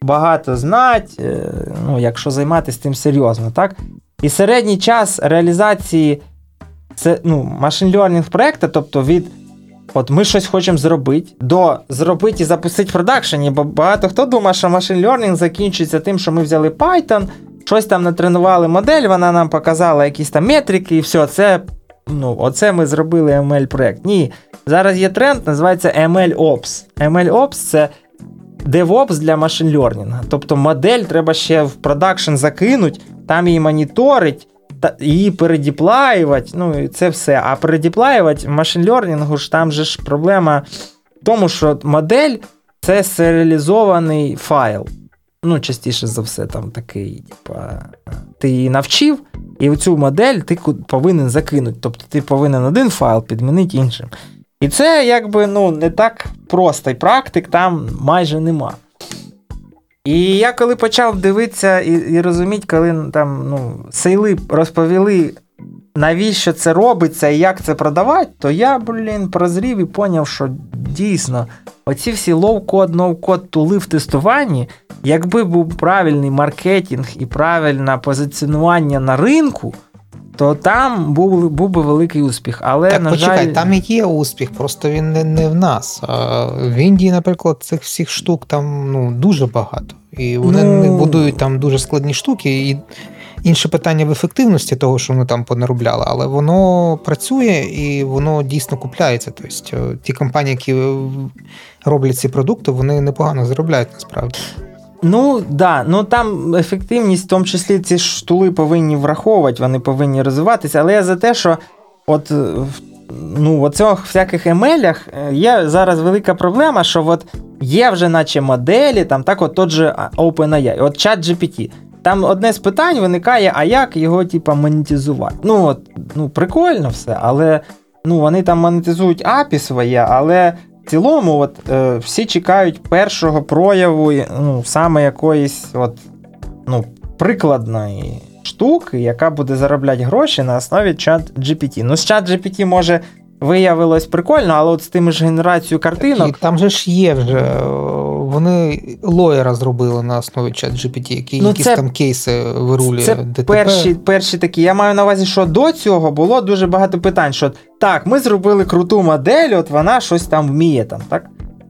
багато знати, е, ну, якщо займатися тим серйозно, так? І середній час реалізації це, ну, машин learning проекту, тобто від От ми щось хочемо зробити, до зробити і запустити продакшені, бо багато хто думає, що машин learning закінчиться тим, що ми взяли Python, щось там натренували модель, вона нам показала якісь там метрики, і все, це ну, оце ми зробили ML-проект. Ні. Зараз є тренд, називається ML-Ops. ML-Ops це DevOps для машин learning. Тобто модель треба ще в продакшн закинути, там її моніторить, її передіплаювати, ну і це все. А передіплаювати в машин-лернінгу ж там же ж проблема в тому, що модель це серіалізований файл. Ну, частіше за все, там такий, типа, ти її навчив, і цю модель ти повинен закинути. Тобто ти повинен один файл підмінити іншим. І це якби ну, не так просто, і практик там майже нема. І я коли почав дивитися і і розуміти, коли там ну, сейли розповіли, навіщо це робиться і як це продавати, то я, блін, прозрів і поняв, що дійсно оці всі лоу-код, ноу-код тули в тестуванні, якби був правильний маркетинг і правильне позиціонування на ринку то там був був би великий успіх. Але, так, на почекай, жаль... там і є успіх, просто він не не в нас. А В Індії, наприклад, цих всіх штук там ну, дуже багато. І вони ну... будують там дуже складні штуки. І інше питання в ефективності того, що вони там понаробляли, але воно працює і воно дійсно купляється. Тобто ті компанії, які роблять ці продукти, вони непогано заробляють насправді. Ну да, ну там ефективність, в тому числі ці штули повинні враховувати, вони повинні розвиватися. Але я за те, що от е, ну, в цих всяких емелях е, є зараз велика проблема, що от є вже наче моделі, там так от тот же OpenAI, от чат GPT. Там одне з питань виникає, а як його типа, монетизувати? Ну, от, ну, прикольно все, але ну, вони там монетизують API своє, але в цілому, от, е, всі чекають першого прояву ну, саме якоїсь от, ну, прикладної штуки, яка буде заробляти гроші на основі чат GPT. Ну, з чат GPT може. Виявилось прикольно, але от з тими ж генерацією картинок. І там же ж є вже. Вони лоєра зробили на основі чат GPT, які ну, якісь це, там кейси вирулює. Це ДТП. перші перші такі. Я маю на увазі, що до цього було дуже багато питань. що так, ми зробили круту модель, от вона щось там вміє там, так?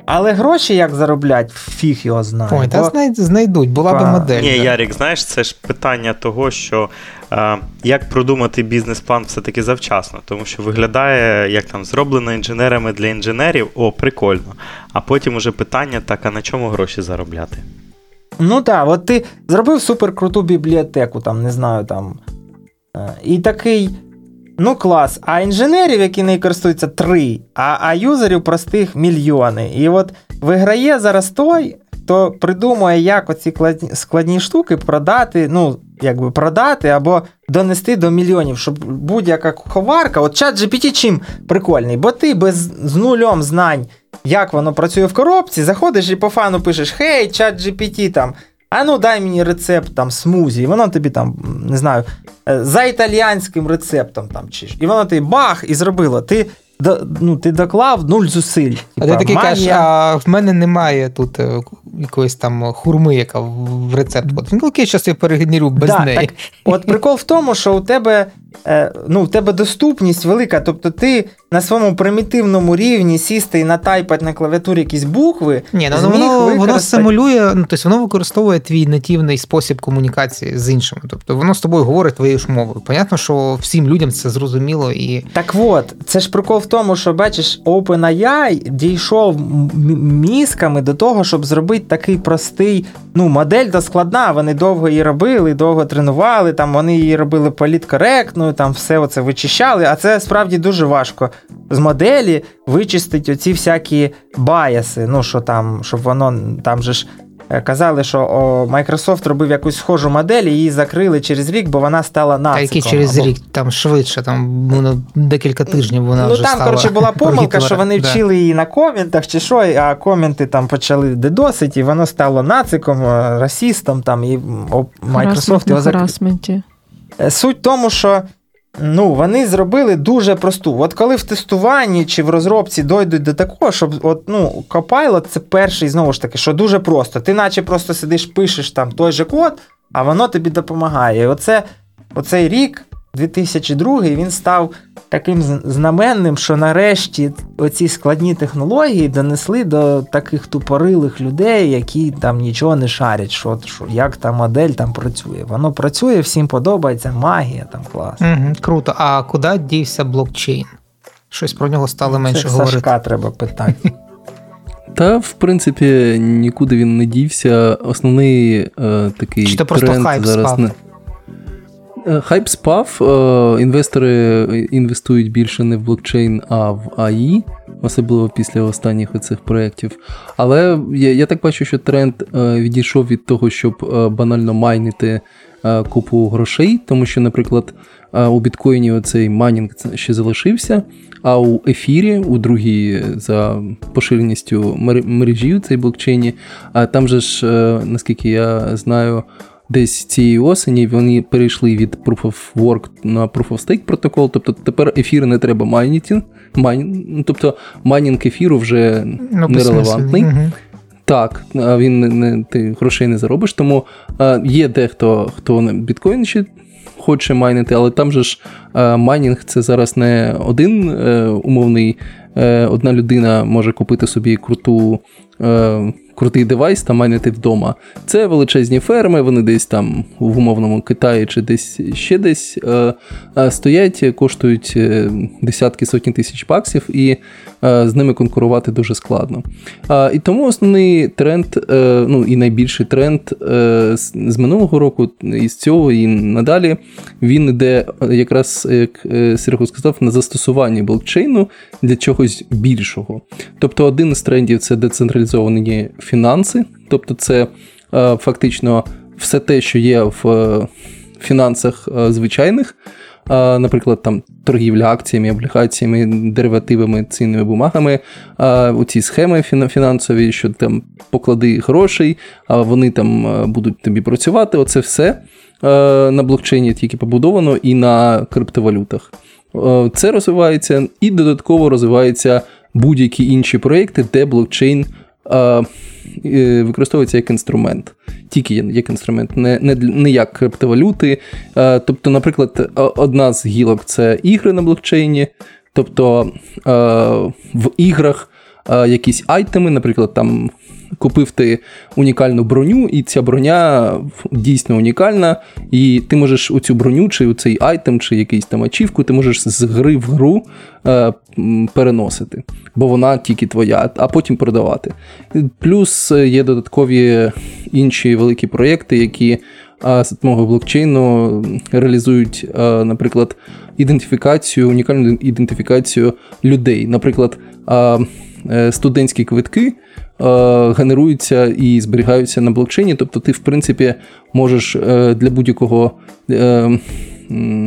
Але гроші як зароблять, фіг його знає. Ой, та знайдуть, була б модель. Ні, Ярік, знаєш, це ж питання того, що е, як продумати бізнес-план все-таки завчасно, тому що виглядає, як там зроблено інженерами для інженерів, о, прикольно. А потім уже питання, так, а на чому гроші заробляти? Ну так, от ти зробив суперкруту бібліотеку, там, не знаю, там. Е, і такий. Ну, клас. А інженерів, які нею користуються, три, а а юзерів простих мільйони. І от виграє зараз той, хто придумує, як оці складні штуки продати, ну, якби продати або донести до мільйонів, щоб будь-яка коварка, от чат GPT чим прикольний, бо ти без з нульом знань, як воно працює в коробці, заходиш і по фану пишеш: Хей, чат GPT там. А ну дай мені рецепт там смузі, і воно тобі там, не знаю, е, за італіянським рецептом там чи І воно тобі бах і зробило. Ти ну, ти доклав нуль зусиль. А ти такий кажеш, а в мене немає тут е, якоїсь там хурми, яка в рецепт. Ну, окей, зараз я перегенерю без да, неї. Так, От прикол в тому, що у тебе ну, в тебе доступність велика, тобто ти на своєму примітивному рівні сісти і натайпати на клавіатурі якісь букви. Ні, ну воно воно симулює, ну тобто воно використовує твій нативний спосіб комунікації з іншими. Тобто воно з тобою говорить твоєю ж мовою. Понятно, що всім людям це зрозуміло і. Так от, це ж прикол в тому, що бачиш, OpenAI дійшов мізками до того, щоб зробити такий простий. Ну, модель то складна, вони довго її робили, довго тренували, там вони її робили політкоректною, там все оце вичищали, а це справді дуже важко з моделі вичистити оці всякі баяси. Ну, що там, щоб воно там же ж. Е, казали, що о, Microsoft робив якусь схожу модель, і її закрили через рік, бо вона стала нациком. А який через або... рік, там швидше, там воно декілька тижнів вона ну, вже там, стала коротше, була помилка, що вони вчили її на коментах чи що, а коменти там почали дедосити, і воно стало нациком, е, расістом, там, і Microsoft його закрив. Е, суть в тому, що Ну, вони зробили дуже просту. От коли в тестуванні чи в розробці дойдуть до такого, щоб от, ну, Copilot це перший, знову ж таки, що дуже просто. Ти наче просто сидиш, пишеш там той же код, а воно тобі допомагає. І оце, оцей рік 2002 він став таким знаменним, що нарешті оці складні технології донесли до таких тупорилих людей, які там нічого не шарять, що, що як та модель там працює. Воно працює, всім подобається, магія там клас. Угу, Круто. А куди дівся блокчейн? Щось про нього стало менше Це говорити. Сашка треба питати. Та, в принципі, нікуди він не дівся. Основний е, такий Чи то тренд просто хайп зараз спав? не. Е, хайп спав, е, інвестори інвестують більше не в блокчейн, а в AI, особливо після останніх оцих проєктів. Але я я так бачу, що тренд е, відійшов від того, щоб банально майнити купу грошей, тому що, наприклад, у біткоїні оцей майнінг ще залишився, а у ефірі, у другій за поширеністю мережі у цій блокчейні, там же ж, наскільки я знаю, десь цієї осені вони перейшли від Proof of Work на Proof of Stake протокол. Тобто тепер ефір не треба майніти. Майн... Ну, тобто майнінг ефіру вже ну, нерелевантний. Угу. Так, він не, ти грошей не заробиш, тому е, є дехто, хто на біткоін ще хоче майнити, але там же ж е, майнінг це зараз не один е, умовний. Е, одна людина може купити собі круту е, крутий девайс та майнити вдома. Це величезні ферми, вони десь там в умовному Китаї чи десь ще десь е, е, стоять, коштують е, десятки сотні тисяч баксів, і з ними конкурувати дуже складно. І тому основний тренд, ну і найбільший тренд з минулого року, і з цього, і надалі, він йде якраз, як Серго сказав, на застосуванні блокчейну для чогось більшого. Тобто, один з трендів це децентралізовані фінанси, тобто це е, фактично все те, що є в е, фінансах е, звичайних. Наприклад, там торгівля акціями, облігаціями, деривативами, цінними бумагами, оці схеми фінансові, що там поклади грошей, а вони там будуть тобі працювати. Оце все на блокчейні тільки побудовано і на криптовалютах. Це розвивається і додатково розвиваються будь-які інші проекти, де блокчейн використовується як інструмент, тільки як інструмент, не не, не як криптовалюти. Тобто, наприклад, одна з гілок це ігри на блокчейні, тобто в іграх якісь айтеми, наприклад, там купив ти унікальну броню, і ця броня дійсно унікальна, і ти можеш у цю броню, чи у цей айтем, чи якийсь там ачівку, ти можеш з гри в гру е, переносити, бо вона тільки твоя, а потім продавати. Плюс є додаткові інші великі проєкти, які а з допомогою блокчейну реалізують, наприклад, ідентифікацію, унікальну ідентифікацію людей. Наприклад, е, студентські квитки Е, генеруються і зберігаються на блокчейні. Тобто, ти, в принципі, можеш е, для будь-якого е,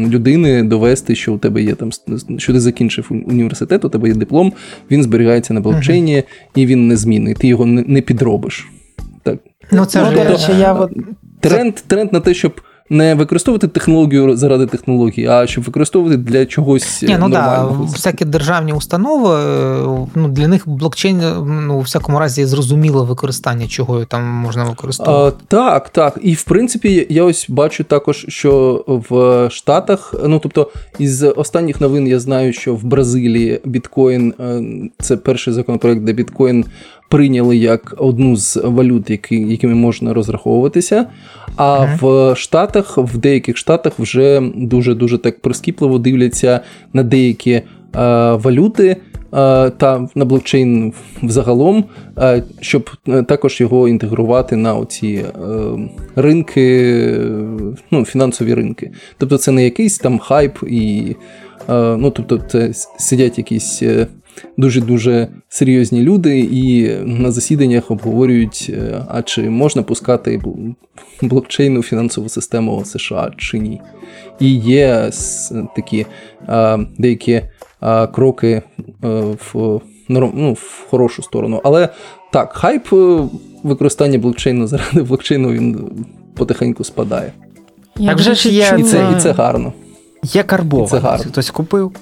людини довести, що у тебе є там, що ти закінчив університет, у тебе є диплом, він зберігається на блокчейні і він незмінний. Ти його не підробиш. Так. Ну, це ну, ж, тобто, я... Тренд тренд на те, щоб не використовувати технологію заради технології, а щоб використовувати для чогось. Ні, ну да, всякі державні установи, е, ну для них блокчейн ну, у всякому разі зрозуміло використання, чого там можна використовувати. А, Так, так. І в принципі, я ось бачу також, що в Штатах, ну тобто, із останніх новин я знаю, що в Бразилії біткоін е, це перший законопроект, де біткоін прийняли як одну з валют, які, якими можна розраховуватися. А uh-huh. в Штатах, в деяких штатах вже дуже-дуже так прискіпливо дивляться на деякі е, валюти. Е, та на блокчейн взагалом, е, щоб також його інтегрувати на оці ринки, ну, фінансові ринки. Тобто це не якийсь там хайп, і ну, тобто, це сидять якісь дуже-дуже серйозні люди, і на засіданнях обговорюють, е, а чи можна пускати блокчейну фінансову систему США чи ні. І є такі а, деякі а, кроки а, е, в ну, в хорошу сторону. Але так, хайп е, використання блокчейну заради блокчейну він потихеньку спадає. Я так вже ж є і це, і це гарно. Є карбованість. Хтось купив.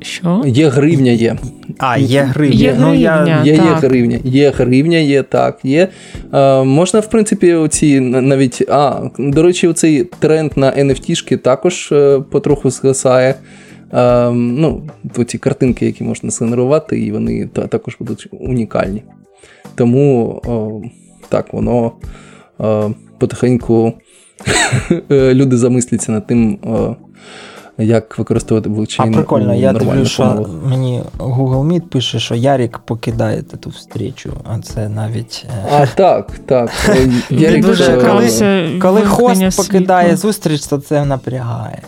Що? Є гривня є. А, є гривня. Є ну, гривня, Є, є гривня, є гривня, є так. Є. Е, Можна, в принципі, оці навіть. А, до речі, оцей тренд на NFT-шки також е, потроху згасає. Е, ну, Ці картинки, які можна згенерувати, і вони також будуть унікальні. Тому о, так, воно о, потихеньку е, люди замисляться над тим як використовувати блокчейн. А прикольно, я дивлюсь, що мені Google Meet пише, що Ярік покидає ту встрічу, а це навіть. Е, а так, так. Ярік дуже коли, коли хост покидає зустріч, то це напрягає.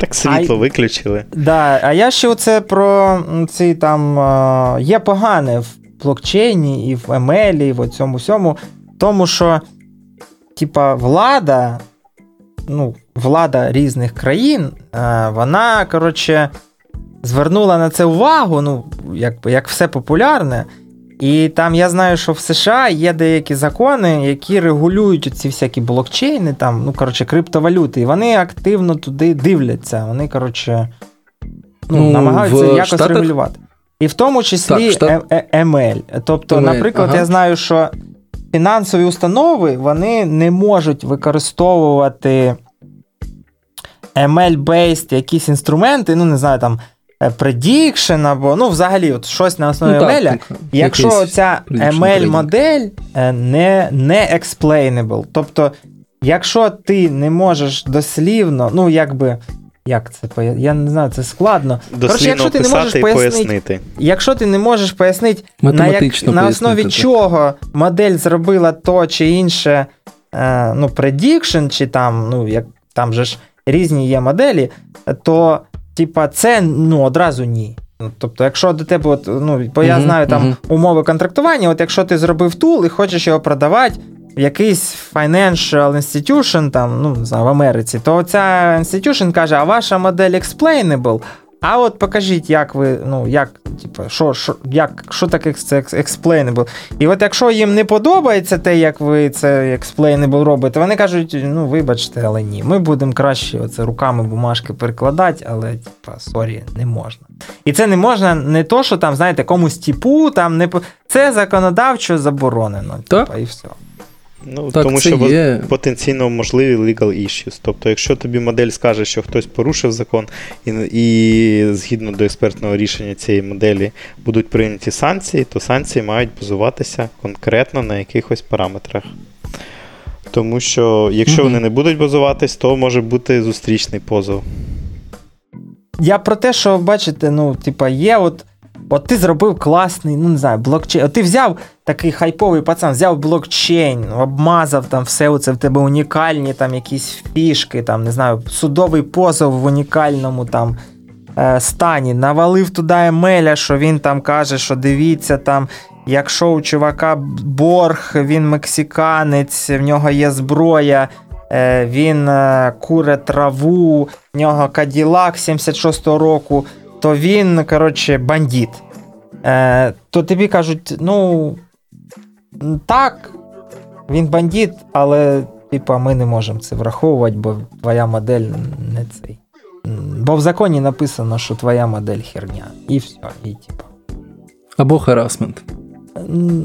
Так світло а, виключили. Да, А я ще оце про ці там е, є погане в блокчейні і в ML, і в цьому всьому, тому що, типа, влада ну, влада різних країн, е, вона, коротше, звернула на це увагу, ну, як, як все популярне. І там я знаю, що в США є деякі закони, які регулюють ці всякі блокчейни, там, ну, коротше, криптовалюти, і вони активно туди дивляться. Вони, коротше, ну, ну намагаються якось Штатах? регулювати. І в тому числі так, ML. Тобто, ML, наприклад, ага. я знаю, що фінансові установи вони не можуть використовувати ML-based якісь інструменти, ну, не знаю, там. Е, prediction або ну, взагалі, от щось на основі ну, ML, так, якщо ця ML-модель е, не не explainable. Тобто, якщо ти не можеш дослівно, ну якби як це Я не знаю, це складно. Коротше, якщо ти не можеш пояснити, якщо ти не можеш пояснити, на як, на основі так. чого модель зробила то чи інше е, ну, prediction, чи там, ну, як там же ж різні є моделі, то типа, це ну, одразу ні. Ну, тобто, якщо до тебе, от, ну, бо я знаю там умови контрактування, от якщо ти зробив тул і хочеш його продавати якийсь financial institution, там, ну, не знаю, в Америці, то ця institution каже, а ваша модель explainable, а от покажіть, як ви, ну, як, типу, що що, як, що таке explainable. І от якщо їм не подобається те, як ви це explainable робите, вони кажуть, ну, вибачте, але ні, ми будемо краще оце руками бумажки перекладати, але, типа, сорі, не можна. І це не можна не то, що там, знаєте, комусь типу, там не це законодавчо заборонено. Так? Типа, і все. Ну, так, Тому що є. потенційно можливі legal issues. Тобто, якщо тобі модель скаже, що хтось порушив закон, і і згідно до експертного рішення цієї моделі будуть прийняті санкції, то санкції мають базуватися конкретно на якихось параметрах. Тому що, якщо mm-hmm. вони не будуть базуватись, то може бути зустрічний позов. Я про те, що бачите, ну, типа, є от. От ти зробив класний, ну не знаю, блокчейн. От ти взяв такий хайповий пацан, взяв блокчейн, обмазав там все оце в тебе унікальні там якісь фішки, там, не знаю, судовий позов в унікальному там е, стані, навалив туди Емеля, що він там каже, що дивіться там. Якщо у чувака борг, він мексиканець, в нього є зброя, е, він е, куре траву, в нього Каділак 76-го року то він, коротше, бандит. Е, То тобі кажуть, ну. Так, він бандит, але типа, ми не можемо це враховувати, бо твоя модель не цей. Бо в законі написано, що твоя модель херня. І все. І, типа. Або харасмент.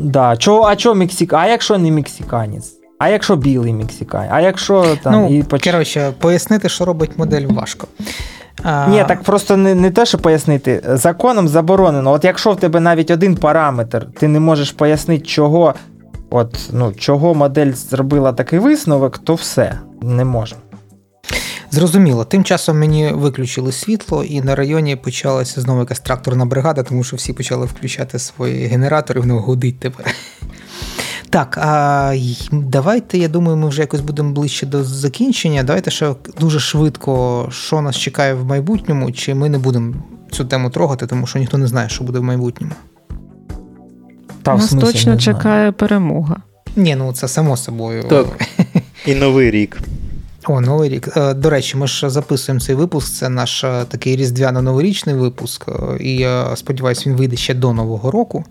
Да. Чо, а чо мексик... А якщо не мексиканець? А якщо білий мексиканець? А якщо там. Ну, і поч... Коротше, пояснити, що робить модель, важко. А... Ні, так просто не не те, що пояснити. Законом заборонено. От якщо в тебе навіть один параметр, ти не можеш пояснити, чого от, ну, чого модель зробила такий висновок, то все не може. Зрозуміло. Тим часом мені виключили світло, і на районі почалася знову якась тракторна бригада, тому що всі почали включати свої генератори, воно гудить тепер. Так, а давайте, я думаю, ми вже якось будемо ближче до закінчення. Давайте ще дуже швидко, що нас чекає в майбутньому, чи ми не будемо цю тему трогати, тому що ніхто не знає, що буде в майбутньому. Та, Нас точно чекає перемога. Ні, ну це само собою. Так. І новий рік. О, новий рік. Е, до речі, ми ж записуємо цей випуск. Це наш е, такий різдвяно-новорічний випуск, е, і я сподіваюся, він вийде ще до Нового року.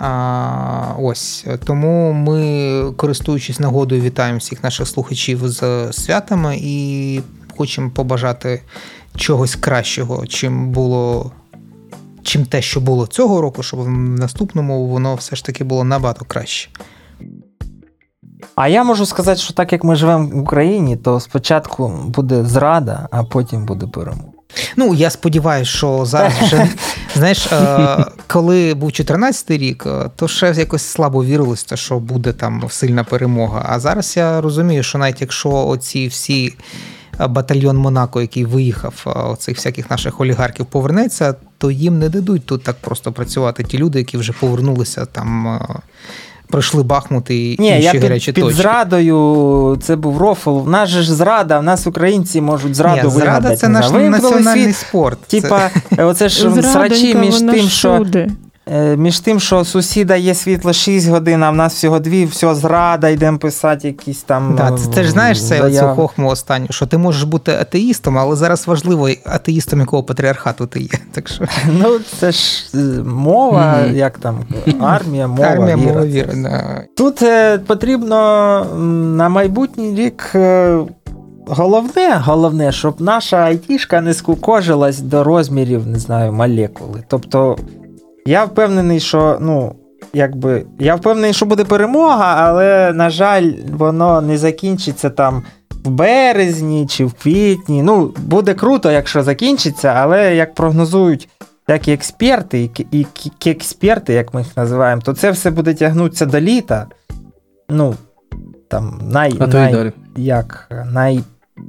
А, Ось тому ми, користуючись нагодою, вітаємо всіх наших слухачів з святами і хочемо побажати чогось кращого, чим було. Чим те, що було цього року, щоб в наступному воно все ж таки було набагато краще. А я можу сказати, що так як ми живемо в Україні, то спочатку буде зрада, а потім буде перемога. Ну, я сподіваюся, що зараз вже знаєш, е, коли був 14-й рік, е, то ще якось слабо вірилося, що буде там сильна перемога. А зараз я розумію, що навіть якщо оці всі е, батальйон Монако, який виїхав, оцих всяких наших олігархів повернеться, то їм не дадуть тут так просто працювати. Ті люди, які вже повернулися там пройшли Бахмут і Ні, інші я гарячі під, точки. зрадою це був рофл. В нас же ж зрада, в нас українці можуть зраду Ні, вигадати. Зрада це наш національний світ. спорт. Типа, оце ж срачі між тим, що. Е, між тим, що сусіда є світло 6 годин, а в нас всього 2, все зрада, йдемо писати якісь там. Да, це, це ж знаєш це оцю хохму останню, що ти можеш бути атеїстом, але зараз важливо атеїстом якого патріархату ти є. Так що... Ну, це ж е, мова, mm-hmm. як там, армія, мова. Армія, віра. мова, віра. Да. Тут е, потрібно на майбутній рік. Е, головне, головне, щоб наша айтішка не скукожилась до розмірів, не знаю, молекули. Тобто я впевнений, що ну, якби, я впевнений, що буде перемога, але, на жаль, воно не закінчиться там в березні чи в квітні. Ну, буде круто, якщо закінчиться, але як прогнозують як і експерти, і, і, і як ми їх називаємо, то це все буде тягнутися до літа. Ну, там, най, а най, далі. як, най,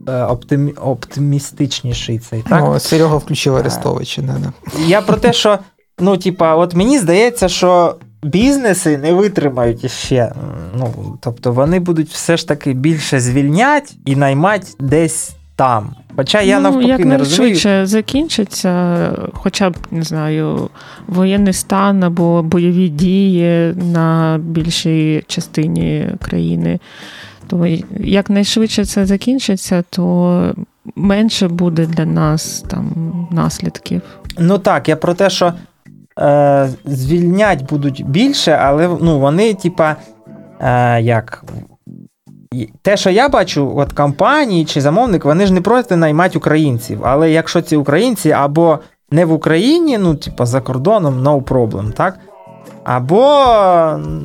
е, оптимі, оптимістичніший цей. так? О, Серега включив Арестовича. Да, да. Я про те, що Ну, типа, от мені здається, що бізнеси не витримають іще. Ну, Тобто вони будуть все ж таки більше звільнять і наймати десь там. Хоча я ну, навпаки як не розумію. швидше закінчиться, хоча б не знаю, воєнний стан або бойові дії на більшій частині країни, то якнайшвидше це закінчиться, то менше буде для нас там наслідків. Ну так, я про те, що е, звільнять будуть більше, але ну, вони, типа, е, як. Те, що я бачу, от компанії чи замовник, вони ж не проти наймати українців. Але якщо ці українці або не в Україні, ну, типа, за кордоном, no problem, так? Або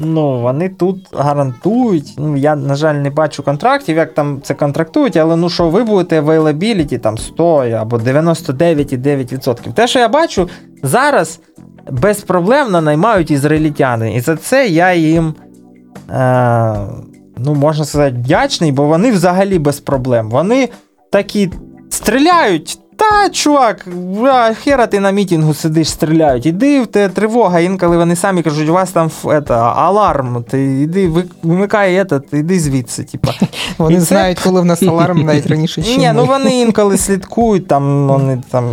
ну, вони тут гарантують. Ну, Я, на жаль, не бачу контрактів, як там це контрактують, але ну що, ви будете availability там 100 або 99,9%. Те, що я бачу, зараз безпроблемно наймають ізраїльтяни. І за це я їм, е, ну, можна сказати, вдячний, бо вони взагалі без проблем. Вони такі стріляють. Та, чувак, хера ти на мітингу сидиш, стріляють. Іди в те тривога, інколи вони самі кажуть, у вас там это, аларм, ти іди, вимикай этот, іди звідси. Типа. Вони знають, коли в нас аларм навіть раніше. Ні, ну вони інколи слідкують, там вони там.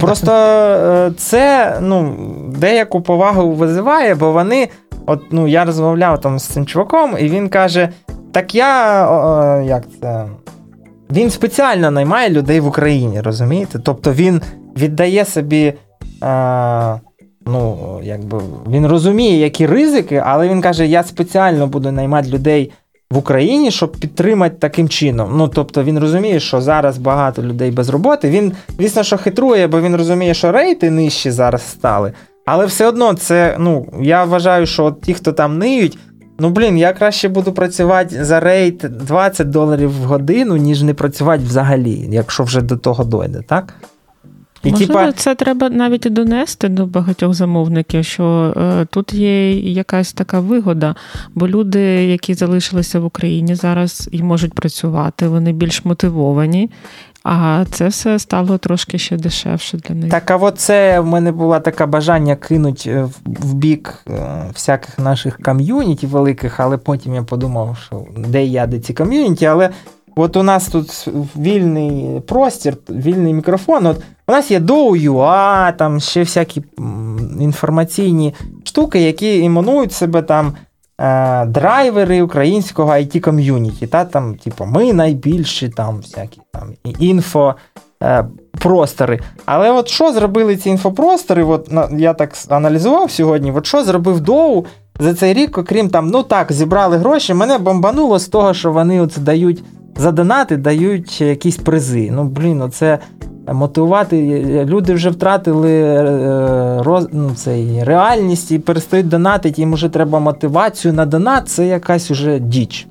Просто е, це ну, деяку повагу визиває, бо вони. От, ну, Я розмовляв там з цим чуваком, і він каже: Так я. О, як це? Він спеціально наймає людей в Україні, розумієте? Тобто він віддає собі. А, ну, якби, Він розуміє, які ризики, але він каже: я спеціально буду наймати людей в Україні, щоб підтримати таким чином. Ну тобто він розуміє, що зараз багато людей без роботи. Він, звісно, що хитрує, бо він розуміє, що рейти нижчі зараз стали. Але все одно, це, ну, я вважаю, що от ті, хто там ниють, ну блін, я краще буду працювати за рейт 20 доларів в годину, ніж не працювати взагалі, якщо вже до того дойде, так? І, Можливо, тіпа... це треба навіть і донести до багатьох замовників, що е, тут є якась така вигода, бо люди, які залишилися в Україні зараз і можуть працювати, вони більш мотивовані. А це все стало трошки ще дешевше для них. Так, а от це в мене було таке бажання кинути е, в бік е, всяких наших ком'юніті великих, але потім я подумав, що де я, де ці ком'юніті, але От у нас тут вільний простір, вільний мікрофон. От У нас є Dow.ua, там ще всякі інформаційні штуки, які імонують себе там е, драйвери українського it ком'юніті. Та, там, типу, Ми найбільші там всякі там інфо. Е, простори. Але от що зробили ці інфопростори? От Я так аналізував сьогодні, от що зробив Доу за цей рік, окрім там, ну так, зібрали гроші. Мене бомбануло з того, що вони от дають за донати дають якісь призи. Ну, блін, оце мотивувати. Люди вже втратили е, роз, ну, цей, реальність і перестають донатити, їм вже треба мотивацію на донат, це якась уже діч.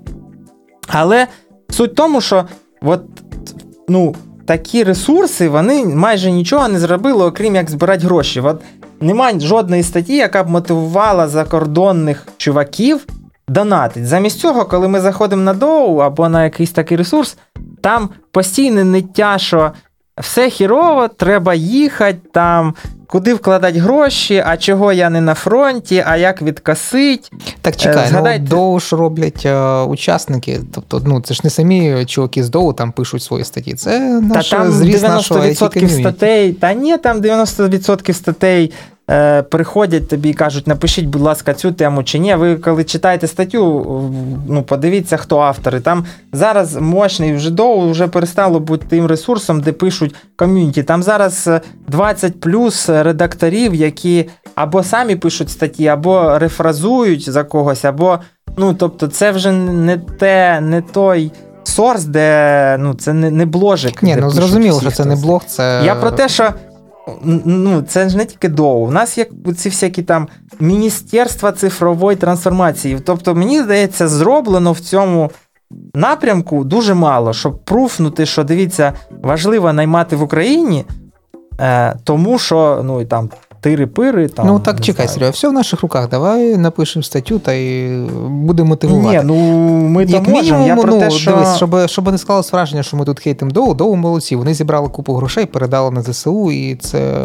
Але суть в тому, що от, ну, такі ресурси вони майже нічого не зробили, окрім як збирати гроші. От Немає жодної статті, яка б мотивувала закордонних чуваків донатить. Замість цього, коли ми заходимо на доу або на якийсь такий ресурс, там постійне ниття, що все хірово, треба їхати там. Куди вкладати гроші, а чого я не на фронті, а як відкасить. Так чекай, ну, Згадайте... ну доу ж роблять е, учасники. Тобто, ну це ж не самі чуваки з доу там пишуть свої статті. Це наш та там зріз 90% нашого статей. Та ні, там 90% статей е, приходять тобі і кажуть, напишіть, будь ласка, цю тему чи ні. Ви коли читаєте статтю, ну подивіться, хто автори. Там зараз мощний вже довго вже перестало бути тим ресурсом, де пишуть ком'юніті. Там зараз 20 е, плюс редакторів, які або самі пишуть статті, або рефразують за когось, або ну тобто, це вже не те, не той. Source, де ну це не не бложик. Ні, ну зрозуміло, що це не блог. Це я про те, що ну, це ж не тільки DOU. У нас є ці всякі там міністерства цифрової трансформації. Тобто, мені здається, зроблено в цьому напрямку дуже мало, щоб proof нути, що дивіться, важливо наймати в Україні, е, тому що ну, і там тири-пири. Там, Ну так чекай, Серега, все в наших руках. Давай напишемо статтю та й будемо мотивувати. Ні, ну ми то можемо. Я про ну, те, що... дивись, щоб щоб не склалось враження, що ми тут хейтимо Доу, Доу молодці. Вони зібрали купу грошей, передали на ЗСУ, і це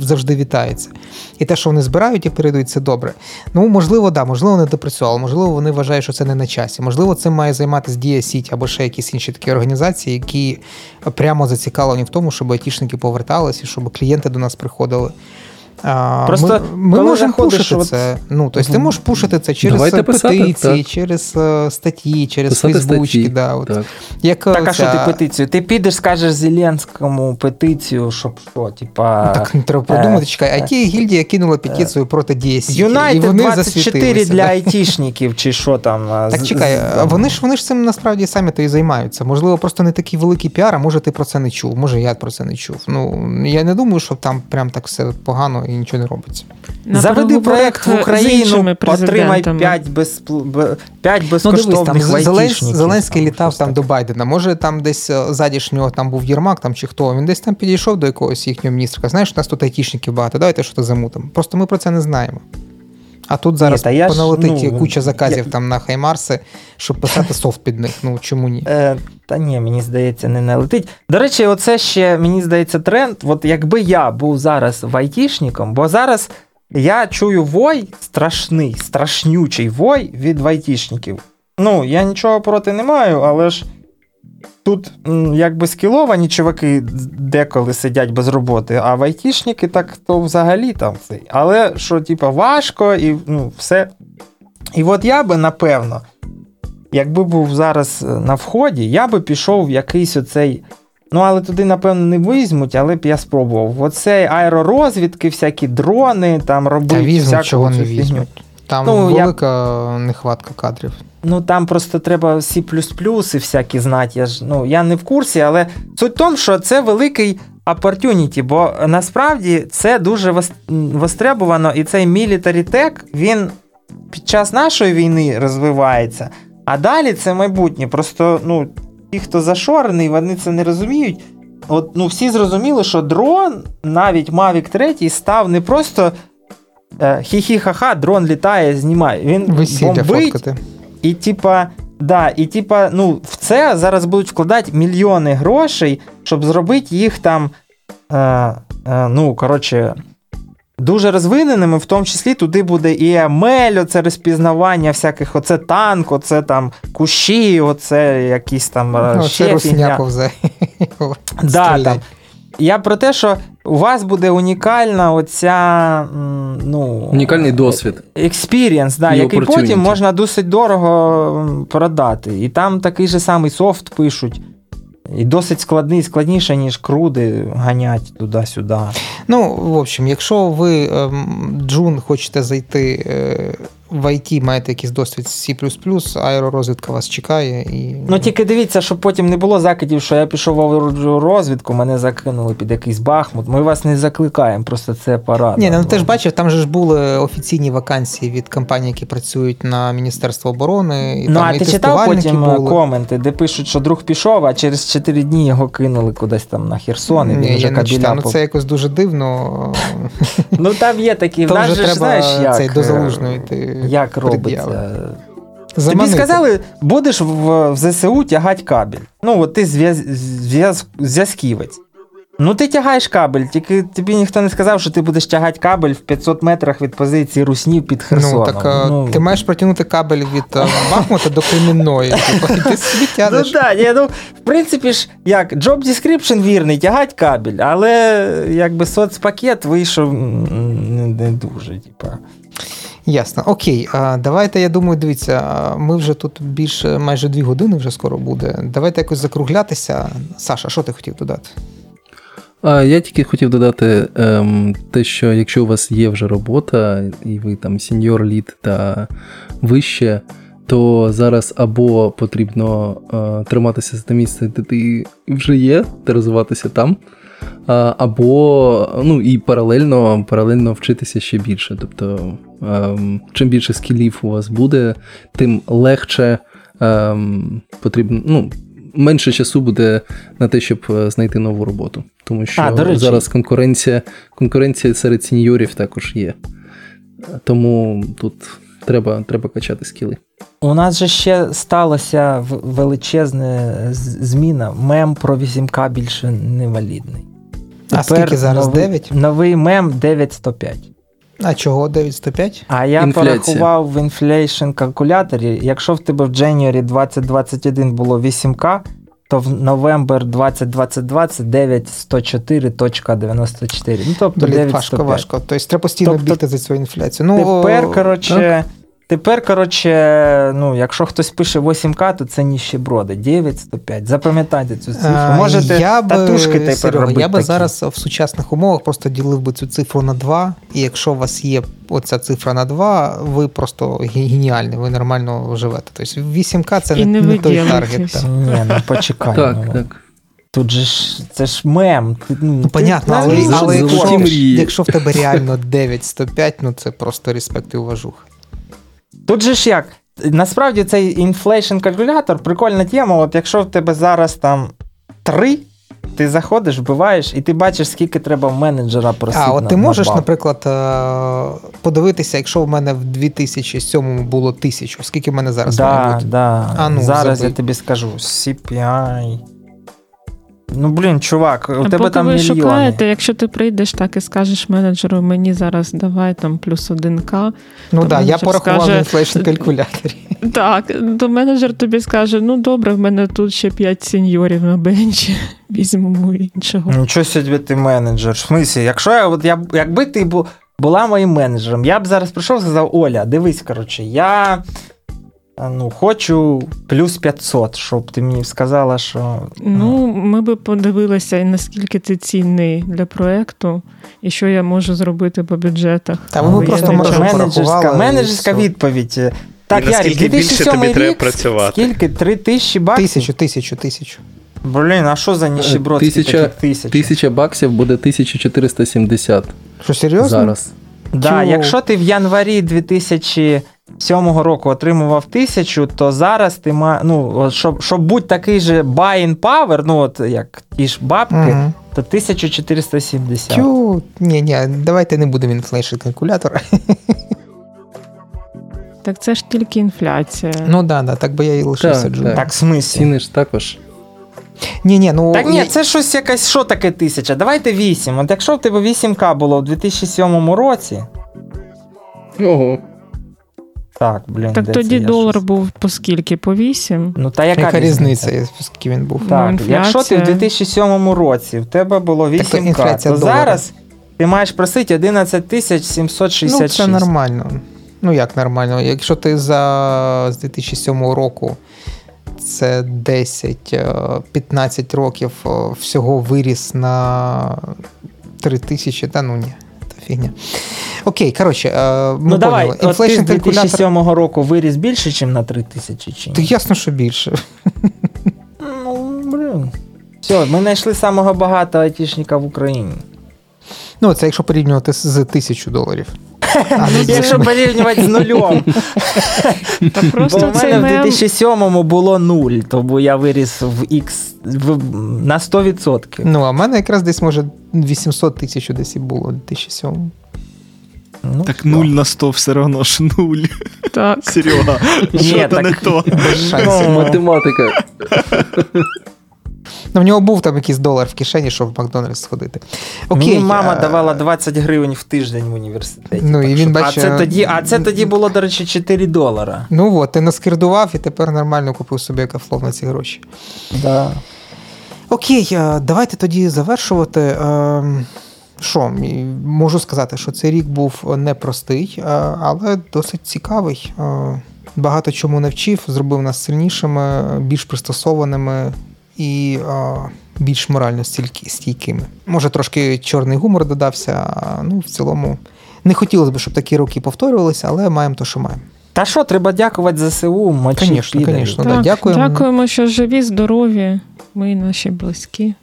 завжди вітається. І те, що вони збирають і передають, це добре. Ну, можливо, да, можливо, не допрацювали, можливо, вони вважають, що це не на часі. Можливо, цим має займатися Дія Сіть або ще якісь інші такі організації, які прямо зацікавлені в тому, щоб айтішники поверталися, щоб клієнти до нас приходили. Просто Ми ми можемо push ити от... це. Ну, тобто, Ти можеш push ити це через Давайте петиції, писати, через uh, статті, через писати Фейсбучки. Да, от. Так, Як, так а що ти петицію? Ти підеш, скажеш Зеленському петицію, щоб що, типа. Ну, так не треба продумати, е, чекай. IT е, гільдія кинула петицію е, проти DSC. United 24 для айтішників, чи що там. Так чекай, вони ж вони ж цим насправді самі то і займаються. Можливо, просто не такий великий піар, а може ти про це не чув, може я про це не чув. Ну, Я не думаю, що там прям так все погано і нічого не робиться. На Заведи проект в Україну, отримай 5 безпл... 5 безкоштовних ну, дивись, Зеленський літав там до Байдена. Може, там десь е, ззаді нього там був Єрмак там чи хто. Він десь там підійшов до якогось їхнього міністра. Знаєш, у нас тут айтішників багато, давайте що то замутимо. Просто ми про це не знаємо. А тут зараз ні, поналетить ж, ну, куча заказів я... там на Хаймарси, щоб писати софт під них. Ну чому ні? Е, Та ні, мені здається, не налетить. До речі, оце ще мені здається тренд. От якби я був зараз в айтішником, бо зараз я чую вой страшний, страшнючий вой від айтішників. Ну, я нічого проти не маю, але ж. Тут якби скіловані чуваки деколи сидять без роботи, а в айтішники так то взагалі там. Але що, типу, важко і ну, все. І от я би, напевно, якби був зараз е, на вході, я би пішов в якийсь оцей. Ну, але туди, напевно, не візьмуть, але б я спробував. Оцей аеророзвідки, всякі дрони, там робити. Та візьмуть, чого не візьмуть. Там ну, велика я... нехватка кадрів. Ну там просто треба C++ і всякі знати. Я ж ну я не в курсі, але суть в тому, що це великий opportunity, бо насправді це дуже востребовано, і цей military tech, він під час нашої війни розвивається. А далі це майбутнє. Просто ну, ті, хто зашорений, вони це не розуміють. От, ну, Всі зрозуміли, що дрон, навіть Mavic 3 став не просто хі-хі-ха-ха, дрон літає, знімає. Він Весілля бомбить. Фоткати. І типа, да, і типа, ну, в це зараз будуть вкладати мільйони грошей, щоб зробити їх там. Е, е, ну, коротше, дуже розвиненими, в тому числі туди буде і емель, оце розпізнавання всяких, оце танк, оце там кущі, оце якісь там. Е, ну, ще русня повзе. Да, там. Я про те, що у вас буде унікальна оця. ну, Унікальний досвід. Experience, да, який потім можна досить дорого продати. І там такий же самий софт пишуть. І досить складний, складніше, ніж круди ганять туди-сюди. Ну, в общем, якщо ви, ем, Джун, хочете зайти е, в IT маєте якийсь досвід з C++, аеророзвідка вас чекає. І... Ну тільки дивіться, щоб потім не було закидів, що я пішов в аеророзвідку, мене закинули під якийсь бахмут. Ми вас не закликаємо, просто це парад. Ні, ну ти ж бачив, там же ж були офіційні вакансії від компаній, які працюють на Міністерство оборони. І Ну, там, а і ти читав потім були. коменти, де пишуть, що друг пішов, а через 4 дні його кинули кудись там на Херсон. і Ні, він вже я не читав, ну це якось дуже дивно. Ну там є такі, в нас же знаєш, як... До залужної ти як робиться. Заманити. Тобі сказали, будеш в, в ЗСУ тягати кабель. Ну, от ти зв'язківець. Ну, ти тягаєш кабель, тільки тобі ніхто не сказав, що ти будеш тягати кабель в 500 метрах від позиції Руснів під Херсоном. Ну, так ну, ти маєш протягнути кабель від е, Бахмута до Кремінної. Типу, ти собі тягнеш. Ну, так, ну, в принципі ж, як, job description вірний, тягати кабель, але якби соцпакет вийшов не дуже. Типа. Ясно. Окей, давайте, я думаю, дивіться, ми вже тут більше майже дві години вже скоро буде. Давайте якось закруглятися. Саша, що ти хотів додати? Я тільки хотів додати ем, те, що якщо у вас є вже робота, і ви там сеньор лід та вище, то зараз або потрібно е, триматися за те місце, де ти вже є, та розвиватися там або ну і паралельно паралельно вчитися ще більше. Тобто, ем, чим більше скілів у вас буде, тим легше ем, потрібно. ну, Менше часу буде на те, щоб е, знайти нову роботу. Тому що а, зараз конкуренція конкуренція серед сеньорів також є. Тому тут треба треба качати скіли. У нас же ще сталася величезна зміна. Мем про 8К більше невалідний. А скільки зараз? Новий, 9? Новий мем 9105. А чого 905? А я Інфляція. порахував в інфляшн калькуляторі, якщо в тебе в January 2021 було 8К, то в новембр 2022 це 9104.94. Ну, тобто Блін, важко, важко. Тобто треба постійно тобто, бігти за цю інфляцію. Ну, Тепер, коротше, Тепер, коротше, ну, якщо хтось пише 8К, то це ніщеброди. 9-105. Запам'ятайте цю цифру. Можете я татушки тепер Серега, робити. Я би такі. зараз в сучасних умовах просто ділив би цю цифру на 2. І якщо у вас є оця цифра на 2, ви просто геніальні, ви нормально живете. Тобто 8К це не, не, не той таргет. Ні, ну почекай. Так, ну. так. Тут же ж це ж мем. Ну, ну понятно, але, але якщо, якщо в тебе реально 9-105, ну це просто респект і уважуха. Тут же ж як? Насправді цей inflation калькулятор прикольна тема. От якщо в тебе зараз там 3, ти заходиш, вбиваєш, і ти бачиш, скільки треба в менеджера просити. А, от ти можеш, на наприклад, е, подивитися, якщо в мене в 2007 було 1000, скільки в мене зараз да, має бути? Да. А, ну, Зараз забий. я тобі скажу: CPI. Ну, блін, чувак, у а тебе поки там ви мільйони. шукаєте, якщо ти прийдеш так і скажеш менеджеру, мені зараз давай там плюс 1К. Ну так, я порахував скаже, в inflation калькуляторі. Так, то менеджер тобі скаже: ну добре, в мене тут ще 5 сеньорів на бенчі, візьмемо іншого. Нічого собі ти менеджер. В смислі, якщо я, от я, якби ти була моїм менеджером, я б зараз прийшов і сказав: Оля, дивись, коротше, я ну, хочу плюс 500, щоб ти мені сказала, що. Ну, ми би подивилися, наскільки ти цінний для проєкту, і що я можу зробити по бюджетах. Та ви просто менеджерська, менеджерська відповідь. Так, і наскільки Ярик, більше тобі рік, треба працювати? Скільки? Три тисячі баксів? Тисячу, тисячу, тисячу. Блін, а що за ніщебродські тисяча, такі тисячі? Тисяча баксів буде 1470. Що, серйозно? Зараз. Да, якщо ти в январі 2007 року отримував тисячу, то зараз ти ма, ну, щоб, щоб бути такий же buying power, ну от як ті ж бабки, Угу. то 1470. Тю, ні, ні, давайте не будемо інфлейшн калькулятора. Так це ж тільки інфляція. Ну да, да, так би я і лише Так, сиджу. так. Так, в смислі? Ціни ж також. Ні, ні, ну Так ні, це щось якась, що таке тисяча? Давайте 8. От якщо в тебе 8К було в 2007 році, Ого. так, блін. так де тоді це я долар щось? був по скільки? По 8? Ну, та яка, яка різниця, скільки він був? Ну, Так, інфляція. якщо ти в 2007 році в тебе було то 8К, інфляція то долара. зараз ти маєш просити 11 тисяч Ну, це нормально. Ну, як нормально? Якщо ти за з 2007 року це 10-15 років е, всього виріс на 3 тисячі, та ну ні, фігня. Окей, коротше, е, ми Ну давай, поняли. от ти з Inflation 2007 року виріс більше, ніж на 3 тисячі чи ні? ясно, що більше. Ну, блін. Все, ми знайшли самого багатого айтішника в Україні. Ну, це якщо порівнювати з- з тисячу доларів. З Якщо порівнювати з нульом. Та Бо в мене в мем 2007 було нуль, тому я виріс в X на 100%. Ну, а в мене якраз десь, може, 800 тисяч десь і було у 2007. Ну, Так все. 0 на 100 все одно ж 0. так. Серега, що то не то. Без шансів. Ну, Математика. Ну, в нього був там якийсь долар в кишені, щоб в Макдональдс сходити. Окей, Мені мама а, давала 20 гривень в тиждень в університеті. Ну, так і він, а, це тоді, а це тоді було, до речі, 4 долара. Ну от, ти наскирдував і тепер нормально купив собі кафлов на ці гроші. Да. Окей, е, давайте тоді завершувати. Е, Що, можу сказати, що цей рік був непростий, е, але досить цікавий. Е, Багато чому навчив, зробив нас сильнішими, більш пристосованими і е, більш морально стійкими. Може, трошки чорний гумор додався. Ну, в цілому, не хотілося б, щоб такі роки повторювалися, але маємо то, що маємо. Та що, треба дякувати ЗСУ, мочі Конечно, конечно. Ну, да, дякуємо. дякуємо, що живі, здорові. Ми і наші близькі.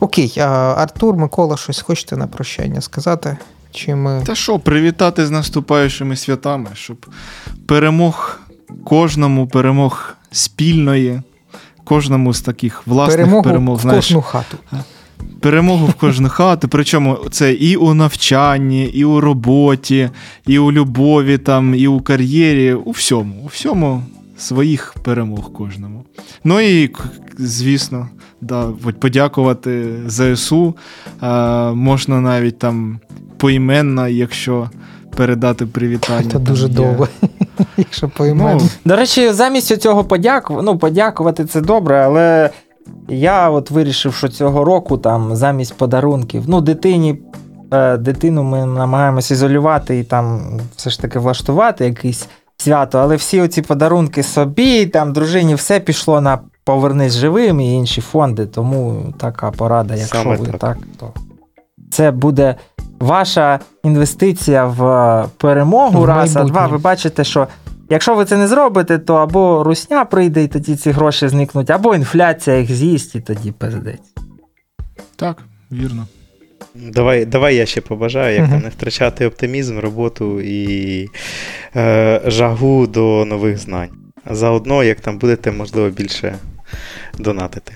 Окей, а, Артур, Микола, щось хочете на прощання сказати? Чи ми. Та що, привітати з наступаючими святами, щоб перемог кожному, перемог спільної, кожному з таких власних Перемогу перемог, в знаєш, кожну хату. перемогу в кожну хату. Причому це і у навчанні, і у роботі, і у любові, там, і у кар'єрі, у всьому, у всьому своїх перемог кожному. Ну і, звісно, да, подякувати ЗСУ. А, можна навіть там поіменно, якщо передати привітання. Це дуже є. довго, якщо поймемо. Ну, До речі, замість цього подяку, ну, подякувати це добре, але я от вирішив, що цього року там замість подарунків, ну, дитині, е, дитину ми намагаємося ізолювати і там все ж таки влаштувати якесь свято, але всі оці подарунки собі, там, дружині, все пішло на повернись живим і інші фонди, тому така порада, якщо Саме ви так. так, то це буде ваша інвестиція в е, перемогу, В раз, а два, ви бачите, що Якщо ви це не зробите, то або русня прийде, і тоді ці гроші зникнуть, або інфляція їх з'їсть, і тоді пиздець. так, вірно. Давай, давай я ще побажаю, як там не втрачати оптимізм, роботу і е, жагу до нових знань. Заодно, як там будете, можливо, більше донатити.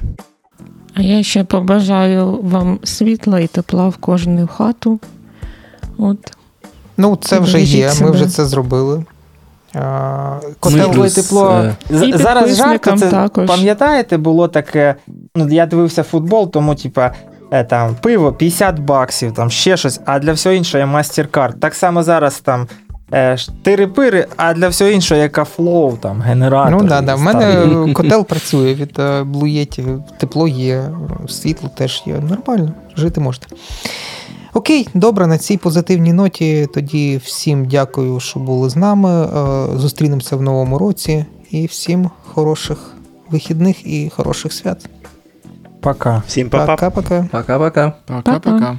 А я ще побажаю вам світла і тепла в кожну хату. От. Ну, це вже є, ми вже це зробили. А, Котел і Тепло і е, І Зараз жарко, це також. пам'ятаєте, було таке. Ну, я дивився футбол, тому, типа, е, там, пиво 50 баксів, там ще щось, а для всього іншого є MasterCard. Так само зараз там. Е, Штири-пири, а для всього іншого є кафлоу, там, генератор. Ну да, да. В мене котел працює від е, блуєтів, тепло є, світло теж є. Нормально, жити можете. Окей, добре, на цій позитивній ноті. Тоді всім дякую, що були з нами. Е, зустрінемося в новому році і всім хороших вихідних і хороших свят. Пока. Всім па-па. Пока-пока. Пока-пока. Пока-пока.